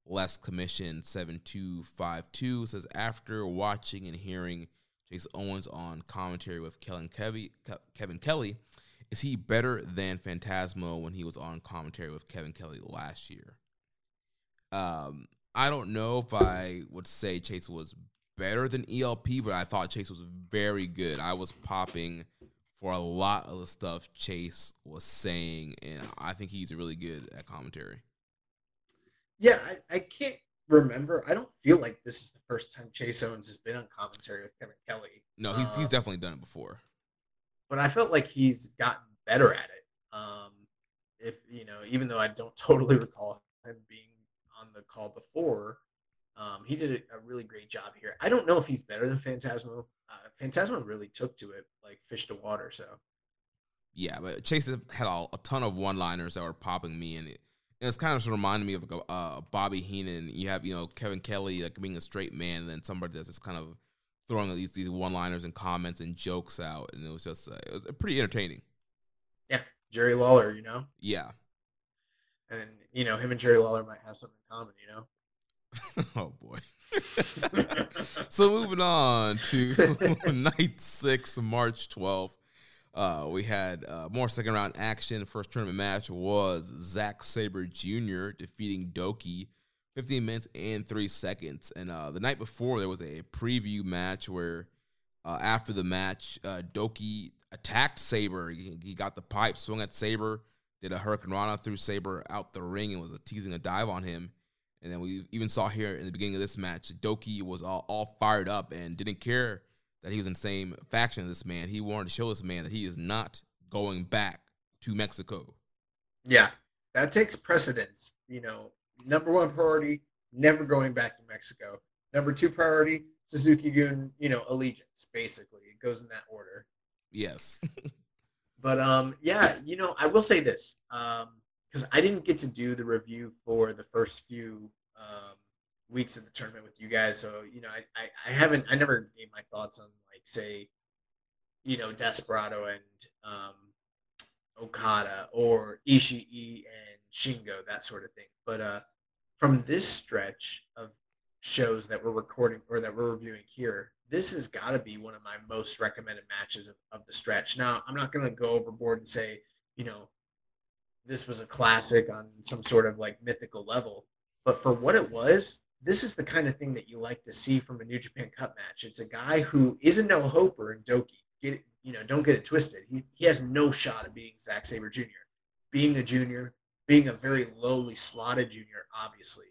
C: Less Commission 7252 says after watching and hearing Chase Owens on commentary with Kevin Kelly, Kevin Kelly, is he better than Phantasmo when he was on commentary with Kevin Kelly last year? Um, I don't know if I would say Chase was better than ELP, but I thought Chase was very good. I was popping for a lot of the stuff Chase was saying, and I think he's really good at commentary.
D: Yeah, I, I can't remember. I don't feel like this is the first time Chase Owens has been on commentary with Kevin Kelly.
C: No, he's he's um, definitely done it before.
D: But I felt like he's gotten better at it. Um, if you know, even though I don't totally recall him being the call before. Um, he did a, a really great job here. I don't know if he's better than Phantasmo. Uh, Phantasmo really took to it like fish to water. So
C: Yeah, but Chase had a, a ton of one-liners that were popping me, and it, and it's kind of reminding me of like a, uh, Bobby Heenan. You have you know Kevin Kelly like being a straight man, and then somebody that's just kind of throwing these these one-liners and comments and jokes out, and it was just uh, it was pretty entertaining.
D: yeah, Jerry Lawler, you know,
C: Yeah.
D: And you know him and Jerry Lawler might have something in common, you know.
C: oh boy. so moving on to night six, March twelfth. Uh, we had uh, more second round action. First tournament match was Zack Sabre Jr. defeating Doki, 15 minutes and three seconds. And uh, the night before, there was a preview match where uh, after the match, uh, Doki attacked Sabre. He, he got the pipe, swung at Sabre, did a Hurricanrana through Sabre out the ring, and was a teasing a dive on him. And then we even saw here in the beginning of this match, Doki was all, all fired up and didn't care that he was in the same faction as this man. He wanted to show this man that he is not going back to Mexico.
D: Yeah, that takes precedence. You know, number one priority, never going back to Mexico. Number two priority, Suzuki Gun, you know, allegiance, basically. It goes in that order.
C: Yes.
D: But um, yeah, you know, I will say this because I didn't get to do the review for the first few um, weeks of the tournament with you guys, so you know, I, I, I haven't, I never gave my thoughts on like say, you know, Desperado and um, Okada or Ishii and Shingo, that sort of thing. But uh, from this stretch of shows that we're recording or that we're reviewing here, this has got to be one of my most recommended matches of, of the stretch. Now, I'm not going to go overboard and say, you know, this was a classic on some sort of like mythical level, but for what it was, this is the kind of thing that you like to see from a New Japan Cup match. It's a guy who is a no hoper in Doki. Get it, you know, don't get it twisted. He, he has no shot at being Zack Sabre Jr. Being a junior, being a very lowly slotted junior, obviously.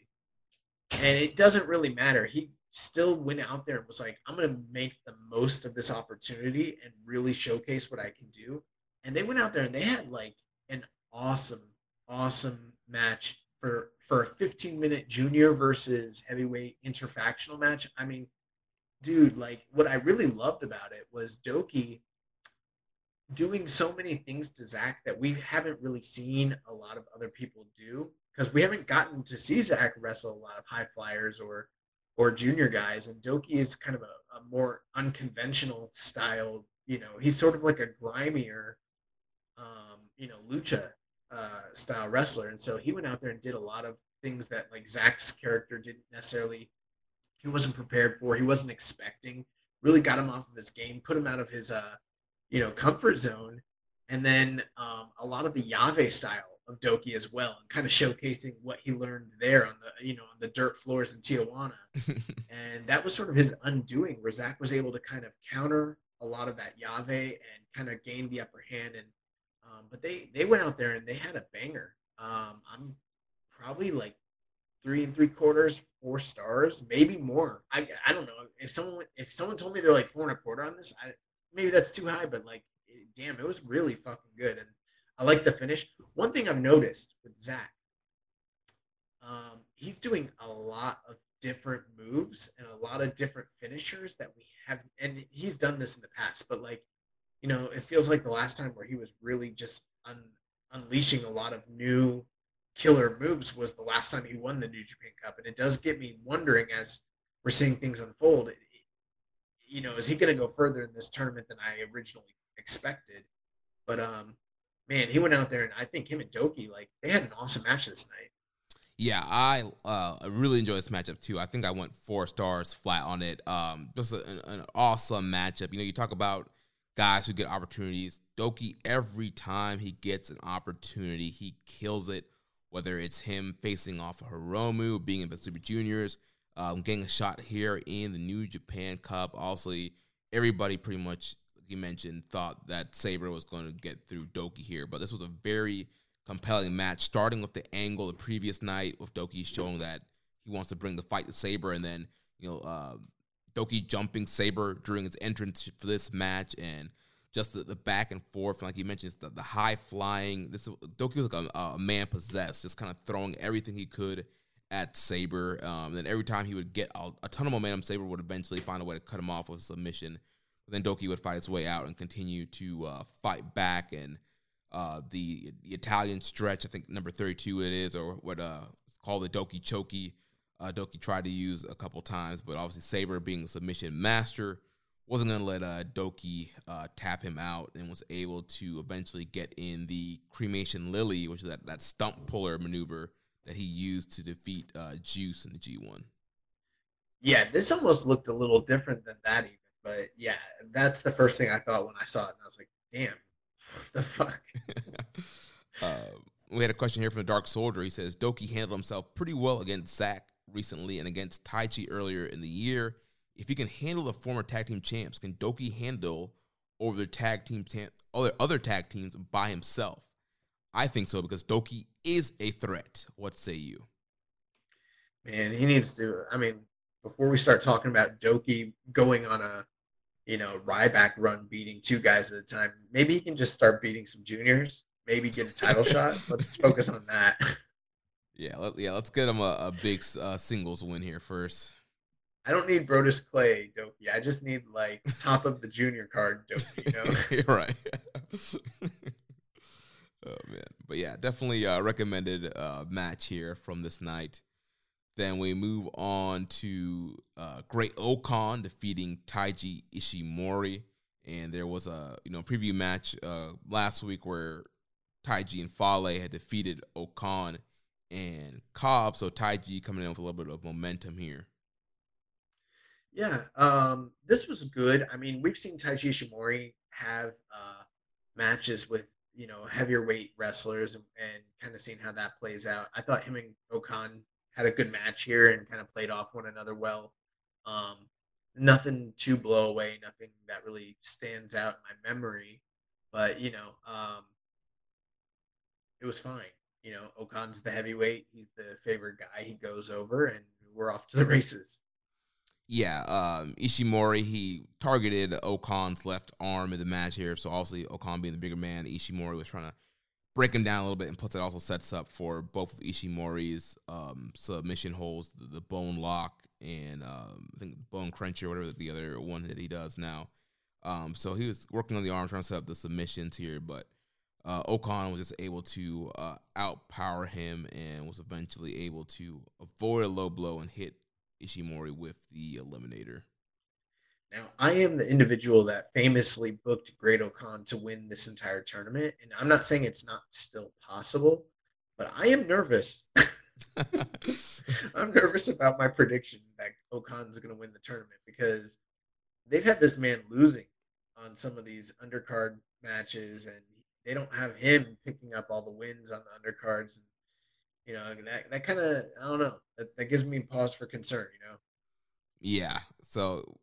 D: And it doesn't really matter. He still went out there and was like, I'm going to make the most of this opportunity and really showcase what I can do. And they went out there and they had like an awesome, awesome match for for a 15 minute junior versus heavyweight interfactional match. I mean, dude, like what I really loved about it was Doki doing so many things to Zack that we haven't really seen a lot of other people do because we haven't gotten to see Zack wrestle a lot of high flyers or or junior guys, and Doki is kind of a, a more unconventional style. You know, he's sort of like a grimier, um, you know, lucha uh, style wrestler, and so he went out there and did a lot of things that like Zack's character didn't necessarily. He wasn't prepared for. He wasn't expecting. Really got him off of his game, put him out of his uh, you know, comfort zone, and then um, a lot of the Llave style of Doki as well, and kind of showcasing what he learned there on the you know on the dirt floors in Tijuana, and that was sort of his undoing, where Zack was able to kind of counter a lot of that Llave and kind of gain the upper hand. And um, but they they went out there and they had a banger. Um, I'm probably like three and three quarters, four stars, maybe more. I I don't know if someone if someone told me they're like four and a quarter on this, I maybe that's too high, but like damn, it was really fucking good. And I like the finish. One thing I've noticed with Zack, um, he's doing a lot of different moves and a lot of different finishers that we have, and he's done this in the past. But like, you know, it feels like the last time where he was really just un- unleashing a lot of new killer moves was the last time he won the New Japan Cup, and it does get me wondering as we're seeing things unfold. You know, is he going to go further in this tournament than I originally expected? But um, man, he went out there and I think him and Doki, like they had an awesome match this night.
C: Yeah, I uh, really enjoyed this matchup too. I think I went four stars flat on it. Um, just a, an, an awesome matchup. You know, you talk about guys who get opportunities. Doki, every time he gets an opportunity, he kills it. Whether it's him facing off of Hiromu, being in the Super Juniors, um, getting a shot here in the New Japan Cup. Also, everybody pretty much you mentioned thought that Sabre was going to get through Doki here, but this was a very compelling match, starting with the angle the previous night with Doki showing that he wants to bring the fight to Sabre, and then you know uh, Doki jumping Sabre during his entrance for this match, and just the, the back and forth, and like you mentioned, the, the high flying. This Doki was like a, a man possessed, just kind of throwing everything he could at Sabre. Um, then every time he would get a, a, ton of momentum, Sabre would eventually find a way to cut him off with submission. But then Doki would fight its way out and continue to uh, fight back. And uh, the, the Italian stretch, I think number 32 it is, or what uh, called the Doki Choki. Uh, DOUKI tried to use a couple times, but obviously Sabre being a submission master wasn't going to let uh, DOUKI uh, tap him out and was able to eventually get in the cremation lily, which is that, that stump puller maneuver that he used to defeat uh, Juice in the G1.
D: Yeah, this almost looked a little different than that, even. But yeah, that's the first thing I thought when I saw it, and I was like, "Damn, the fuck."
C: uh, we had a question here from the Dark Soldier. He says Doki handled himself pretty well against Zack recently and against Taichi earlier in the year. If he can handle the former tag team champs, can Doki handle over the tag team tam- other other tag teams by himself? I think so because Doki is a threat. What say you?
D: Man, he needs to. I mean, before we start talking about Doki going on a, you know, Ryback run beating two guys at a time, maybe he can just start beating some juniors. Maybe get a title shot. Let's focus on that.
C: Yeah, let, yeah. Let's get him a, a big uh, singles win here first.
D: I don't need Brodus Clay DOUKI. I just need like top of the junior card DOUKI.
C: You know? right. Oh man, but yeah, definitely uh, recommended uh, match here from this night. Then we move on to uh, Great-O-Khan defeating Taiji Ishimori, and there was a you know preview match uh, last week where Taiji and Fale had defeated O-Khan and Cobb. So Taiji coming in with a little bit of momentum here.
D: Yeah, um, this was good. I mean, we've seen Taiji Ishimori have uh, matches with you know heavier weight wrestlers and, and kind of seeing how that plays out. I thought him and O-Khan had a good match here and kind of played off one another well. Um, nothing too blow away, nothing that really stands out in my memory, but you know, um, it was fine. You know, O-Khan's the heavyweight; he's the favorite guy. He goes over, and we're off to the races
C: yeah, um, Ishimori he targeted O-Khan's left arm in the match here. So obviously O-Khan being the bigger man, Ishimori was trying to break him down a little bit, and plus it also sets up for both of Ishimori's um, submission holds, the, the, bone lock and um, I think bone cruncher, whatever the other one that he does now. Um, so he was working on the arm, trying to set up the submissions here, but uh, O-Khan was just able to uh, outpower him and was eventually able to avoid a low blow and hit Ishimori with the Eliminator.
D: Now, I am the individual that famously booked Great-O-Khan to win this entire tournament, and I'm not saying it's not still possible, but I am nervous. I'm nervous about my prediction that O-Khan's going to win the tournament because they've had this man losing on some of these undercard matches, and they don't have him picking up all the wins on the undercards. And you know that that kind of I don't know that, that gives me pause for concern. You know.
C: Yeah. So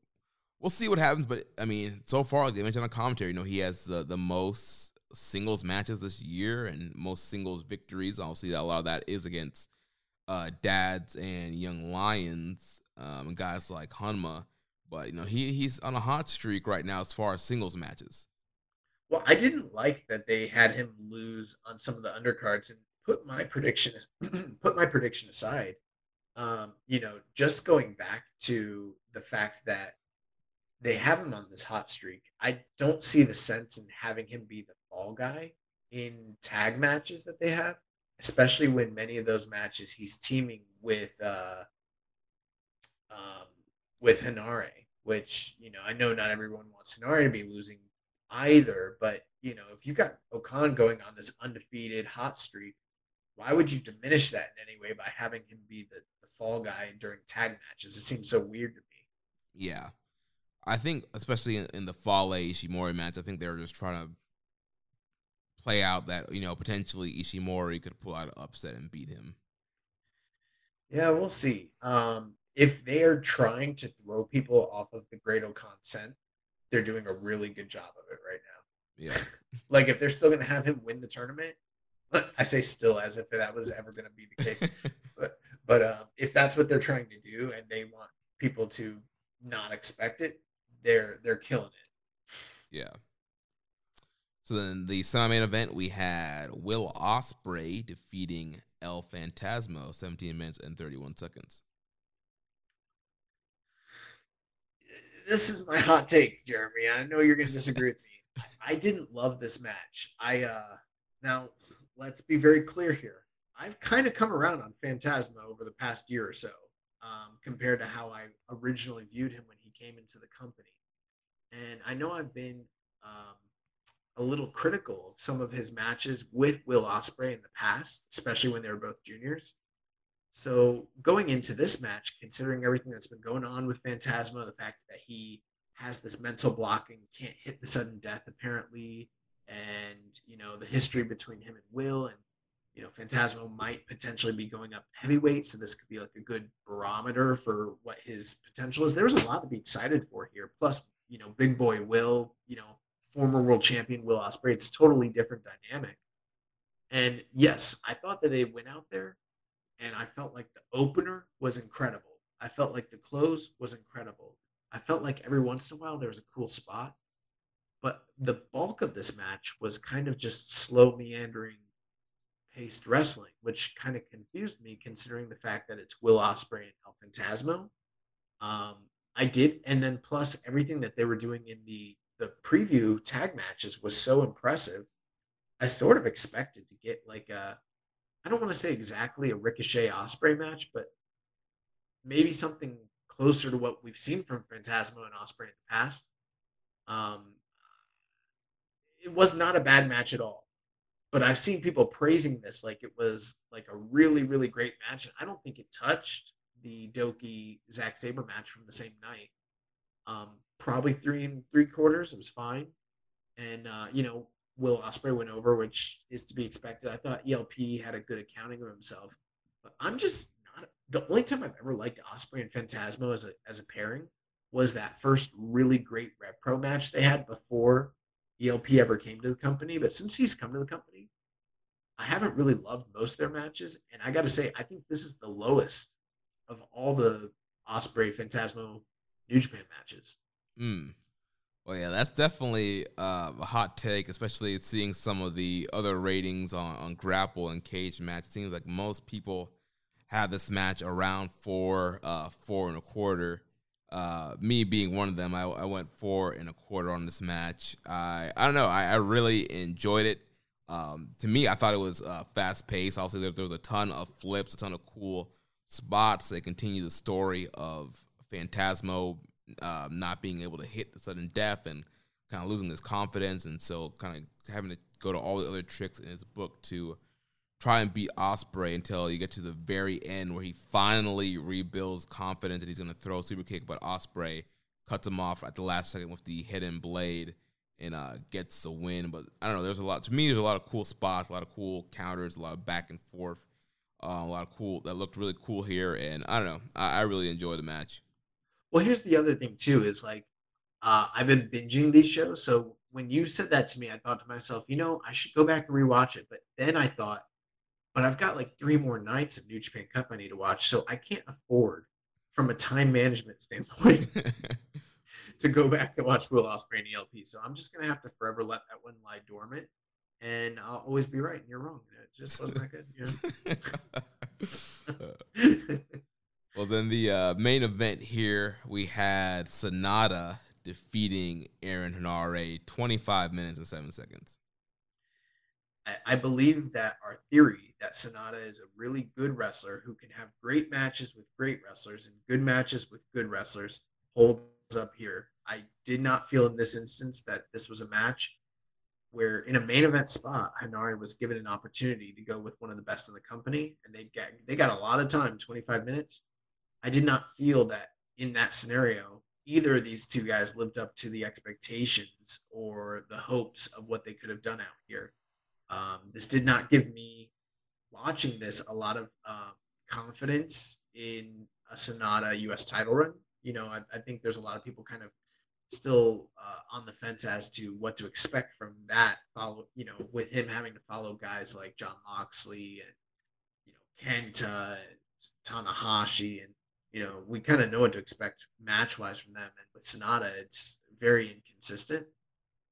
C: we'll see what happens, but I mean, so far like they mentioned on commentary, you know, he has the the most singles matches this year and most singles victories. Obviously, a lot of that is against uh, dads and young lions um, and guys like Honma. But you know, he he's on a hot streak right now as far as singles matches.
D: Well, I didn't like that they had him lose on some of the undercards, and put my prediction put my prediction aside. Um, you know, just going back to the fact that they have him on this hot streak, I don't see the sense in having him be the fall guy in tag matches that they have, especially when many of those matches he's teaming with uh, um, with Henare, which you know I know not everyone wants Henare to be losing either, but you know if you've got O-Khan going on this undefeated hot streak, why would you diminish that in any way by having him be the, the fall guy during tag matches? It seems so weird to me.
C: Yeah. I think, especially in, in the Fale Ishimori match, I think they were just trying to play out that, you know, potentially Ishimori could pull out an upset and beat him.
D: Yeah, we'll see. Um, if they are trying to throw people off of the Great-O-Khan scent, they're doing a really good job of it right now.
C: Yeah.
D: like if they're still going to have him win the tournament, I say still as if that was ever going to be the case. but but uh, if that's what they're trying to do and they want people to not expect it, they're they're killing it.
C: Yeah. So then the semi-main event, we had Will Ospreay defeating El Phantasmo, 17 minutes and 31 seconds.
D: This is my hot take, Jeremy. I know you're going to disagree with me. I didn't love this match. I uh now let's be very clear here. I've kind of come around on Phantasmo over the past year or so, um, compared to how I originally viewed him when he came into the company. And I know I've been um, a little critical of some of his matches with Will Ospreay in the past, especially when they were both juniors. So going into this match, considering everything that's been going on with Phantasmo, the fact that he has this mental block and can't hit the sudden death apparently, and you know the history between him and Will, and you know Phantasmo might potentially be going up heavyweight, so this could be like a good barometer for what his potential is. There's a lot to be excited for here. Plus, you know, big boy Will, you know, former world champion Will Ospreay. It's totally different dynamic. And yes, I thought that they went out there and I felt like the opener was incredible. I felt like the close was incredible. I felt like every once in a while there was a cool spot. But the bulk of this match was kind of just slow meandering paced wrestling, which kind of confused me considering the fact that it's Will Ospreay and El Phantasmo. Um, I did, and then plus everything that they were doing in the the preview tag matches was so impressive. I sort of expected to get like a, I don't want to say exactly a Ricochet Ospreay match, but maybe something closer to what we've seen from Phantasmo and Ospreay in the past. Um, it was not a bad match at all, but I've seen people praising this like it was like a really really great match. I don't think it touched the Doki Zack Sabre match from the same night. Um, probably three and three quarters. It was fine, and uh, you know Will Ospreay went over, which is to be expected. I thought ELP had a good accounting of himself, but I'm just not. The only time I've ever liked Ospreay and Phantasmo as a as a pairing was that first really great Rev Pro match they had before ELP ever came to the company. But since he's come to the company, I haven't really loved most of their matches, and I got to say, I think this is the lowest of all the Ospreay Phantasmo New Japan matches.
C: Mm. Well, yeah, that's definitely uh, a hot take, especially seeing some of the other ratings on, on Grapple and Cage Match. It seems like most people have this match around four, uh, four and a quarter. Uh, me being one of them, I, I, went four and a quarter on this match. I I don't know, I, I really enjoyed it. Um, to me, I thought it was uh, fast paced. Also, there, there was a ton of flips, a ton of cool spots that continue the story of Phantasmo uh, not being able to hit the sudden death and kind of losing his confidence, and so kind of having to go to all the other tricks in his book to try and beat Ospreay until you get to the very end where he finally rebuilds confidence that he's going to throw a super kick, but Ospreay cuts him off at the last second with the hidden blade and uh, gets a win. But I don't know. There's a lot to me. There's a lot of cool spots, a lot of cool counters, a lot of back and forth, uh, a lot of cool that looked really cool here. And I don't know. I, I really enjoy the match.
D: Well, here's the other thing too is like uh, I've been binging these shows, so when you said that to me, I thought to myself, you know, I should go back and rewatch it. But then I thought, but I've got like three more nights of New Japan Cup I need to watch, so I can't afford, from a time management standpoint, to go back and watch Will Ospreay and ELP. So I'm just gonna have to forever let that one lie dormant, and I'll always be right and you're wrong. It just wasn't that good. You know?
C: Well, then the uh, main event here, we had Sanada defeating Aaron Henare 25 minutes and 7 seconds.
D: I believe that our theory that Sanada is a really good wrestler who can have great matches with great wrestlers and good matches with good wrestlers holds up here. I did not feel in this instance that this was a match where in a main event spot, Henare was given an opportunity to go with one of the best in the company, and they got they got a lot of time, 25 minutes, I did not feel that in that scenario, either of these two guys lived up to the expectations or the hopes of what they could have done out here. Um, this did not give me, watching this, a lot of uh, confidence in a Sanada U.S. title run. You know, I, I, think there's a lot of people kind of still uh, on the fence as to what to expect from that. Follow, you know, with him having to follow guys like Jon Moxley and you know Kenta and Tanahashi and you know, we kind of know what to expect match wise from them. And with Sanada, it's very inconsistent.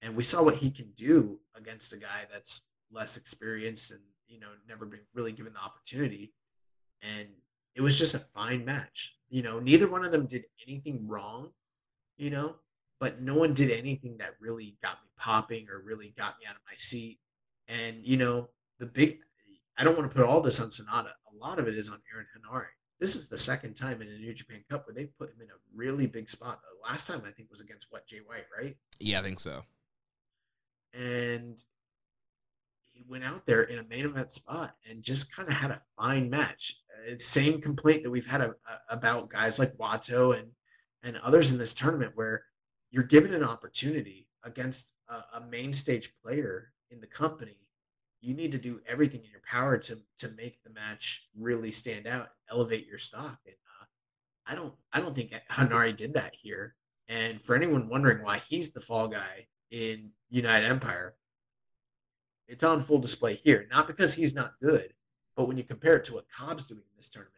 D: and we saw what he can do against a guy that's less experienced and you know never been really given the opportunity. And it was just a fine match. You know, neither one of them did anything wrong. You know, but no one did anything that really got me popping or really got me out of my seat. And you know, the big I don't want to put all this on Sanada. A lot of it is on Aaron Henare. This is the second time in a New Japan Cup where they've put him in a really big spot. The last time I think was against what Jay White, right?
C: Yeah, I think so.
D: And he went out there in a main event spot and just kind of had a fine match. Uh, same complaint that we've had a, a, about guys like Wato and and others in this tournament, where you're given an opportunity against a, a main stage player in the company you need to do everything in your power to to make the match really stand out, elevate your stock. And uh, I don't I don't think Henare did that here. And for anyone wondering why he's the fall guy in United Empire, it's on full display here. Not because he's not good, but when you compare it to what Cobb's doing in this tournament,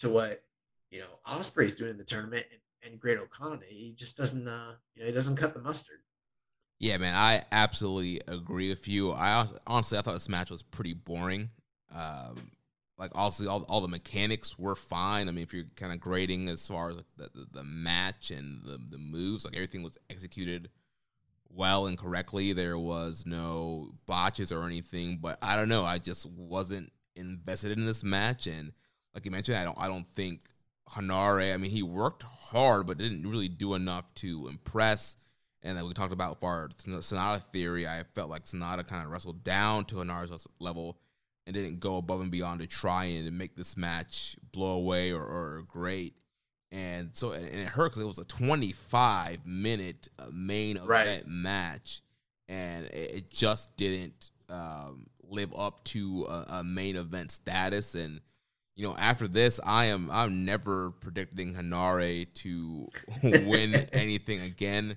D: to what you know Ospreay's doing in the tournament, and, and Great-O-Khan, he just doesn't uh, you know he doesn't cut the mustard.
C: Yeah, man, I absolutely agree with you. I honestly, I thought this match was pretty boring. Um, like, also, all, all the mechanics were fine. I mean, if you're kind of grading as far as like the, the, the match and the, the moves, like everything was executed well and correctly. There was no botches or anything. But I don't know. I just wasn't invested in this match. And like you mentioned, I don't. I don't think Henare. I mean, he worked hard, but didn't really do enough to impress and then we talked about for Sanada theory, I felt like Sanada kind of wrestled down to Henare's level and didn't go above and beyond to try and make this match blow away or, or great. And so, and it hurt because it was a 25 minute uh, main event right. match, and it just didn't um, live up to a, a, main event status. And you know, after this, I am I'm never predicting Henare to win anything again.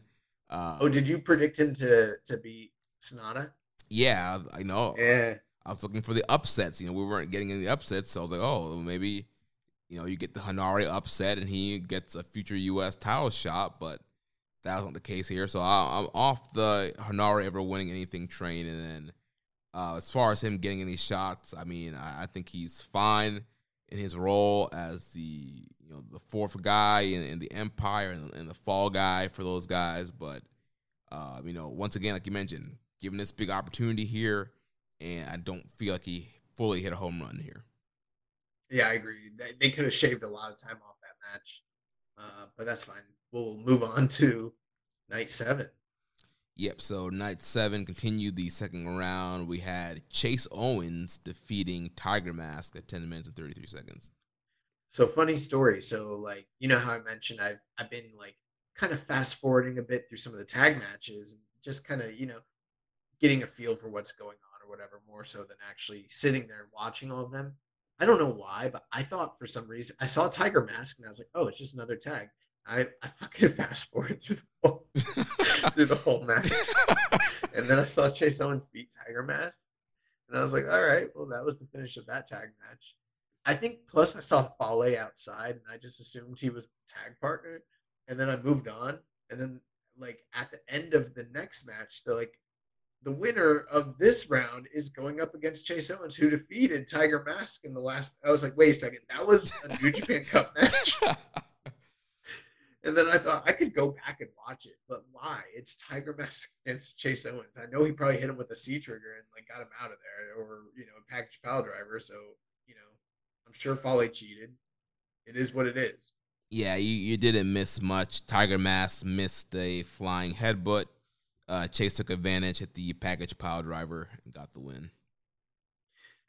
D: Uh, oh, did you predict him to to beat Sanada?
C: Yeah, I know.
D: Yeah.
C: I was looking for the upsets. You know, we weren't getting any upsets, so I was like, oh, maybe, you know, you get the Henare upset and he gets a future U.S. title shot, but that wasn't the case here. So I, am off the Henare ever winning anything train. And then uh, as far as him getting any shots, I mean, I, I think he's fine in his role as the you know the fourth guy in, in the Empire and, and, the fall guy for those guys. But uh, you know, once again, like you mentioned, given this big opportunity here, and I don't feel like he fully hit a home run here.
D: Yeah, I agree. They, they could have shaved a lot of time off that match, uh, but that's fine. We'll move on to night seven.
C: Yep. So night seven continued the second round. We had Chase Owens defeating Tiger Mask at 10 minutes and 33 seconds.
D: So funny story. So like you know how I mentioned I've I've been like kind of fast forwarding a bit through some of the tag matches and just kind of you know getting a feel for what's going on or whatever more so than actually sitting there watching all of them. I don't know why, but I thought for some reason I saw Tiger Mask and I was like, oh, it's just another tag. I, I fucking fast forward through the whole through the whole match, and then I saw Chase Owens beat Tiger Mask, and I was like, all right, well that was the finish of that tag match. I think plus I saw Fale outside, and I just assumed he was the tag partner, and then I moved on, and then like at the end of the next match, the like the winner of this round is going up against Chase Owens, who defeated Tiger Mask in the last. I was like, wait a second, that was a New Japan Cup match. And then I thought I could go back and watch it, but why? It's Tiger Mask against Chase Owens. I know he probably hit him with a V trigger and like got him out of there, or you know, a package pile driver. So you know, I'm sure Fale cheated. It is what it is.
C: Yeah, you, you didn't miss much. Tiger Mask missed a flying headbutt. Uh, Chase took advantage, hit the package pile driver, and got the win.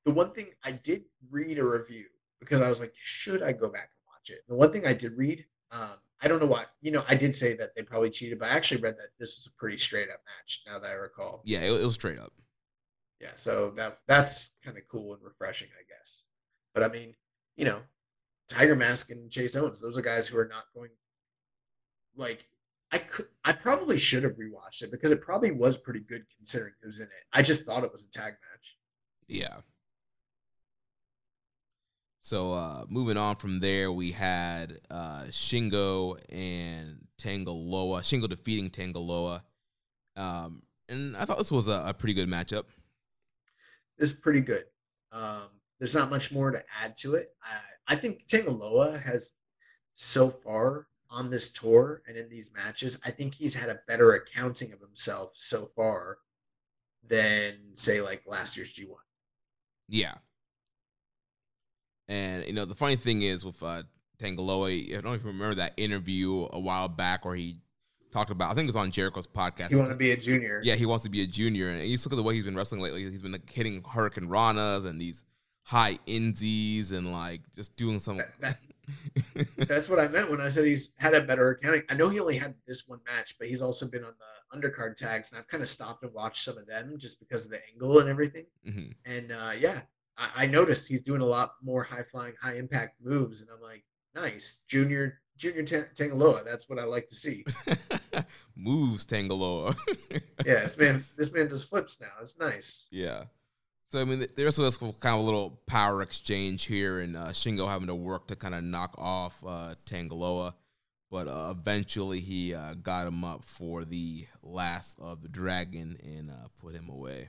D: The one thing I did read a review because I was like, should I go back and watch it? The one thing I did read, um, I don't know why. You know, I did say that they probably cheated, but I actually read that this was a pretty straight up match. Now that I recall.
C: Yeah, it, it was straight up.
D: Yeah, so that that's kind of cool and refreshing, I guess. But I mean, you know, Tiger Mask and Chase Owens, those are guys who are not going. Like, I could, I probably should have rewatched it because it probably was pretty good considering who's in it. I just thought it was a tag match.
C: Yeah. So uh, moving on from there, we had uh, Shingo and Tanga Loa. Shingo defeating Tanga Loa. Um, and I thought this was a, a pretty good matchup.
D: This is pretty good. Um, there's not much more to add to it. I, I think Tanga Loa has so far on this tour and in these matches, I think he's had a better accounting of himself so far than say like last year's G1.
C: Yeah. And you know, the funny thing is with uh Tanga Loa, I don't even remember that interview a while back where he talked about I think it was on Jericho's podcast.
D: He wants to be a junior.
C: Yeah, he wants to be a junior. And you look at the way he's been wrestling lately. He's been like, hitting Hurricanranas and these high indies and like just doing some
D: That- that- That's what I meant when I said he's had a better accounting. I know he only had this one match, but he's also been on the undercard tags, and I've kind of stopped and watched some of them just because of the angle and everything.
C: Mhm.
D: And uh, yeah, I, I noticed he's doing a lot more high flying, high impact moves, and I'm like, nice, junior, junior Ta- Tanga Loa. That's what I like to see.
C: moves Tanga Loa.
D: Yeah, this man, this man does flips now. It's nice.
C: yeah. So I mean, there's this kind of a little power exchange here, and uh, Shingo having to work to kind of knock off uh, Tanga Loa, but uh, eventually he uh, got him up for the last of the dragon and uh, put him away.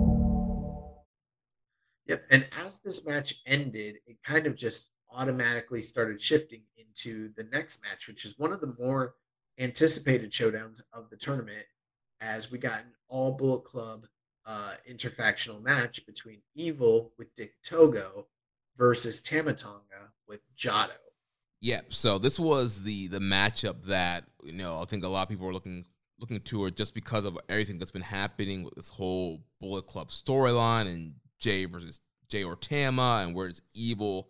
D: Yep. And as this match ended, it kind of just automatically started shifting into the next match, which is one of the more anticipated showdowns of the tournament, as we got an all Bullet Club uh, interfactional match between Evil with Dick Togo versus Tama Tonga with Jado.
C: Yeah, so this was the the matchup that you know I think a lot of people are looking looking toward just because of everything that's been happening with this whole Bullet Club storyline and Jay versus Jay or Tama and where does Evil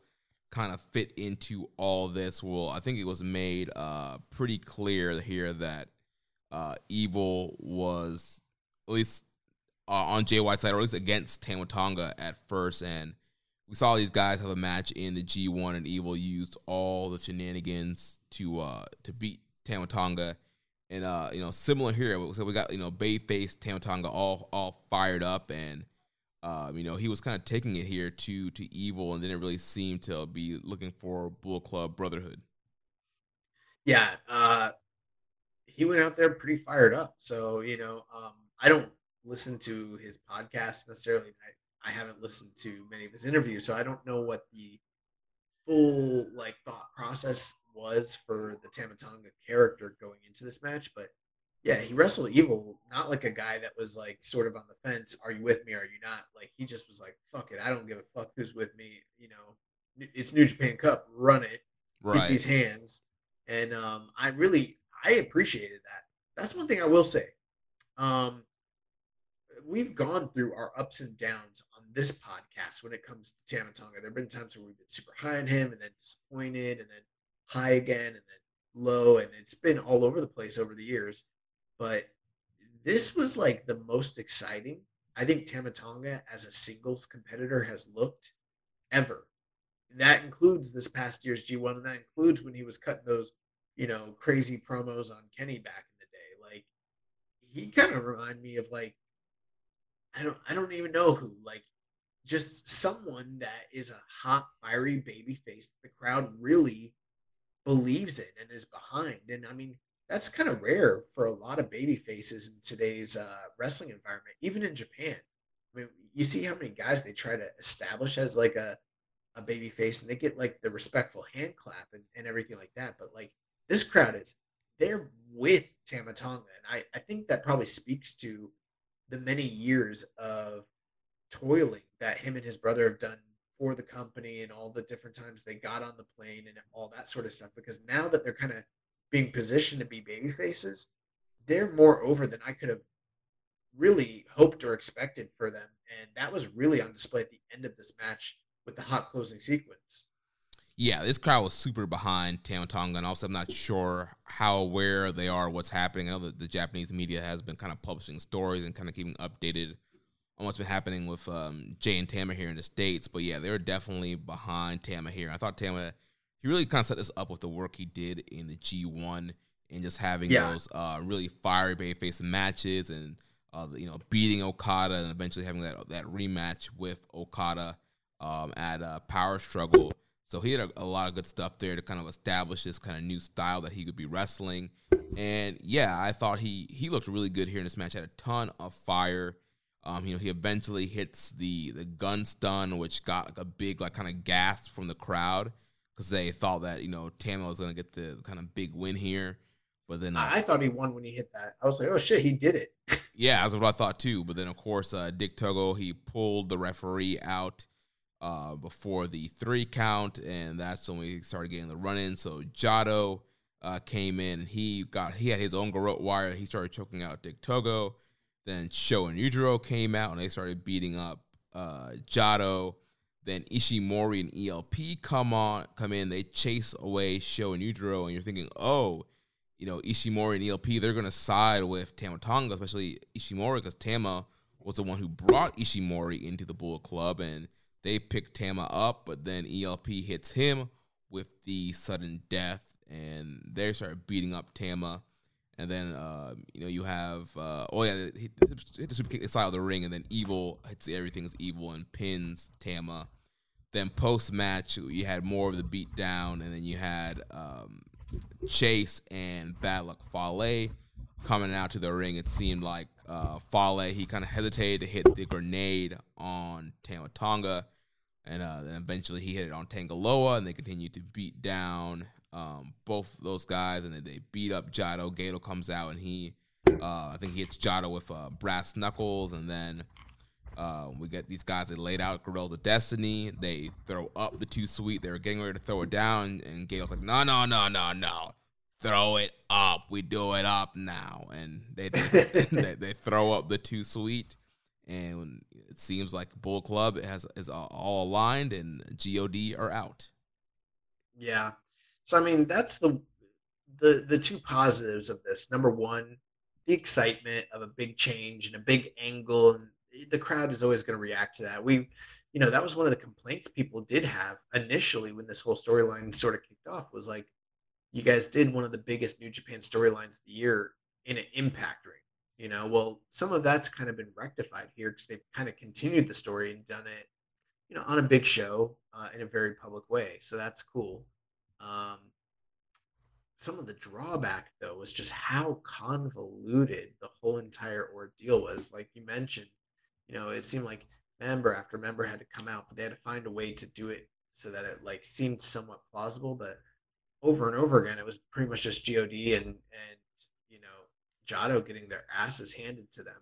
C: kind of fit into all this. Well, I think it was made uh pretty clear here that uh Evil was at least uh, on Jay White's side or at least against Tama Tonga at first and we saw these guys have a match in the G1 and Evil used all the shenanigans to uh to beat Tama Tonga. And uh, you know, similar here. So we got, you know, Bayface, Tama Tonga all all fired up and um, you know, he was kind of taking it here to to Evil and didn't really seem to be looking for Bull Club Brotherhood.
D: Yeah, uh, he went out there pretty fired up. So you know, um, I don't listen to his podcast necessarily. I, I haven't listened to many of his interviews, so I don't know what the full like thought process was for the Tama Tonga character going into this match. But yeah, he wrestled Evil not like a guy that was like sort of on the fence. Are you with me? Are you not? Like he just was like, "Fuck it, I don't give a fuck who's with me." You know, it's New Japan Cup, run it, get these hands. And um, I really I appreciated that. That's one thing I will say. Um, we've gone through our ups and downs on this podcast when it comes to Tama Tonga. There have been times where we've been super high on him and then disappointed and then high again and then low and it's been all over the place over the years. But this was like the most exciting I think Tama Tonga as a singles competitor has looked ever. That includes this past year's G1 and that includes when he was cutting those, you know, crazy promos on Kenny back in the day. Like he kind of reminded me of like I don't I don't even know who. Like just someone that is a hot, fiery baby face the crowd really believes in and is behind. And I mean, that's kind of rare for a lot of baby faces in today's uh, wrestling environment, even in Japan. I mean, you see how many guys they try to establish as like a a baby face and they get like the respectful hand clap and, and everything like that. But like this crowd is they're with Tama Tonga. And I, I think that probably speaks to the many years of toiling that him and his brother have done for the company and all the different times they got on the plane and all that sort of stuff. Because now that they're kind of being positioned to be baby faces, they're more over than I could have really hoped or expected for them. And that was really on display at the end of this match with the hot closing sequence.
C: Yeah, this crowd was super behind Tama Tonga, and also I'm not sure how aware they are what's happening. I know that the Japanese media has been kind of publishing stories and kind of keeping updated on what's been happening with um, Jay and Tama here in the States. But yeah, they're definitely behind Tama here. I thought Tama, he really kind of set this up with the work he did in the G1 and just having yeah. those uh, really fiery bay face matches and, uh, you know, beating Okada and eventually having that, that rematch with Okada um, at uh, Power Struggle. So he had a, a, lot of good stuff there to kind of establish this kind of new style that he could be wrestling. And yeah, I thought he he looked really good here in this match. Had a ton of fire. Um, you know, he eventually hits the the gun stun, which got like a big like kind of gasp from the crowd because they thought that you know Tama was going to get the kind of big win here. But then
D: uh, I thought he won when he hit that. I was like, oh shit, he did it.
C: yeah, that's what I thought too. But then of course, uh, Dick Togo he pulled the referee out uh, before the three count, and that's when we started getting the run in. So Jado uh, came in. He got he had his own garrote wire. He started choking out Dick Togo. Then Sho and Yujiro came out and they started beating up uh, Jado. Then Ishimori and ELP come on, come in. They chase away Sho and Yujiro, and you're thinking, oh, you know, Ishimori and ELP, they're gonna side with Tama Tonga, especially Ishimori, because Tama was the one who brought Ishimori into the Bullet Club, and they picked Tama up, but then ELP hits him with the sudden death, and they start beating up Tama. And then uh, you know you have uh, oh yeah hit, hit the super kick inside of the ring, and then Evil hits everything's evil and pins Tama. Then post match you had more of the beat down, and then you had um, Chase and Bad Luck Fale coming out to the ring. It seemed like uh, Fale he kind of hesitated to hit the grenade on Tama Tonga, and uh, then eventually he hit it on Tanga Loa, and they continued to beat down um, both those guys, and then they beat up Jado. Gedo comes out, and he, uh, I think he hits Jado with uh, brass knuckles, and then uh, we get these guys that laid out Guerrillas of Destiny. They throw up the two sweet. They were getting ready to throw it down, and Gedo's like, "No, no, no, no, no." Throw it up. We do it up now, and they they, they, they throw up the two sweet, and it seems like Bull Club has is all aligned and God are out.
D: Yeah, so I mean that's the the the two positives of this. Number one, the excitement of a big change and a big angle, and the crowd is always going to react to that. We, you know, that was one of the complaints people did have initially when this whole storyline sort of kicked off. Was like, you guys did one of the biggest New Japan storylines of the year in an Impact ring you know well some of that's kind of been rectified here because they've kind of continued the story and done it you know on a big show uh, in a very public way so that's cool um, some of the drawback though was just how convoluted the whole entire ordeal was. Like you mentioned you know it seemed like member after member had to come out but they had to find a way to do it so that it like seemed somewhat plausible. But over and over again it was pretty much just god and and you know Jado getting their asses handed to them,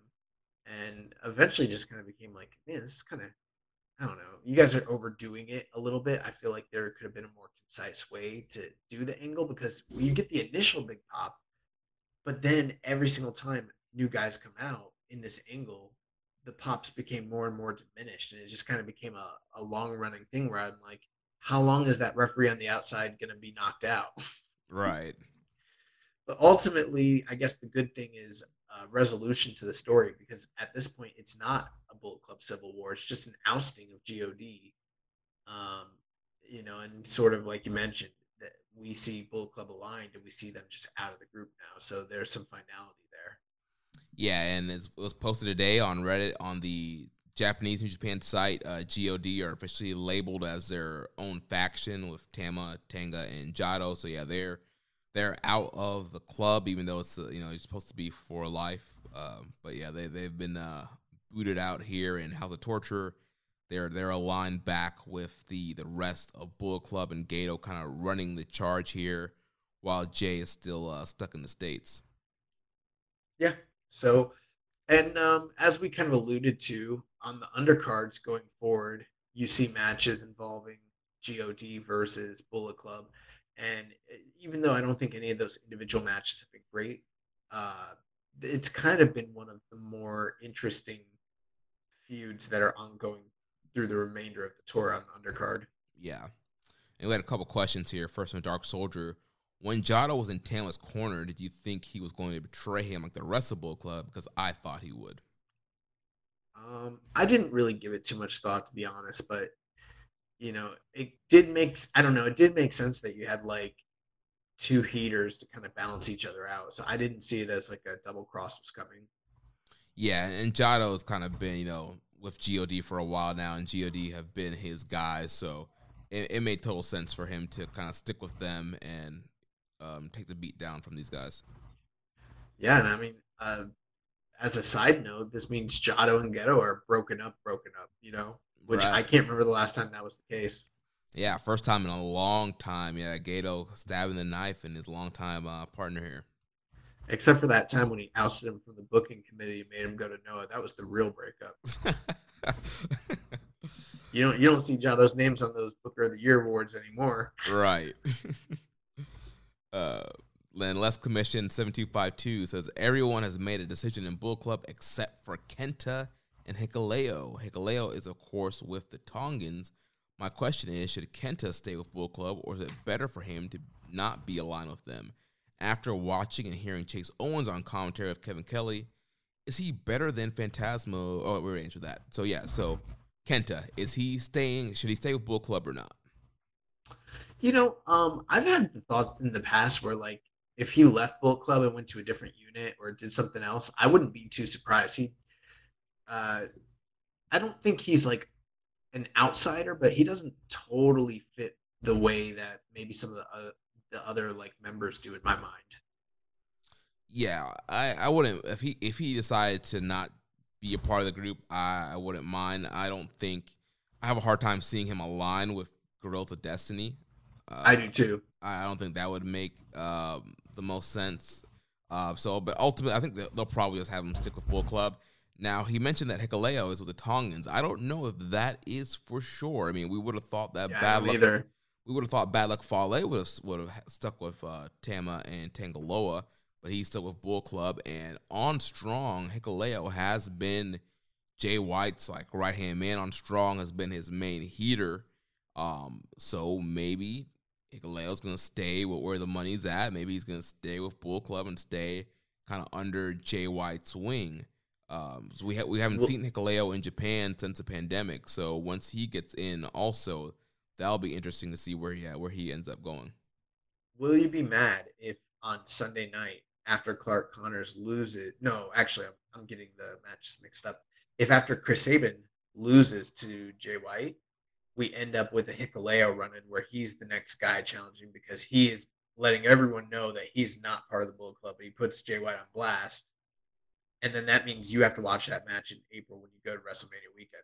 D: and eventually just kind of became like, man, this is kind of, I don't know, you guys are overdoing it a little bit. I feel like there could have been a more concise way to do the angle because you get the initial big pop, but then every single time new guys come out in this angle, the pops became more and more diminished, and it just kind of became a, a long running thing where I'm like, how long is that referee on the outside going to be knocked out?
C: Right.
D: But ultimately, I guess the good thing is uh, resolution to the story because at this point, it's not a Bullet Club civil war. It's just an ousting of God. Um, you know, and sort of like you mentioned, that we see Bullet Club aligned and we see them just out of the group now. So there's some finality there.
C: Yeah, and it was posted today on Reddit on the Japanese New Japan site. Uh, God are officially labeled as their own faction with Tama, Tanga, and Jado. So yeah, they're they're out of the club, even though it's uh, you know it's supposed to be for life. Um, but yeah, they they've been uh, booted out here in House of Torture. They're they're aligned back with the the rest of Bullet Club and Gedo, kind of running the charge here, while Jay is still uh, stuck in the states.
D: Yeah. So, and um, as we kind of alluded to on the undercards going forward, you see matches involving God versus Bullet Club, and eh, even though I don't think any of those individual matches have been great, uh, it's kind of been one of the more interesting feuds that are ongoing through the remainder of the tour on the undercard.
C: Yeah. And we had a couple questions here. First from Dark Soldier. When Jado was in Tama's corner, did you think he was going to betray him like the rest of the Bull Club? Because I thought he would.
D: Um, I didn't really give it too much thought to be honest, but you know, it did make I don't know, it did make sense that you had like two heaters to kind of balance each other out. So I didn't see it as like a double cross was coming.
C: Yeah, and Jado's kind of been, you know, with God for a while now, and God have been his guys, so it, it made total sense for him to kind of stick with them and um, take the beat down from these guys.
D: Yeah, and I mean, uh, as a side note, this means Jado and Gedo are broken up, broken up. You know, which right. I can't remember the last time that was the case.
C: Yeah, first time in a long time. Yeah, Gedo stabbing the knife in his longtime uh, partner here.
D: Except for that time when he ousted him from the booking committee and made him go to Noah. That was the real breakup. you don't you don't see Jado's names on those Booker of the Year awards anymore.
C: Right. uh and Less Commission 7252 says everyone has made a decision in Bull Club except for Kenta and Hikaleo. Hikuleo is, of course, with the Tongans. My question is should Kenta stay with Bull Club or is it better for him to not be aligned with them? After watching and hearing Chase Owens on commentary of Kevin Kelly, is he better than Phantasmo? Oh, we're answer that. So, yeah, so Kenta, is he staying? Should he stay with Bull Club or not?
D: You know, um, I've had the thought in the past where like if he left Bullet Club and went to a different unit or did something else, I wouldn't be too surprised. He, uh, I don't think he's like an outsider, but he doesn't totally fit the way that maybe some of the, uh, the other like members do in my mind.
C: Yeah, I, I wouldn't if he if he decided to not be a part of the group, I, I wouldn't mind. I don't think I have a hard time seeing him align with Guerrilla Destiny.
D: Uh, I do too.
C: I don't think that would make um, the most sense. Uh, so, but ultimately, I think they'll probably just have him stick with Bull Club. Now, he mentioned that Hikuleo is with the Tongans. I don't know if that is for sure. I mean, we would have thought that yeah, bad luck. Either. We would have thought bad luck Fale would have would have stuck with uh, Tama and Tanga Loa, but he's still with Bull Club. And on Strong, Hikuleo has been Jay White's like right hand man. On Strong has been his main heater. Um, so maybe Hikuleo's gonna stay with where the money's at. Maybe he's gonna stay with Bull Club and stay kind of under Jay White's wing. Um, so we ha- we haven't well, seen Hikuleo in Japan since the pandemic. So once he gets in, also that'll be interesting to see where he where he ends up going.
D: Will you be mad if on Sunday night after Clark Connors loses? No, actually, I'm, I'm getting the matches mixed up. If after Chris Sabin loses to Jay White, we end up with a Hikuleo running where he's the next guy challenging because he is letting everyone know that he's not part of the Bullet Club. He puts Jay White on blast. And then that means you have to watch that match in April when you go to WrestleMania weekend.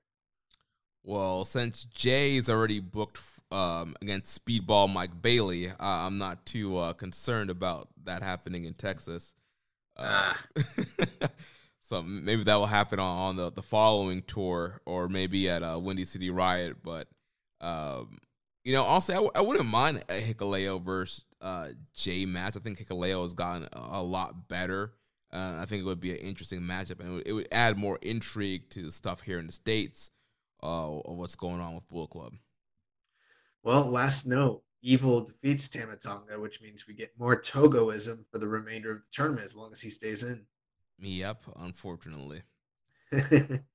C: Well, since Jay's already booked um, against Speedball Mike Bailey, uh, I'm not too uh, concerned about that happening in Texas. Uh, ah. so maybe that will happen on, on, the, the following tour or maybe at uh, Windy City Riot. But um, you know, also I w- I wouldn't mind a Hikuleo versus uh, Jay match. I think Hikuleo has gotten a, a lot better. Uh, I think it would be an interesting matchup, and it would, it would, add more intrigue to stuff here in the states uh, of what's going on with Bull Club.
D: Well, last note: Evil defeats Tama Tonga, which means we get more Togoism for the remainder of the tournament as long as he stays in.
C: Yep, unfortunately.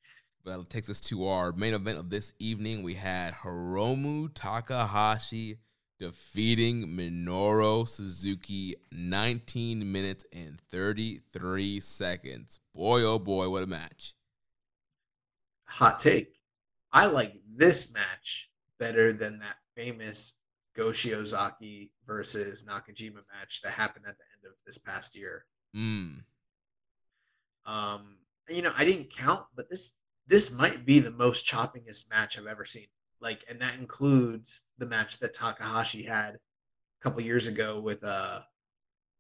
C: Well, it takes us to our main event of this evening. We had Hiromu Takahashi defeating Minoru Suzuki 19 minutes and 33 seconds. Boy, oh boy, what a match.
D: Hot take. I like this match better than that famous Go Shiozaki versus Nakajima match that happened at the end of this past year.
C: Mm.
D: Um, you know, I didn't count, but this this might be the most choppingest match I've ever seen. Like, and that includes the match that Takahashi had a couple years ago with uh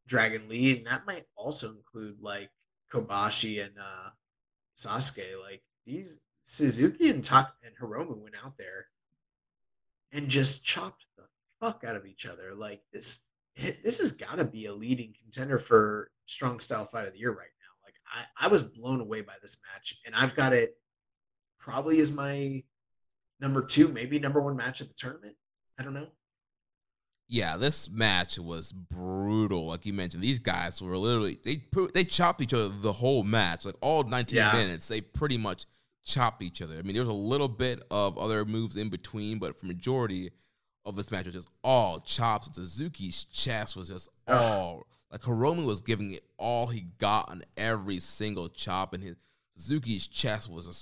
D: Dragon Lee, and that might also include like Kobashi and uh Sasaki. Like these Suzuki and Tak and Hiromu went out there and just chopped the fuck out of each other. Like this this has got to be a leading contender for strong style fight of the year right now. Like I, I was blown away by this match, and I've got it probably as my number two, maybe number one match of the tournament. I don't know.
C: Yeah, this match was brutal. Like you mentioned, these guys were literally they they chopped each other the whole match, like all 19 yeah. minutes. They pretty much chopped each other. I mean, there was a little bit of other moves in between, but for majority of this match was just all chops. Suzuki's chest was just all like Hiromu was giving it all he got on every single chop, and his Suzuki's chest was a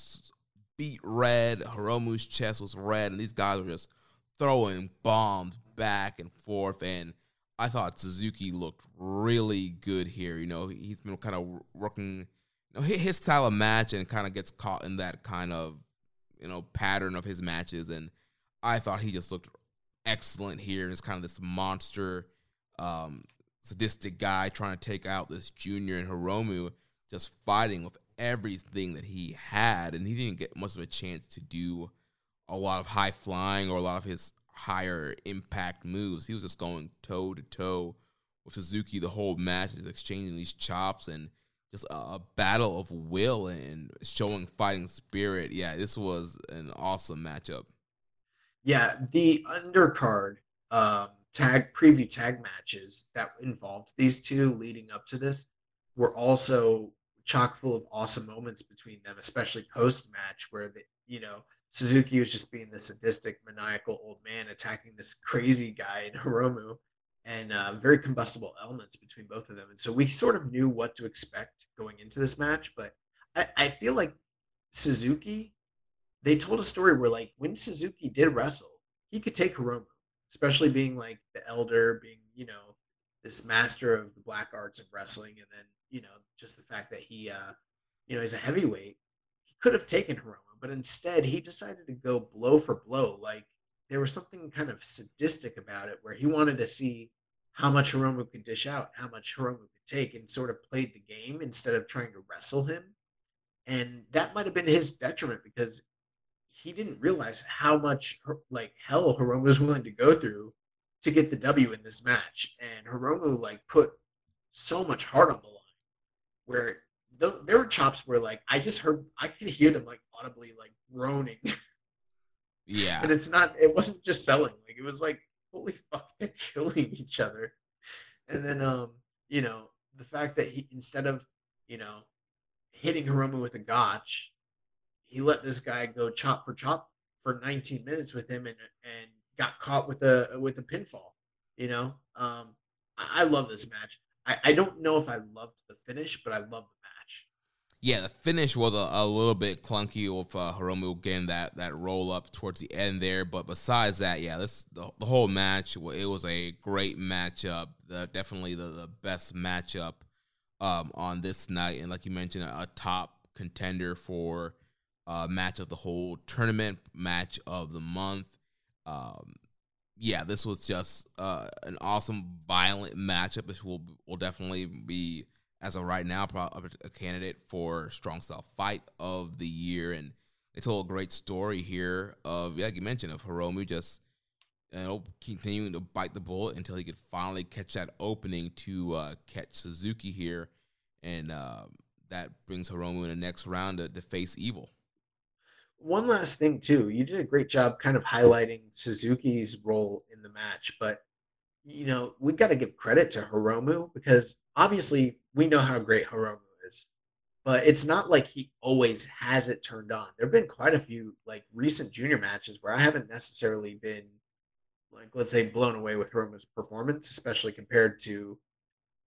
C: beat red. Hiromu's chest was red, and these guys were just throwing bombs back and forth. And I thought Suzuki looked really good here. You know, he's been kind of working, you know, his style of match and kind of gets caught in that kind of, you know, pattern of his matches. And I thought he just looked excellent here. It's kind of this monster, um, sadistic guy trying to take out this junior and Hiromu just fighting with everything that he had, and he didn't get much of a chance to do a lot of high flying or a lot of his higher impact moves. He was just going toe to toe with Suzuki the whole match, just exchanging these chops and just a, battle of will and showing fighting spirit. Yeah, this was an awesome matchup.
D: Yeah, the undercard um, tag preview tag matches that involved these two leading up to this were also chock full of awesome moments between them, especially post match where the you know Suzuki was just being the sadistic, maniacal old man attacking this crazy guy in Hiromu, and uh, very combustible elements between both of them. And so we sort of knew what to expect going into this match, but I, I feel like Suzuki, they told a story where like when Suzuki did wrestle, he could take Hiromu, especially being like the elder, being you know this master of the black arts of wrestling, and then you know, just the fact that he, uh, you know, he's a heavyweight. He could have taken Hiromu, but instead he decided to go blow for blow. Like there was something kind of sadistic about it, where he wanted to see how much Hiromu could dish out, how much Hiromu could take, and sort of played the game instead of trying to wrestle him. And that might have been his detriment because he didn't realize how much like hell Hiromu was willing to go through to get the W in this match. And Hiromu like put so much heart on the where the, there were chops where like I just heard I could hear them like audibly like groaning.
C: Yeah.
D: and it's not it wasn't just selling. Like it was like, holy fuck, they're killing each other. And then um, you know, the fact that he instead of, you know, hitting Hiromu with a gotch, he let this guy go chop for chop for 19 minutes with him and and got caught with a with a pinfall. You know, um, I, I love this match. I, I don't know if I loved the finish, but I loved the match.
C: Yeah, the finish was a, a little bit clunky with uh, Hiromu getting that that roll up towards the end there, but besides that, yeah, this the, the whole match it was a great matchup. The, definitely the, the best matchup um, on this night, and like you mentioned, a, a top contender for uh, match of the whole tournament, match of the month. Um, yeah, this was just uh, an awesome, violent matchup. This will will definitely be, as of right now, a candidate for strong style fight of the year. And they told a great story here of, like you mentioned, of Hiromu just you know continuing to bite the bullet until he could finally catch that opening to uh, catch Suzuki here, and uh, that brings Hiromu in the next round to, to face Evil
D: one last thing too you did a great job kind of highlighting suzuki's role in the match but you know we've got to give credit to hiromu because obviously we know how great hiromu is but it's not like he always has it turned on there have been quite a few like recent junior matches where i haven't necessarily been like let's say blown away with Hiromu's performance, especially compared to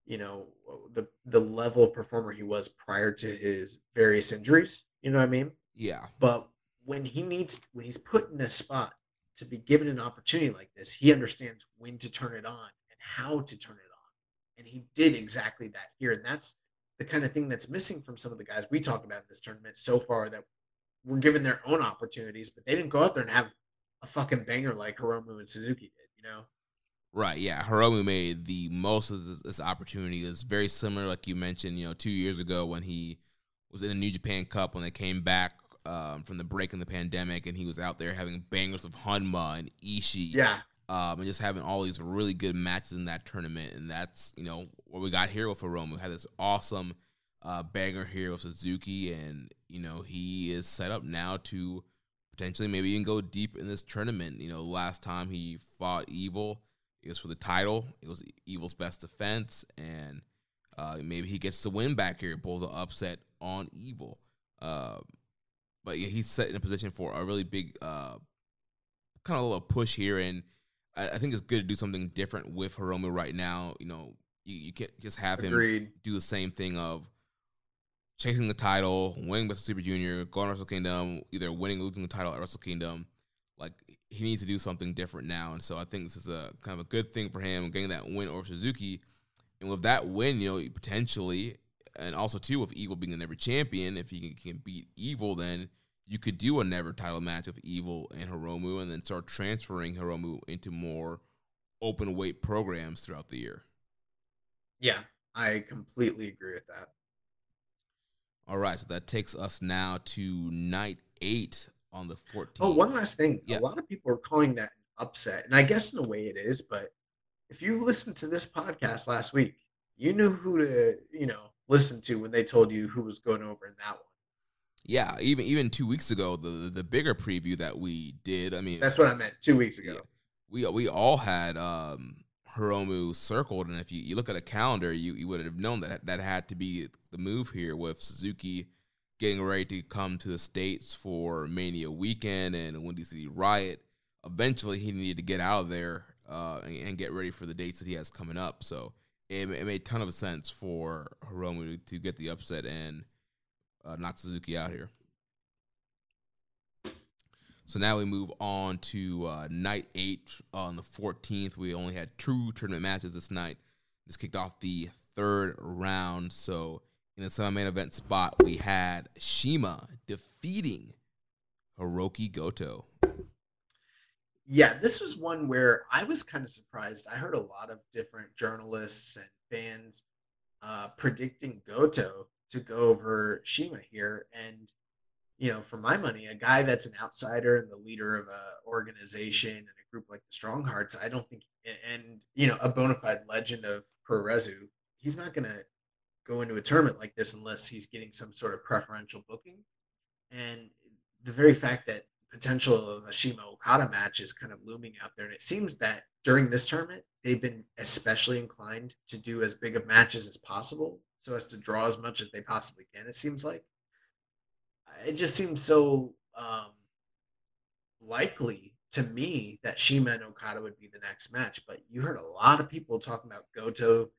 D: you know the the level of performer he was prior to his various injuries. You know what I mean?
C: Yeah.
D: But when he needs when he's put in a spot to be given an opportunity like this, he understands when to turn it on and how to turn it on. And he did exactly that here. And that's the kind of thing that's missing from some of the guys we talked about in this tournament so far that were given their own opportunities, but they didn't go out there and have a fucking banger like Hiromu and Suzuki did, you know?
C: Right, yeah. Hiromu made the most of this, this opportunity. It's very similar, like you mentioned, you know, two years ago when he was in the New Japan Cup when they came back um, from the break in the pandemic, and he was out there having bangers with Honma and Ishii.
D: Yeah.
C: Um, and just having all these really good matches in that tournament, and that's you know what we got here with Hiromu. We had this awesome uh, banger here with Suzuki, and you know he is set up now to potentially maybe even go deep in this tournament. You know, last time he fought Evil, it was for the title. It was Evil's best defense, and uh, maybe he gets the win back here. Pulls an upset on Evil. Uh, but yeah, he's set in a position for a really big uh, kind of a little push here, and I, I, think it's good to do something different with Hiromu right now. You know, you, you can't just have
D: Agreed.
C: him do the same thing of chasing the title, winning Wrestle Super Junior, going to Wrestle Kingdom, either winning or losing the title at Wrestle Kingdom. Like he needs to do something different now, and so I think this is a kind of a good thing for him getting that win over Suzuki. And with that win, you know, potentially and also too with Evil being a never champion, if he can, can, beat Evil, then you could do a never title match with Evil and Hiromu, and then start transferring Hiromu into more open weight programs throughout the year.
D: Yeah, I completely agree with that.
C: All right, so that takes us now to night eight on the 14th.
D: Oh, one last thing.
C: Yeah.
D: A lot of people are calling that an upset, and I guess in a way it is, but if you listened to this podcast last week, you knew who to, you know, listen to when they told you who was going over in that one.
C: Yeah, even even two weeks ago, the the bigger preview that we did. I mean,
D: that's what I meant. Two weeks ago,
C: yeah, we we all had um, Hiromu circled, and if you, you look at a calendar, you, you would have known that that had to be the move here with Suzuki getting ready to come to the states for Mania weekend and Windy City Riot. Eventually, he needed to get out of there uh, and, and get ready for the dates that he has coming up. So it, it made a ton of sense for Hiromu to, get the upset and uh, knock Suzuki out here. So now we move on to uh, night eight on the 14th. We only had two tournament matches this night. This kicked off the third round. So in the semi-main event spot, we had CIMA defeating Hiroki Goto
D: yeah, this was one where I was kind of surprised. I heard a lot of different journalists and fans uh, predicting Goto to go over CIMA here, and you know, for my money, a guy that's an outsider and the leader of a organization and a group like the Strong Hearts, I don't think, and you know, a bona fide legend of Puroresu, he's not going to go into a tournament like this unless he's getting some sort of preferential booking. And the very fact that potential of a CIMA Okada match is kind of looming out there. And it seems that during this tournament, they've been especially inclined to do as big of matches as possible so as to draw as much as they possibly can, it seems like. It just seems so um, likely to me that CIMA and Okada would be the next match. But you heard a lot of people talking about Goto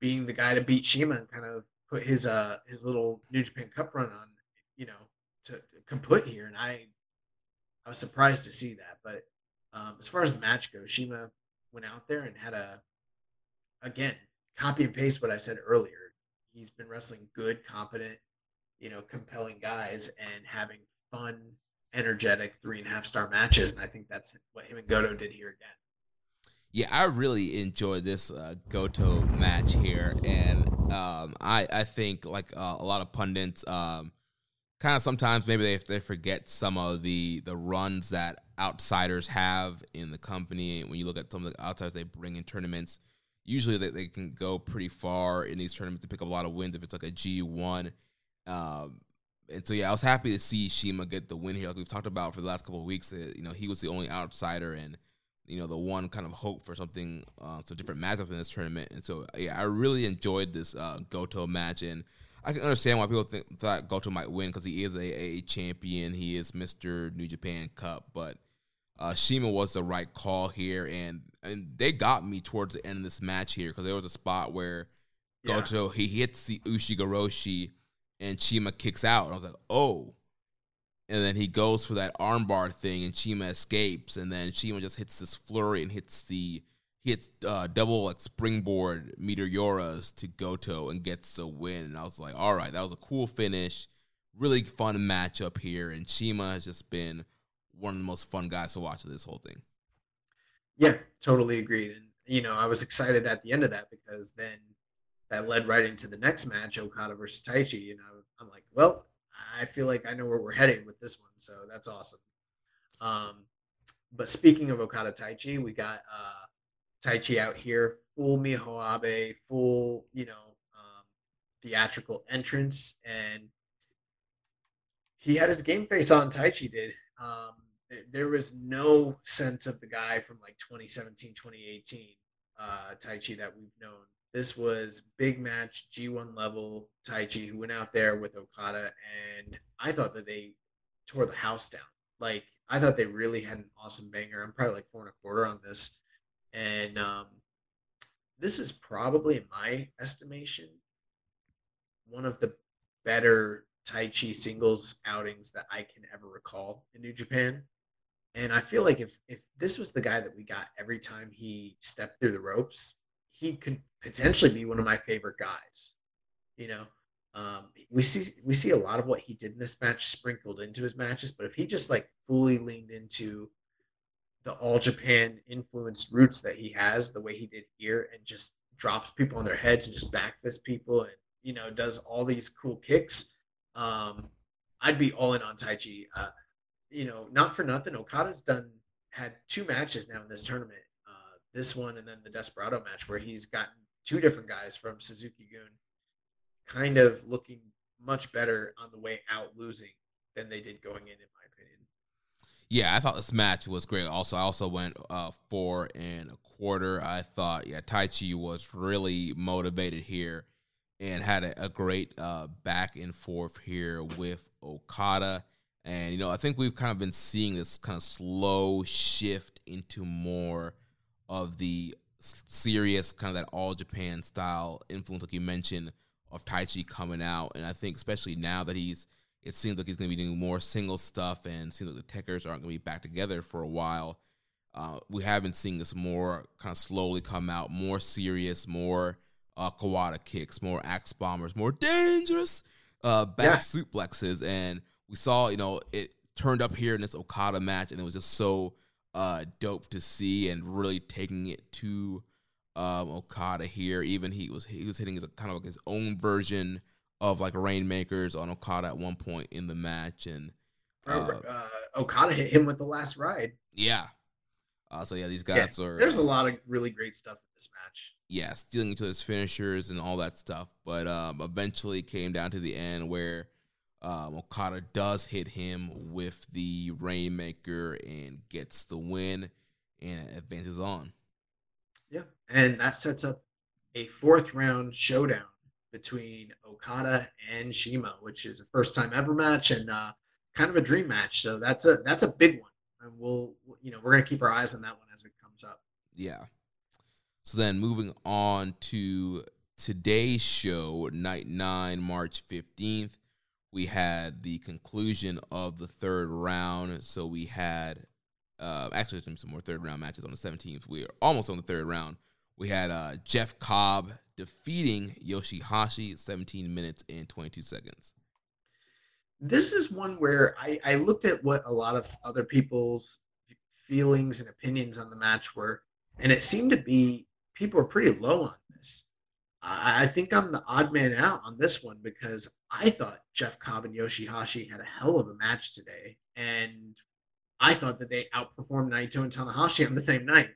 D: being the guy to beat CIMA and kind of put his uh his little New Japan Cup run on, you know, to, to kaput here. And I I was surprised to see that. But um, as far as the match goes, CIMA went out there and had a, again, copy and paste what I said earlier. He's been wrestling good, competent, you know, compelling guys and having fun, energetic three and a half star matches. And I think that's what him and Goto did here again.
C: Yeah, I really enjoyed this uh, Goto match here, and um, I I think like uh, a lot of pundits um, kind of sometimes maybe they they forget some of the the runs that outsiders have in the company. When you look at some of the outsiders they bring in tournaments, usually they, they can go pretty far in these tournaments to pick up a lot of wins if it's like a G one. Um, and so yeah, I was happy to see CIMA get the win here. Like we've talked about for the last couple of weeks, uh, you know, he was the only outsider and you know the one kind of hope for something, uh, some different matchups in this tournament. And so yeah, I really enjoyed this uh, Goto match and I can understand why people think thought Goto might win because he is a, a champion. He is Mister New Japan Cup, but uh, CIMA was the right call here, and and they got me towards the end of this match here because there was a spot where
D: Yeah.
C: Goto he hits the Ushi Goroshi and CIMA kicks out, and I was like, oh. And then he goes for that armbar thing, and CIMA escapes, and then CIMA just hits this flurry and hits the hits uh, double like springboard meteoras to Goto and gets a win. And I was like, all right, that was a cool finish, really fun matchup here, and CIMA has just been one of the most fun guys to watch of this whole thing.
D: Yeah, totally agreed. And you know, I was excited at the end of that because then that led right into the next match, Okada versus Taichi, and I, I'm like, well, I feel like I know where we're heading with this one, so that's awesome. Um, but speaking of Okada Taichi, we got uh, Taichi out here, full Miho Abe, full you know um, theatrical entrance, and he had his game face on. Taichi did. Um, th- there was no sense of the guy from like 2017, 2018 uh, Taichi that we've known. This was big match, G1 level Taichi who went out there with Okada, and I thought that they tore the house down. Like I thought they really had an awesome banger. I'm probably like four and a quarter on this, and um, this is probably, in my estimation, one of the better Taichi singles outings that I can ever recall in New Japan. And I feel like if if this was the guy that we got every time he stepped through the ropes, he could potentially be one of my favorite guys. You know, um, we see we see a lot of what he did in this match sprinkled into his matches, but if he just like fully leaned into the all Japan influenced roots that he has, the way he did here, and just drops people on their heads and just back fist people, and you know does all these cool kicks, um, I'd be all in on Taichi. Uh, you know, not for nothing, Okada's done had two matches now in this tournament. Uh, this one and then the Desperado match where he's gotten two different guys from Suzuki Gun, kind of looking much better on the way out losing than they did going in.
C: Yeah, I thought this match was great. Also, I also went uh, four and a quarter. I thought, yeah, Taichi was really motivated here and had a, a great uh, back and forth here with Okada. And, you know, I think we've kind of been seeing this kind of slow shift into more of the serious, kind of that all Japan style influence, like you mentioned, of Taichi coming out. And I think, especially now that he's it seems like he's going to be doing more single stuff and seems like the Tekkers aren't going to be back together for a while. Uh, we have been seeing this more kind of slowly come out, more serious, more uh, Kawada kicks, more axe bombers, more dangerous uh, back
D: Yeah.
C: suplexes. And we saw, you know, it turned up here in this Okada match and it was just so uh, dope to see and really taking it to um, Okada here. Even he was he was hitting his kind of like his own version of like rainmakers on Okada at one point in the match, and uh,
D: Uh, Okada hit him with the last ride.
C: yeah. Uh, so yeah, these
D: Yeah,
C: guys are
D: There's a lot of really great stuff in this match.
C: yeah stealing each other's finishers and all that stuff, but um, eventually came down to the end where um, Okada does hit him with the rainmaker and gets the win and advances on.
D: Yeah, and that sets up a fourth round showdown between Okada and Shima, which is a first time ever match and uh, kind of a dream match. So that's a that's a big one, and we'll you know we're gonna keep our eyes on that one as it comes up.
C: Yeah. So then moving on to today's show, night nine, March 15th, we had the conclusion of the third round. So we had, uh, actually, some more third round matches on the 17th. We are almost on the third round. We had uh, Jeff Cobb defeating Yoshihashi 17 minutes and 22 seconds.
D: This is one where I, I looked at what a lot of other people's feelings and opinions on the match were, and it seemed to be people were pretty low on this. I, I think I'm the odd man out on this one because I thought Jeff Cobb and Yoshihashi had a hell of a match today, and I thought that they outperformed Naito and Tanahashi on the same night.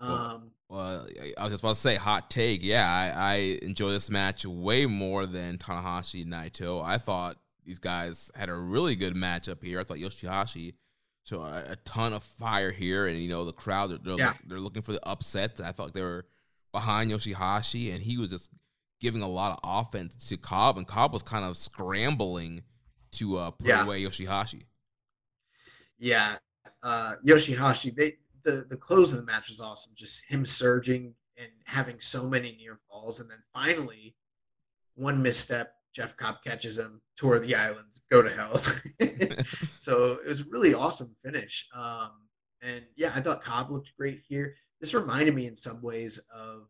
D: Um,
C: Well, I- I was just about to say, hot take. Yeah, I, I enjoy this match way more than Tanahashi and Naito. I thought these guys had a really good matchup here. I thought Yoshihashi showed a, a ton of fire here, and you know the crowd they're they're,
D: Yeah.
C: look- they're looking for the upset. I felt they were behind Yoshihashi, and he was just giving a lot of offense to Cobb, and Cobb was kind of scrambling to uh, put
D: Yeah.
C: away Yoshihashi.
D: Yeah, uh, Yoshihashi, they the the close of the match was awesome. Just him surging and having so many near falls, and then finally, one misstep, Jeff Cobb catches him, tour of the islands, go to hell. so it was really awesome finish. Um, and yeah, I thought Cobb looked great here. This reminded me in some ways of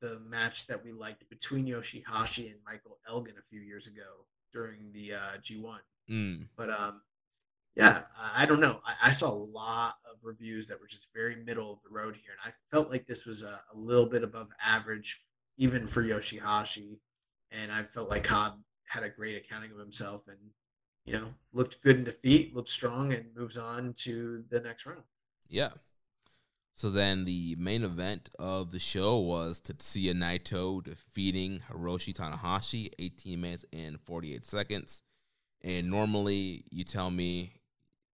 D: the match that we liked between Yoshihashi and Michael Elgin a few years ago during the uh, G1.
C: Mm.
D: But um, yeah, I, don't know. I, I, saw a lot of reviews that were just very middle of the road here, and I felt like this was a, a little bit above average, even for Yoshihashi. And I felt like Cobb had a great accounting of himself, and you know, looked good in defeat, looked strong, and moves on to the next round.
C: Yeah. So then the main event of the show was Tetsuya Naito defeating Hiroshi Tanahashi, 18 minutes and 48 seconds. And normally you tell me,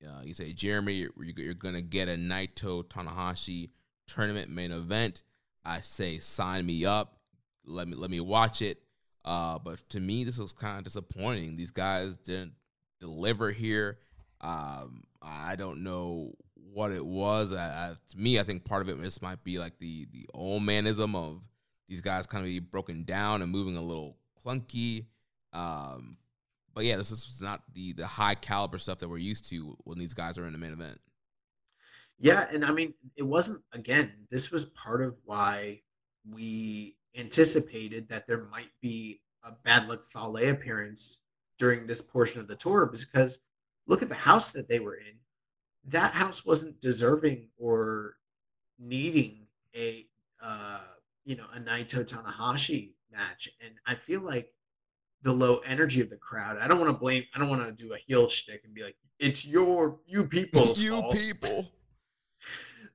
C: uh, you say, Jeremy, you're, you're to get a Naito Tanahashi tournament main event. I say, sign me up. Let me let me watch it. Uh, but to me, this was kind of disappointing. These guys didn't deliver here. Um, I don't know what it was. I, I, to me, I think part of it just might be like the the old manism of these guys kind of be broken down and moving a little clunky. Um, but yeah, this is not the the high caliber stuff that we're used to when these guys are in the main event.
D: Yeah, and I mean, it wasn't again. This was part of why we anticipated that there might be a bad luck Fale appearance during this portion of the tour because look at the house that they were in. That house wasn't deserving or needing a uh, you know a Naito Tanahashi match, and I feel like the low energy of the crowd. I don't want to blame. I don't want to do a heel shtick and be like, "It's your you people,
C: you
D: fault.
C: people."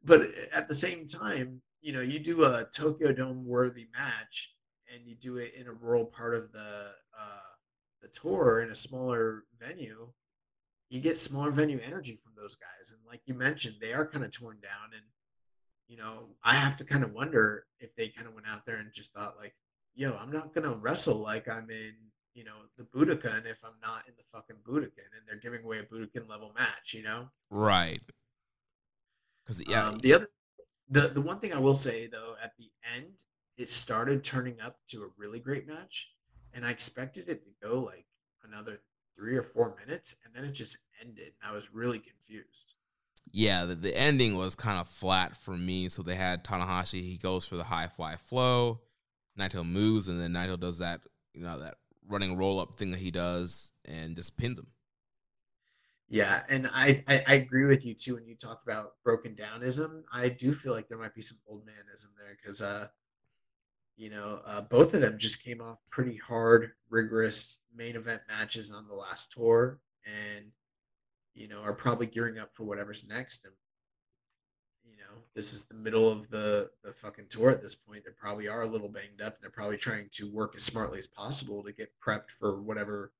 D: But at the same time, you know, you do a Tokyo Dome worthy match, and you do it in a rural part of the uh, the tour in a smaller venue. You get smaller venue energy from those guys, and like you mentioned, they are kind of torn down. And you know, I have to kind of wonder if they kind of went out there and just thought like, "Yo, I'm not gonna wrestle like I'm in you know, the Budokan if I'm not in the fucking Budokan and they're giving away a Budokan level match, you know?
C: Right. Because yeah,
D: um, the other, the the one thing I will say though, at the end, it started turning up to a really great match, and I expected it to go like another three or four minutes, and then it just ended. And I was really confused.
C: Yeah, the, the ending was kind of flat for me. So they had Tanahashi. He goes for the high fly flow. Naito moves, and then Naito does that, you know, that running roll up thing that he does and just pins him.
D: Yeah, and I, I, I agree with you too when you talk about broken downism. I do feel like there might be some old manism there because uh, you know, uh, both of them just came off pretty hard, rigorous main event matches on the last tour, and you know are probably gearing up for whatever's next. And this is the middle of the the fucking tour at this point. They probably are a little banged up. They're probably trying to work as smartly as possible to get prepped for whatever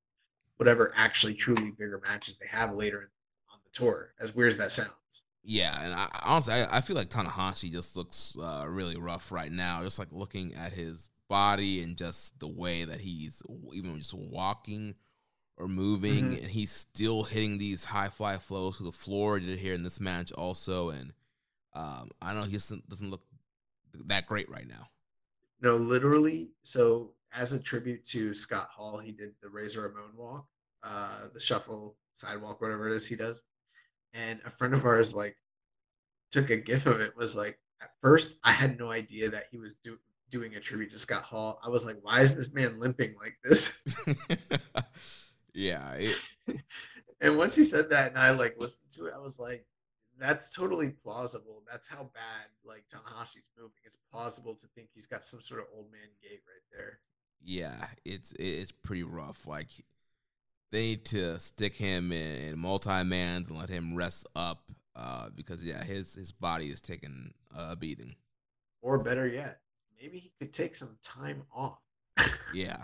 D: whatever actually truly bigger matches they have later on the tour. As weird as that sounds.
C: Yeah, and I, honestly, I, I, feel like Tanahashi just looks uh, really rough right now. Just like looking at his body and just the way that he's even just walking or moving, mm-hmm. and he's still hitting these high fly flows to the floor. Did here in this match also, and um, I know he doesn't, doesn't look that great right now.
D: No, literally. So, as a tribute to Scott Hall, he did the Razor Ramon walk, uh, the shuffle sidewalk, whatever it is he does. And a friend of ours like took a gif of it. Was like, at first, I had no idea that he was do- doing a tribute to Scott Hall. I was like, why is this man limping like this?
C: yeah. It...
D: and once he said that, and I like listened to it, I was like, that's totally plausible. That's how bad like Tanahashi's moving. It's plausible to think he's got some sort of old man gait right there.
C: Yeah, it's it's pretty rough. Like they need to stick him in, multi mans and let him rest up uh, because yeah, his his body is taking a beating.
D: Or better yet, maybe he could take some time off.
C: yeah.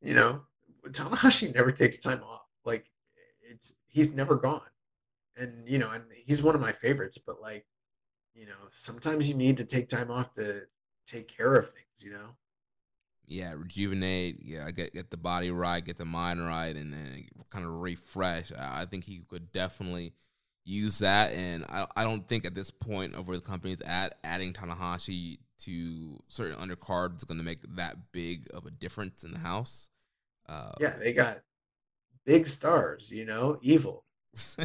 D: You know, Tanahashi never takes time off. Like it's he's never gone and you know, and he's one of my favorites. But like, you know, sometimes you need to take time off to take care of things. You know.
C: Yeah, rejuvenate. Yeah, get get the body right, get the mind right, and then kind of refresh. I think he could definitely use that. And I, I don't think at this point of where the company is at, adding Tanahashi to certain undercards is going to make that big of a difference in the house.
D: Uh, yeah, they got big stars, you know, evil.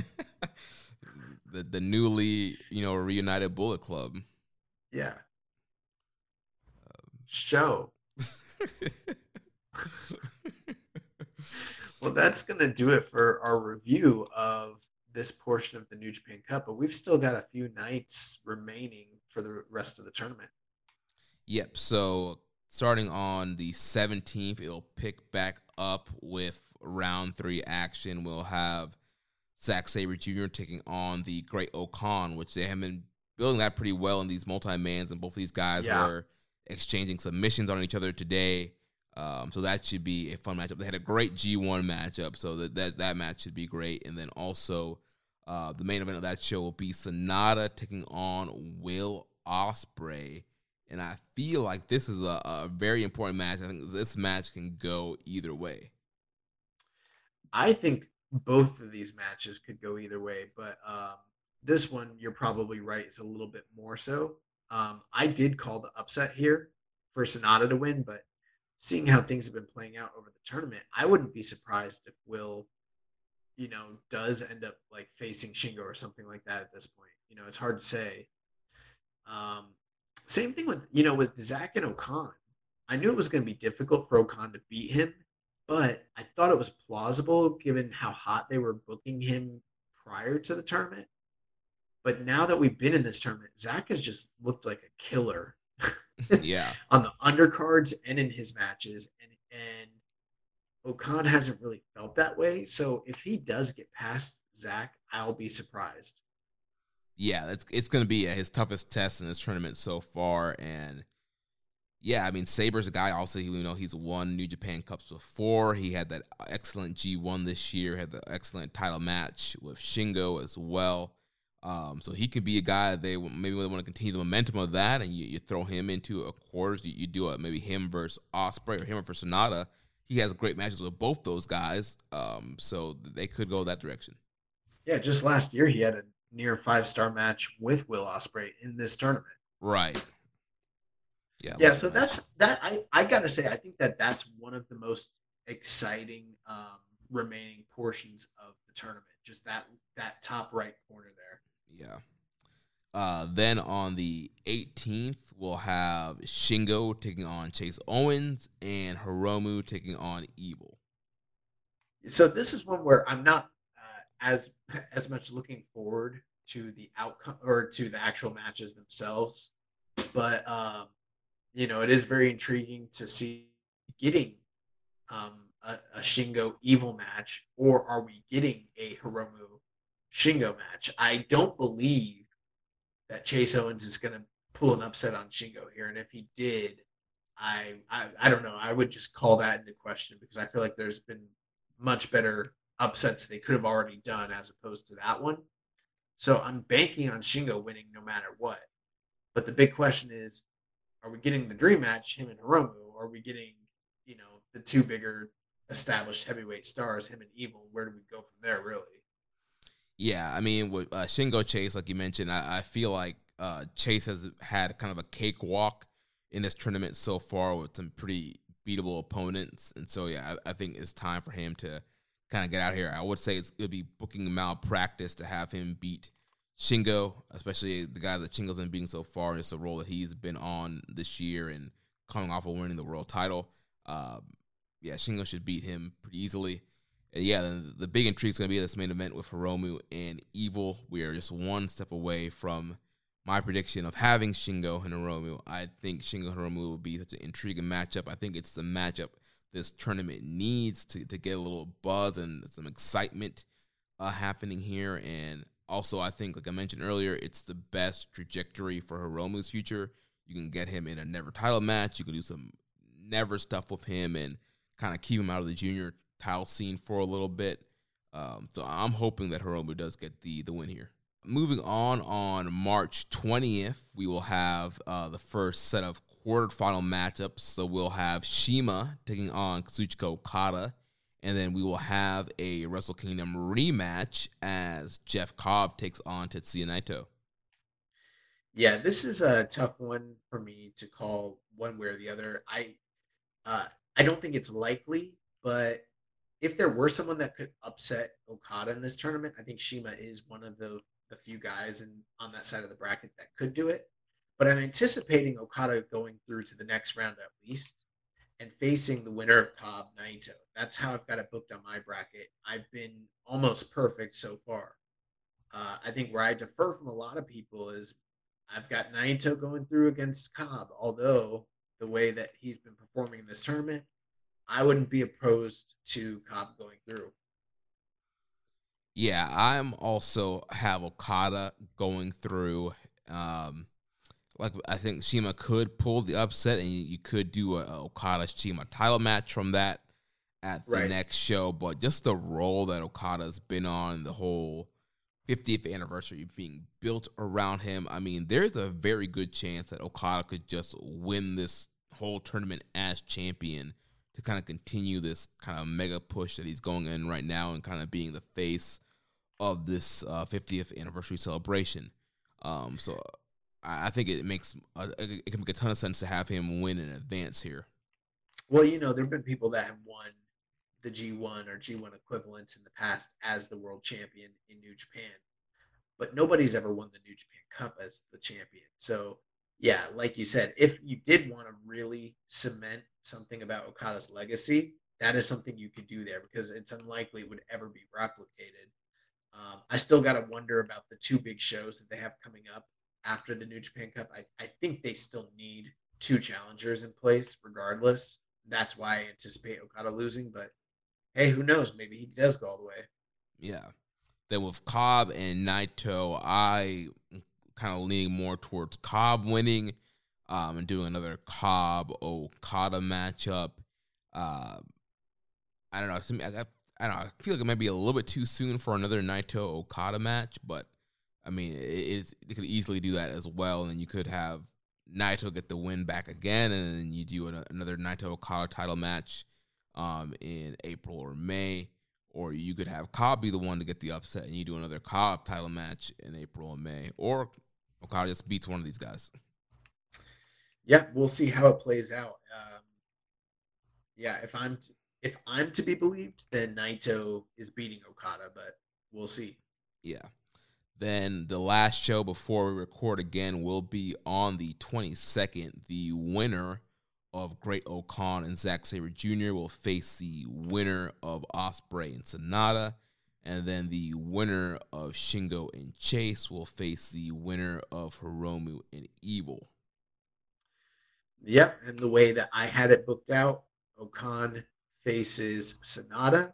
C: the the newly you know reunited Bullet Club.
D: Yeah. Um, Sho. well, that's gonna do it for our review of this portion of the New Japan Cup, but we've still got a few nights remaining for the rest of the tournament.
C: Yep. So starting on the 17th, it'll pick back up with round three action. We'll have Zack Sabre Jr. taking on the Great-O-Khan, which they have been building that pretty well in these multi-mans, and both of these guys yeah. were exchanging submissions on each other today. Um, so that should be a fun matchup. They had a great G1 matchup, so that that, that match should be great. And then also, uh, the main event of that show will be Sanada taking on Will Ospreay. And I feel like this is a, a very important match. I think this match can go either way.
D: I think both of these matches could go either way, but um, this one, you're probably right, is a little bit more so. Um, I did call the upset here for Sanada to win, but seeing how things have been playing out over the tournament, I wouldn't be surprised if Will, you know, does end up like facing Shingo or something like that at this point. You know, it's hard to say. Um, same thing with you know with Zack and O-Khan. I knew it was going to be difficult for O-Khan to beat him, but I thought it was plausible given how hot they were booking him prior to the tournament. But now that we've been in this tournament, Zack has just looked like a killer
C: yeah.
D: on the undercards and in his matches. And and O-Khan hasn't really felt that way. So if he does get past Zack, I'll be surprised.
C: Yeah, it's it's gonna be uh, his toughest test in this tournament so far. And yeah, I mean Sabre's a guy also you know he's won New Japan Cups before. He had that excellent G one this year, had the excellent title match with Shingo as well. Um, so he could be a guy they maybe they want to continue the momentum of that, and you, you throw him into a quarters. You, you do a maybe him versus Ospreay or him versus Sanada. He has great matches with both those guys, um, so they could go that direction.
D: Yeah, just last year he had a near five star match with Will Ospreay in this tournament.
C: Right.
D: Yeah. Yeah. So that's that. I I gotta say, I think that that's one of the most exciting um, remaining portions of the tournament. Just that that top right corner there.
C: Yeah. Uh, then on the 18th, we'll have Shingo taking on Chase Owens and Hiromu taking on Evil.
D: So this is one where I'm not uh, as as much looking forward to the outcome or to the actual matches themselves, but um, you know it is very intriguing to see getting um, a, a Shingo Evil match, or are we getting a Hiromu Shingo match. I don't believe that Chase Owens is going to pull an upset on Shingo here, and if he did, I, I I don't know. I would just call that into question because I feel like there's been much better upsets they could have already done as opposed to that one. So I'm banking on Shingo winning no matter what. But the big question is, are we getting the dream match, him and Hiromu? Are we getting, you know, the two bigger established heavyweight stars, him and Evil? Where do we go from there, really?
C: Yeah, I mean, with uh, Shingo Chase, like you mentioned, I, I feel like uh, Chase has had kind of a cakewalk in this tournament so far with some pretty beatable opponents, and so yeah, I, I think it's time for him to kind of get out here. I would say it's, it'd be booking malpractice to have him beat Shingo, especially the guy that Shingo's been beating so far. It's a role that he's been on this year and coming off of winning the world title. Uh, yeah, Shingo should beat him pretty easily yeah, the, the big intrigue is going to be this main event with Hiromu and Evil. We are just one step away from my prediction of having Shingo and Hiromu. I think Shingo and Hiromu will be such an intriguing matchup. I think it's the matchup this tournament needs to, to get a little buzz and some excitement uh, happening here. And also, I think, like I mentioned earlier, it's the best trajectory for Hiromu's future. You can get him in a never title match. You can do some never stuff with him and kind of keep him out of the junior title scene for a little bit. Um, so I'm hoping that Hiromu does get the the win here. Moving on, on March 20th, we will have uh, the first set of quarterfinal matchups. So we'll have Shima taking on Kazuchika Okada, And then we will have a Wrestle Kingdom rematch as Jeff Cobb takes on Tetsuya Naito.
D: Yeah, this is a tough one for me to call one way or the other. I uh, I don't think it's likely, but if there were someone that could upset Okada in this tournament, I think Shima is one of the the few guys in on that side of the bracket that could do it. But I'm anticipating Okada going through to the next round at least and facing the winner of Cobb Naito. That's how I've got it booked on my bracket. I've been almost perfect so far. Uh, I think where I defer from a lot of people is I've got Naito going through against Cobb, although the way that he's been performing in this tournament, I wouldn't be opposed to Cobb going through.
C: Yeah, I'm also have Okada going through. Um, like I think Shima could pull the upset, and you, you could do a, a Okada Shima title match from that at the
D: Right.
C: next show. But just the role that Okada's been on, the whole 50th anniversary being built around him. I mean, there's a very good chance that Okada could just win this whole tournament as champion to kind of continue this kind of mega push that he's going in right now and kind of being the face of this uh, 50th anniversary celebration. Um, so I, think it makes uh, it it can make a ton of sense to have him win in advance here.
D: Well, you know, there have been people that have won the G1 or G1 equivalents in the past as the world champion in New Japan, but nobody's ever won the New Japan Cup as the champion. So, yeah, like you said, if you did want to really cement something about Okada's legacy, that is something you could do there because it's unlikely it would ever be replicated. Um, I still got to wonder about the two big shows that they have coming up after the New Japan Cup. I, I think they still need two challengers in place regardless. That's why I anticipate Okada losing, but hey, who knows? Maybe he does go all the way.
C: Yeah. Then with Cobb and Naito, I kind of leaning more towards Cobb winning um, and doing another Cobb Okada matchup. Uh, I don't know. I, I, I don't know. I feel like it might be a little bit too soon for another Naito Okada match, but I mean, it, it's, it could easily do that as well. And you could have Naito get the win back again, and then you do an, another Naito Okada title match um, in April or May. Or you could have Cobb be the one to get the upset, and you do another Cobb title match in April and May. Or Okada just beats one of these guys.
D: Yeah, we'll see how it plays out. Um, yeah, if I'm t- if I'm to be believed, then Naito is beating Okada, but we'll see.
C: Yeah. Then the last show before we record again will be on the 22nd. The winner of Great O-Khan and Zack Sabre Jr. will face the winner of Ospreay and Sanada. And then the winner of Shingo and Chase will face the winner of Hiromu and Evil.
D: Yep, and the way that I had it booked out, O-Khan faces Sanada,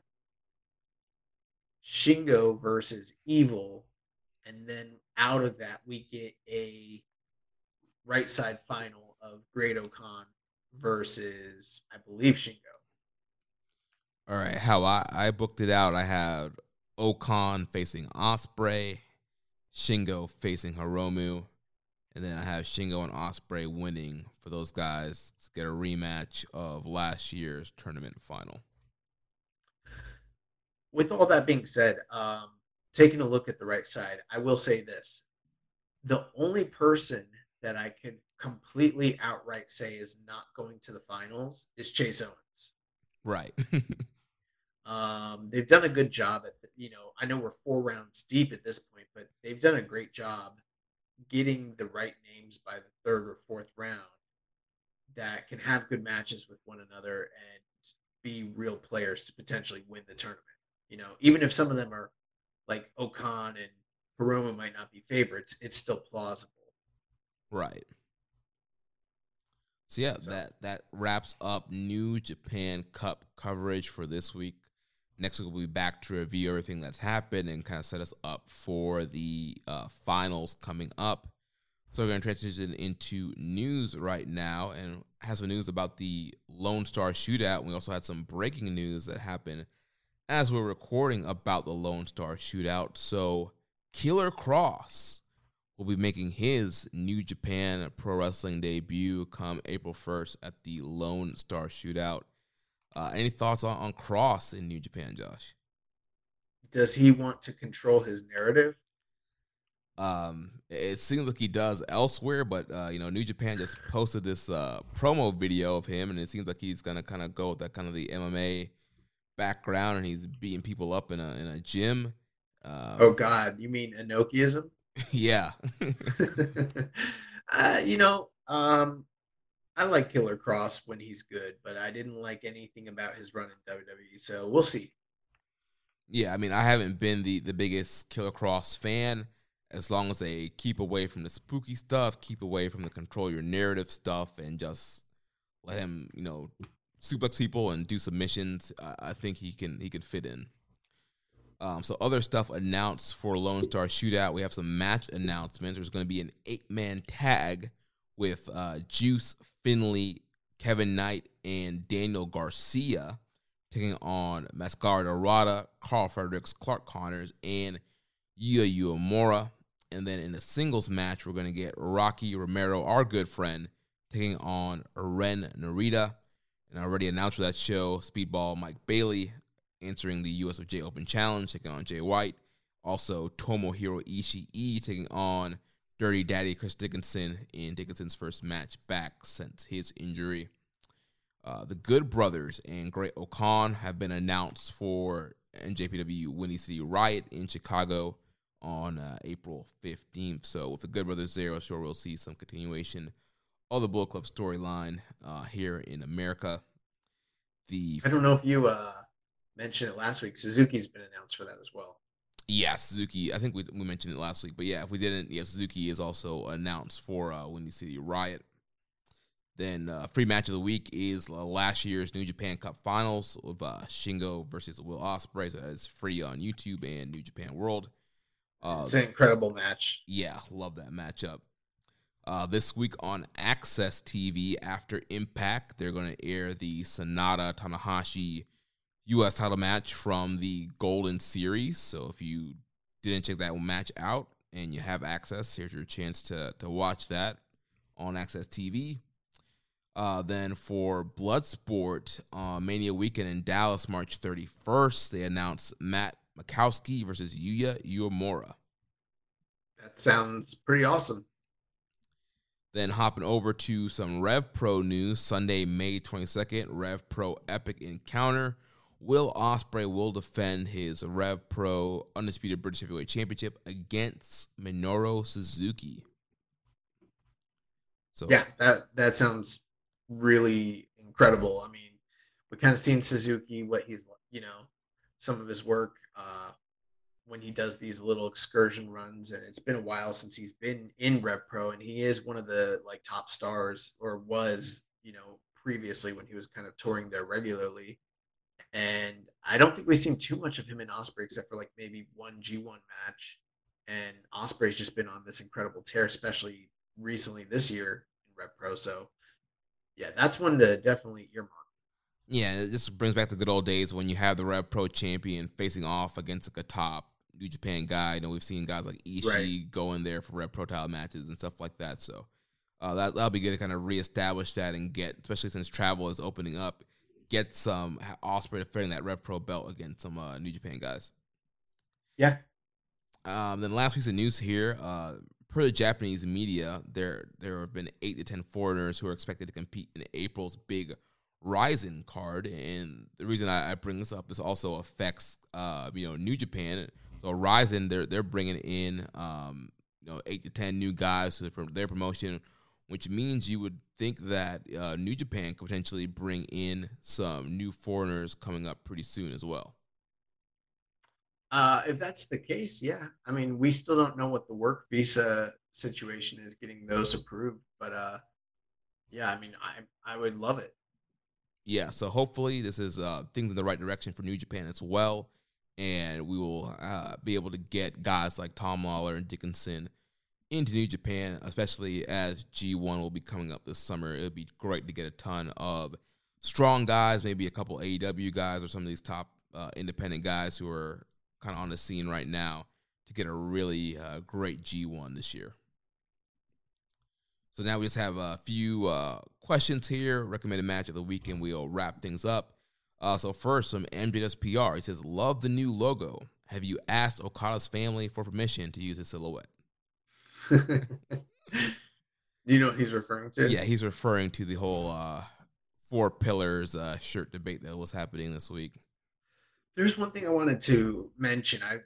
D: Shingo versus Evil, and then out of that we get a right side final of Great O-Khan versus I believe Shingo.
C: All right, how I, I booked it out, I had O-Khan facing Ospreay, Shingo facing Hiromu, and then I have Shingo and Ospreay winning for those guys to get a rematch of last year's tournament final.
D: With all that being said, um, taking a look at the right side, I will say this: the only person that I can completely outright say is not going to the finals is Chase Owens.
C: Right.
D: Um, they've done a good job at, the, you know, I know we're four rounds deep at this point, but they've done a great job getting the right names by the third or fourth round that can have good matches with one another and be real players to potentially win the tournament. You know, even if some of them are like O-Khan and Hiromu might not be favorites, it's still plausible.
C: right. So yeah,
D: So-
C: that that wraps up New Japan Cup coverage for this week. Next week we'll be back to review everything that's happened and kind of set us up for the uh, finals coming up. So we're going to transition into news right now and have some news about the Lone Star Shootout. We also had some breaking news that happened as we're recording about the Lone Star Shootout. So Killer Kross will be making his New Japan Pro Wrestling debut come April 1st at the Lone Star Shootout. Uh, any thoughts on, on Kross in New Japan, Josh?
D: Does he want to control his narrative?
C: Um, it seems like he does elsewhere, but uh, you know, New Japan just posted this uh, promo video of him, and it seems like he's gonna kind of go with that kind of the MMA background, and he's beating people up in a in a gym.
D: Um, oh God, you mean Inokiism?
C: yeah.
D: uh, you know, um, I like Killer Kross when he's good, but I didn't like anything about his run in WWE. So we'll see.
C: Yeah, I mean, I haven't been the the biggest Killer Kross fan as long as they keep away from the spooky stuff, keep away from the control your narrative stuff, and just let him, you know, suplex people and do submissions, I, think he can he can fit in. Um, so other stuff announced for Lone Star Shootout. We have some match announcements. There's going to be an eight man tag with uh, Juice Finlay, Kevin Knight, and Daniel Garcia taking on Mascara Dorada, Karl Fredericks, Clark Connors, and Yuya Uemura. And then in the singles match, we're going to get Rocky Romero, our good friend, taking on Ren Narita. And already announced for that show, Speedball Mike Bailey answering the USFJ Open Challenge, taking on Jay White. Also, Tomohiro Ishii taking on Dirty Daddy Chris Dickinson in Dickinson's first match back since his injury. Uh, the Good Brothers and Great-O-Khan have been announced for NJPW Windy City Riot in Chicago on uh, April 15th. So with the Good Brothers there, I'm sure we'll see some continuation of the Bullet Club storyline uh, here in America.
D: The I don't know if you uh, mentioned it last week. Suzuki's been announced for that as well.
C: Yeah, Suzuki. I think we, we mentioned it last week, but yeah, if we didn't, yeah, Suzuki is also announced for uh, Windy City Riot. Then uh, free match of the week is uh, last year's New Japan Cup Finals of uh, Shingo versus Will Ospreay. So that is free on YouTube and New Japan World.
D: Uh, it's an incredible match.
C: Yeah, love that matchup. Uh, this week on AXS TV after Impact, they're going to air the Sanada Tanahashi U.S. title match from the Golden Series. So if you didn't check that match out and you have access, here's your chance to to watch that on AXS TV. Uh, then for Bloodsport, uh, Mania Weekend in Dallas, March 31st, they announced Matt Makowski versus Yuya Uemura.
D: That sounds pretty awesome.
C: Then hopping over to some Rev Pro news, Sunday, May 22nd, Rev Pro Epic Encounter. Will Ospreay will defend his Rev Pro Undisputed British Heavyweight Championship against Minoru Suzuki.
D: So yeah, that that sounds really incredible. I mean, we kind of seen Suzuki what he's you know some of his work uh, when he does these little excursion runs, and it's been a while since he's been in Rev Pro, and he is one of the like top stars, or was you know previously when he was kind of touring there regularly. And I don't think we've seen too much of him in Ospreay except for like maybe one G1 match. And Ospreay's just been on this incredible tear, especially recently this year in Rev Pro. So yeah, that's one to definitely earmark.
C: Yeah, this brings back the good old days when you have the Rev Pro champion facing off against like a top New Japan guy. You know, we've seen guys like Ishii right. go in there for Rev Pro title matches and stuff like that. So uh, that that'll be good to kind of reestablish that and get, especially since travel is opening up, get some Ospreay defending that Rev Pro belt against some uh, New Japan guys.
D: Yeah.
C: Um, then last piece of news here, uh, per the Japanese media, there there have been eight to ten foreigners who are expected to compete in April's big Rizin card, and the reason I, I bring this up is also affects uh, you know New Japan. So Rizin, they're they're bringing in um, you know eight to ten new guys to their promotion, which means you would think that uh, New Japan could potentially bring in some new foreigners coming up pretty soon as well.
D: Uh, if that's the case, yeah. I mean, we still don't know what the work visa situation is getting those approved, but uh, yeah, I mean, I I would love it
C: yeah, so hopefully this is uh, things in the right direction for New Japan as well, and we will uh, be able to get guys like Tom Lawlor and Dickinson into New Japan, especially as G1 will be coming up this summer. It would be great to get a ton of strong guys, maybe a couple AEW guys or some of these top uh, independent guys who are kind of on the scene right now to get a really uh, great G1 this year. So now we just have a few uh, questions here. Recommended match of the weekend. We'll wrap things up. Uh, so first, from MJS PR, he says, "Love the new logo. Have you asked Okada's family for permission to use his silhouette?"
D: Do you know what he's referring to?
C: Yeah, he's referring to the whole uh, four pillars uh, shirt debate that was happening this week.
D: There's one thing I wanted to mention. I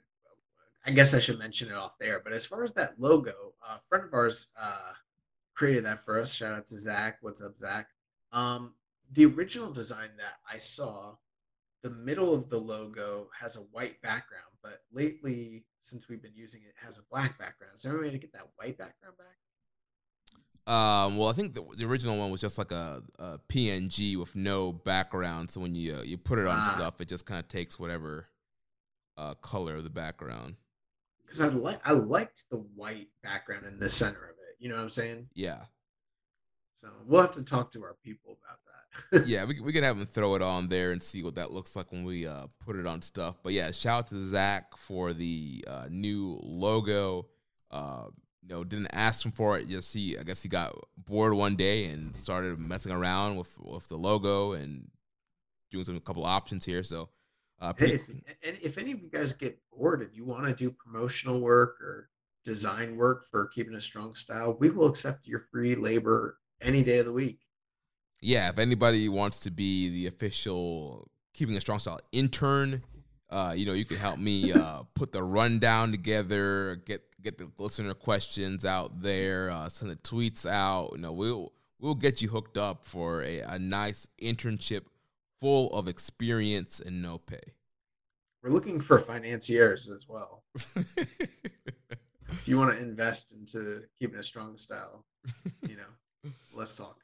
D: I guess I should mention it off there. But as far as that logo, a friend of ours uh, created that for us. Shout out to Zach. What's up, Zach? Um, the original design that I saw, the middle of the logo has a white background, but lately, since we've been using it, it has a black background. Is there any way to get that white background back?
C: Um, well, I think the, the original one was just like a, a PNG with no background. So when you uh, you put it on
D: Ah.
C: stuff, it just kind of takes whatever uh, color of the background.
D: Because I like I liked the white background in the center of it. You know what I'm saying?
C: Yeah,
D: So we'll have to talk to our people about that.
C: Yeah, we we could have him throw it on there and see what that looks like when we uh, put it on stuff. But yeah, shout out to Zach for the uh, new logo. Uh, you know, didn't ask him for it. Just he, I guess he got bored one day and started messing around with with the logo and doing some couple options here. So, uh,
D: Hey, if, and if any of you guys get bored and you want to do promotional work or design work for keeping a strong style, we will accept your free labor any day of the week.
C: Yeah, if anybody wants to be the official keeping a strong style intern, uh, you know, you can help me uh, put the rundown together, get get the listener questions out there, uh, send the tweets out. You know, we'll we'll get you hooked up for a, a nice internship full of experience and no pay.
D: We're looking for financiers as well. If you want to invest into keeping a strong style, you know, let's talk.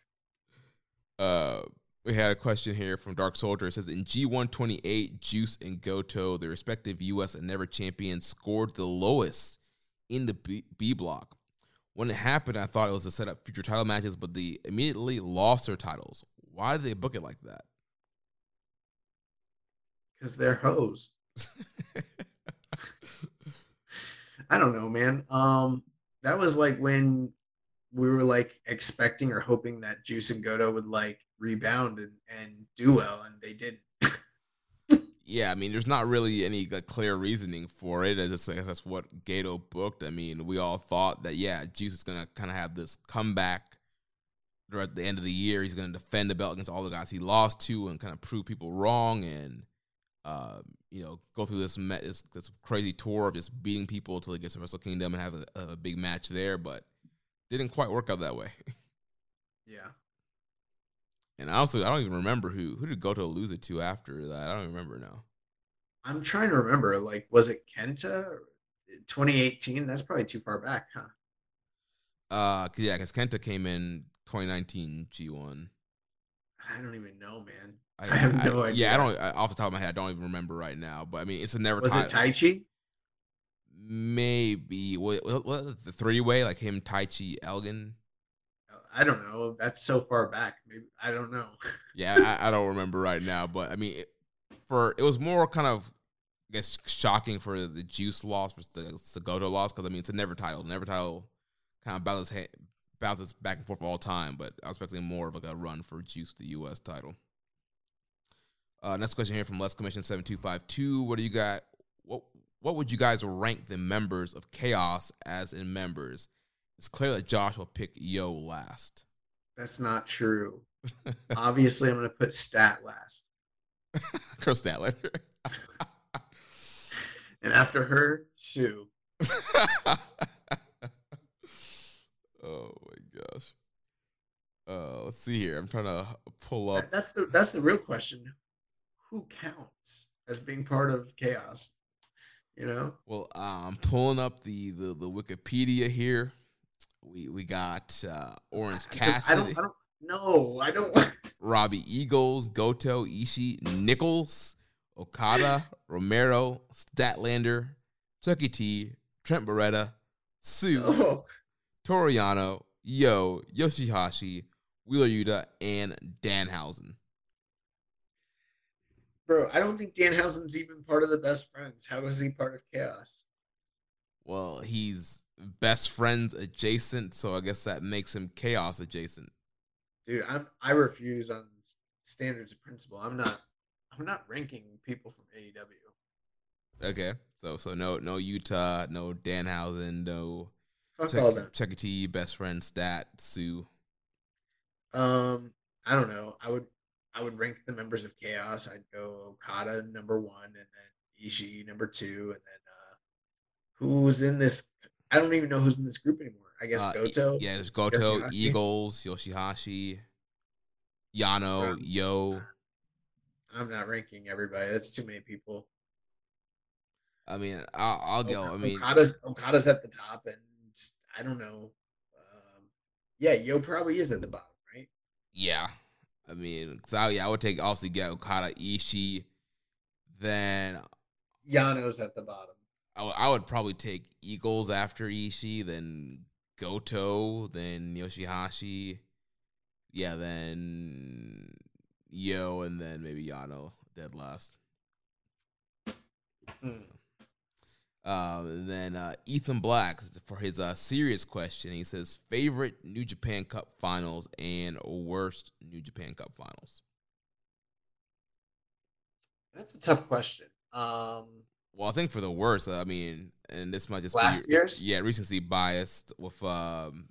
C: Uh, we had a question here from Dark Soldier. It says in G128, Juice and Goto, the respective US and Never champions, scored the lowest in the B, B block. When it happened, I thought it was to set up future title matches, but they immediately lost their titles. Why did they book it like that?
D: Because they're hoes. I don't know, man. Um, that was like when we were like expecting or hoping that Juice and Goto would like rebound and, and do well, and they didn't.
C: yeah, I mean, there's not really any clear reasoning for it. As just, I that's what Gedo booked. I mean, we all thought that yeah, Juice is gonna kind of have this comeback at the end of the year. He's gonna defend the belt against all the guys he lost to and kind of prove people wrong and uh, you know go through this, this this crazy tour of just beating people until he gets to Wrestle Kingdom and have a, a big match there. But didn't quite work out that way.
D: Yeah.
C: and I also I don't even remember who who did Goto lose it to after that. I don't remember now.
D: I'm trying to remember. Like, was it Kenta? 2018? That's probably too far back, huh?
C: Uh, 'cause, yeah, because Kenta came in 2019 G1.
D: I don't even know, man.
C: I,
D: I have no idea.
C: Yeah, I don't. I, off the top of my head, I don't even remember right now. But I mean, it's a never.
D: Was it Taichi?
C: Maybe what, what, the three way like him, Taichi, Elgin.
D: I don't know. That's so far back. Maybe I don't know.
C: Yeah, I, I don't remember right now. But I mean, it, for it was more kind of, I guess, shocking for the Juice loss versus the Sagoto loss because I mean it's a never title. Never title kind of ha- bounces back and forth all time. But I was expecting more of like a run for Juice the U.S. title. Uh, next question here from Les Commission seven two five two. What do you got? What would you guys rank the members of Chaos as in members? It's clear that Josh will pick Yo last.
D: That's not true. Obviously, I'm going to put Stat last.
C: Kris Statlander.
D: And after her, Sue.
C: oh my gosh. Uh, let's see here. I'm trying to pull up.
D: That's the that's the real question. Who counts as being part of chaos? You know,
C: Well, I'm pulling up the, the the Wikipedia here. We we got uh, Orange Cassidy,
D: I don't. I don't. No, I don't. want-
C: Robbie Eagles, Goto, Ishii, Nichols, Okada, Romero, Statlander, Chucky T, Trent Beretta, Sue,
D: No.
C: Toriano, Yo, Yoshihashi, Wheeler Yuta, and Danhausen.
D: Bro, I don't think Danhausen's even part of the best friends. How is he part of chaos?
C: Well, he's best friends adjacent, so I guess that makes him chaos adjacent.
D: Dude, I'm I refuse on standards of principle. I'm not I'm not ranking people from AEW.
C: Okay, so so no no Yuta, no Danhausen, no
D: Fuck
C: Chuck,
D: all them.
C: Chuck. T, best friend, Stat, Sue.
D: Um, I don't know. I would I would rank the members of Chaos. I'd go Okada number one, and then Ishii number two, and then uh, who's in this? I don't even know who's in this group anymore. I guess
C: Uh,
D: Goto.
C: yeah, there's Goto,
D: Yoshihashi.
C: Eagles, Yoshihashi, Yano,
D: Um,
C: Yo.
D: I'm not ranking everybody. That's too many people.
C: I mean, I'll, I'll go. I mean,
D: Okada's Okada's at the top, and I don't know. Um, yeah, Yo probably is at the bottom, right?
C: yeah. I mean, 'cause I, yeah, I would take obviously get Okada, Ishii. Then
D: Yano's at the bottom.
C: I would- probably take Eagles after Ishii, then Goto, then Yoshihashi. Yeah, then Yo, and then maybe Yano dead last.
D: Hmm.
C: Um, then uh, Ethan Black for his uh, serious question. He says favorite New Japan Cup finals and worst New Japan Cup finals.
D: That's a tough question. Um,
C: Well, I think for the worst, I mean, and this might just
D: Last
C: be
D: year's?
C: yeah, recency biased with um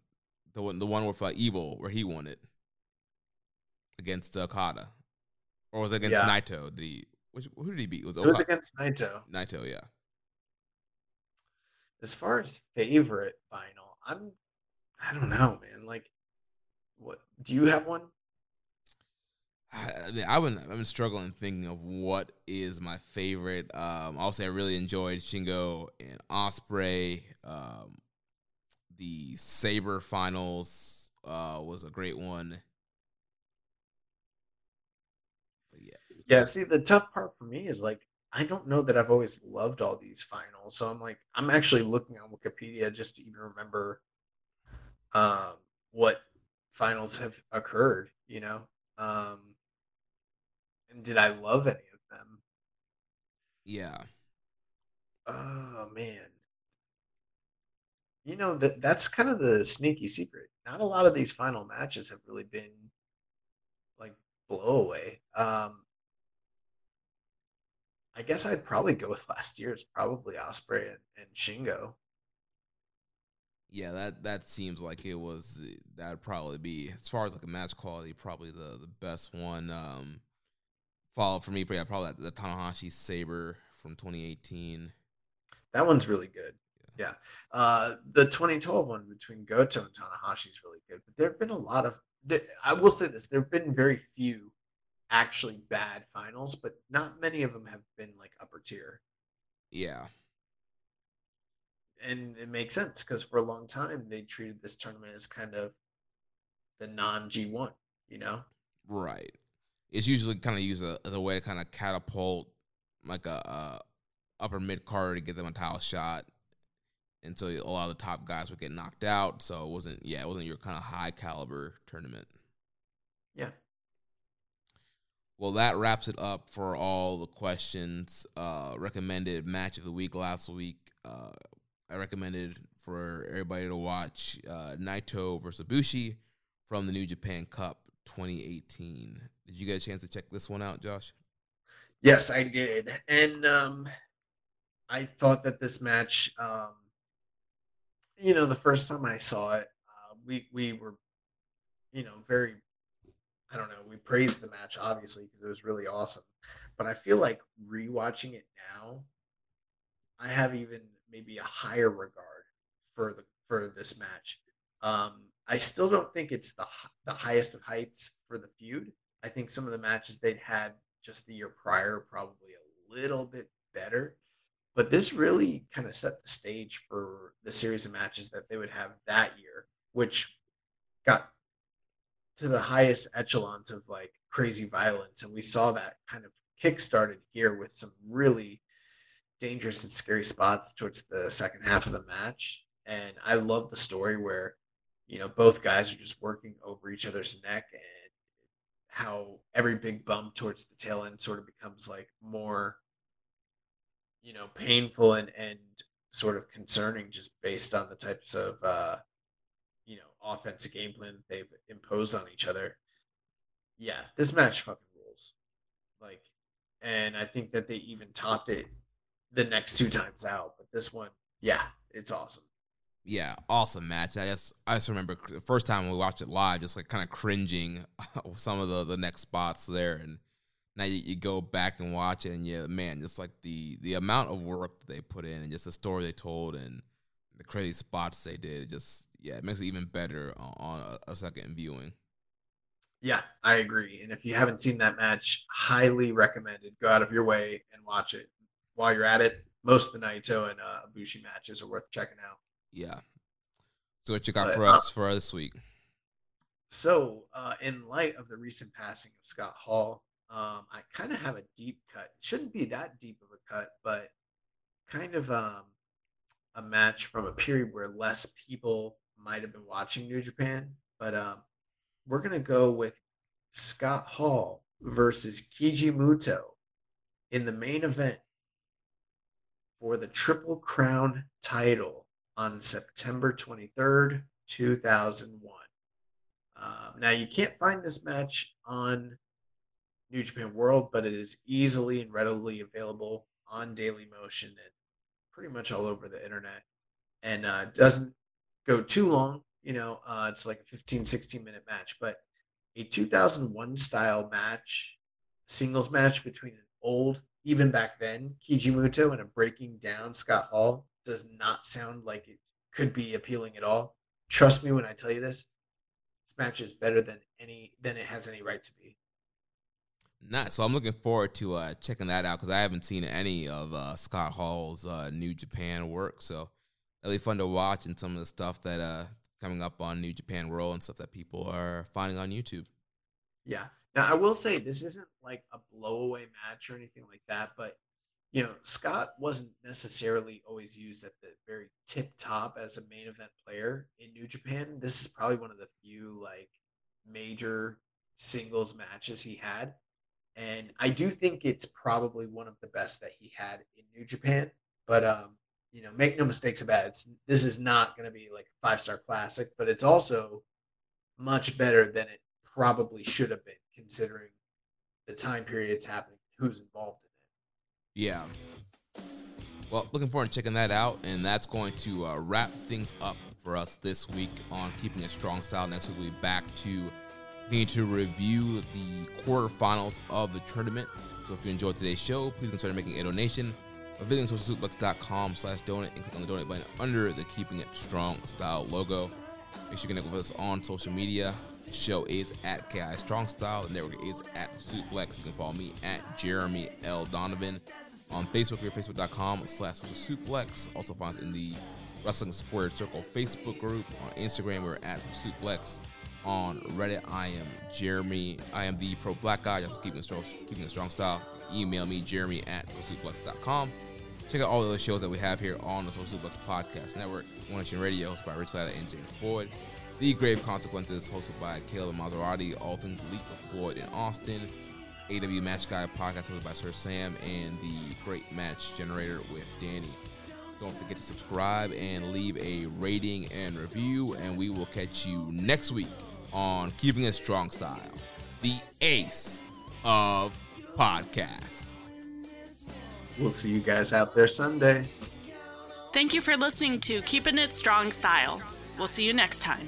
C: the one the one with uh, Evil where he won it against uh, Okada, or was it against
D: Yeah.
C: Naito? Did he? Which, who did he beat? Was
D: it was against Naito.
C: Naito? Yeah.
D: As far as favorite final, I'm I don't know, man. Like, what do you have one?
C: I I mean, I've been I've been struggling thinking of what is my favorite. Um, also, I really enjoyed Shingo and Ospreay. Um, the Sabre finals uh, was a great one. But yeah,
D: Yeah, see, the tough part for me is like I don't know that I've always loved all these finals, so I'm like I'm actually looking on Wikipedia just to even remember um, what finals have occurred. You know, um, and did I love any of them?
C: yeah,
D: Oh man. You know that that's kind of the sneaky secret. Not a lot of these final matches have really been like blowaway. Um I guess I'd probably go with last year's, probably Ospreay and, and Shingo.
C: yeah. That that seems like it was that'd probably be as far as like a match quality, probably the the best one. Um, followed for me, yeah, probably the Tanahashi Sabre from 2018.
D: That one's really good. Yeah. Uh, the 2012 one between Goto and Tanahashi is really good. But there have been a lot of, I will say this, there have been very few actually bad finals, but not many of them have been like upper tier.
C: Yeah,
D: And it makes sense because for a long time they treated this tournament as kind of the non G1, you know?
C: Right. It's usually kind of used as a way to kind of catapult like a, a upper mid card to get them a title shot. And so a lot of the top guys would get knocked out. So it wasn't, yeah, it wasn't your kind of high caliber tournament.
D: Yeah.
C: Well, that wraps it up for all the questions. Uh, recommended match of the week last week. Uh, I recommended for everybody to watch uh, Naito versus Bushi from the New Japan Cup 2018. Did you get a chance to check this one out, Josh?
D: Yes, I did. And um, I thought that this match, um, you know, the first time I saw it, uh, we we were, you know, very, I don't know, we praised the match obviously because it was really awesome. But I feel like rewatching it now, I have even maybe a higher regard for the for this match. Um, I still don't think it's the the highest of heights for the feud. I think some of the matches they'd had just the year prior probably a little bit better. But this really kind of set the stage for the series of matches that they would have that year, which got to the highest echelons of like crazy violence. And we saw that kind of kick started here with some really dangerous and scary spots towards the second half of the match. And I love the story where, you know, both guys are just working over each other's neck and how every big bump towards the tail end sort of becomes like more you know painful and and sort of concerning just based on the types of uh offensive game plan they've imposed on each other yeah this match fucking rules like and I think that they even topped it the next two times out. But this one, yeah, it's awesome.
C: Yeah, awesome match. I just I just remember the first time we watched it live, just like kind of cringing some of the the next spots there, and now you, you, go back and watch it, and yeah, man, just like the the amount of work that they put in, and just the story they told, and the crazy spots they did, just yeah, it makes it even better on, on a, a second viewing.
D: Yeah, I agree. And if you haven't seen that match, highly recommended. Go out of your way and watch it. While you're at it, most of the Naito and uh, Ibushi matches are worth checking out.
C: Yeah. So what you got but, for us uh, for this week?
D: So, uh, in light of the recent passing of Scott Hall, um, I kind of have a deep cut. It shouldn't be that deep of a cut, but kind of um, a match from a period where less people might have been watching New Japan. But um, we're gonna go with Scott Hall versus Keiji Muto in the main event for the Triple Crown title on September 23rd, 2001. Um, now, you can't find this match on New Japan World, but it is easily and readily available on Daily Motion and pretty much all over the internet. And uh, doesn't go too long. You know, uh, it's like a 15, 16 minute match, but a 2001 style match, singles match between an old, even back then, Keiji Muto and a breaking down Scott Hall does not sound like it could be appealing at all. Trust me when I tell you this. This match is better than any than it has any right to be.
C: Nice. So I'm looking forward to uh, checking that out because I haven't seen any of uh, Scott Hall's uh, New Japan work. So it'll be fun to watch and some of the stuff that uh coming up on New Japan World and stuff that people are finding on YouTube.
D: Yeah. Now I will say this isn't like a blowaway match or anything like that, but you know, Scott wasn't necessarily always used at the very tip top as a main event player in New Japan. This is probably one of the few like major singles matches he had. And I do think it's probably one of the best that he had in New Japan. But um, you know, make no mistakes about it. It's, this is not going to be like a five star classic, but it's also much better than it probably should have been, considering the time period it's happening, who's involved in
C: it. Yeah. Well, looking forward to checking that out, and that's going to uh, wrap things up for us this week on keeping a strong style. Next week we'll be back to need to review the quarterfinals of the tournament. So if you enjoyed today's show, please consider making a donation by visiting socialsuplex.com slash donate and click on the donate button under the Keeping It Strong style logo. Make sure you connect with us on social media. The show is at KI Strong Style. The network is at Suplex. You can follow me at Jeremy L. Donovan. On Facebook, we're facebook.com slash suplex. Also find us in the Wrestling Squared Circle Facebook group. On Instagram, we're at suplex. On Reddit, I am Jeremy. I am the pro black guy. Just keeping a strong, keeping a strong style. Email me, jeremy at suplex.com. Check out all the other shows that we have here on the Social Suplex Podcast Network. One Nation Radio, hosted by Rich Latta and James Boyd. The Grave Consequences, hosted by Caleb Maserati. All Things Elite with Floyd in Austin. AEW Match Guy podcast hosted by Sir Sam and the Great Match Generator with Danny. Don't forget to subscribe and leave a rating and review, and we will catch you next week on Keeping It Strong Style, the ace of podcasts.
D: We'll see you guys out there Sunday.
A: Thank you for listening to Keeping It Strong Style. We'll see you next time.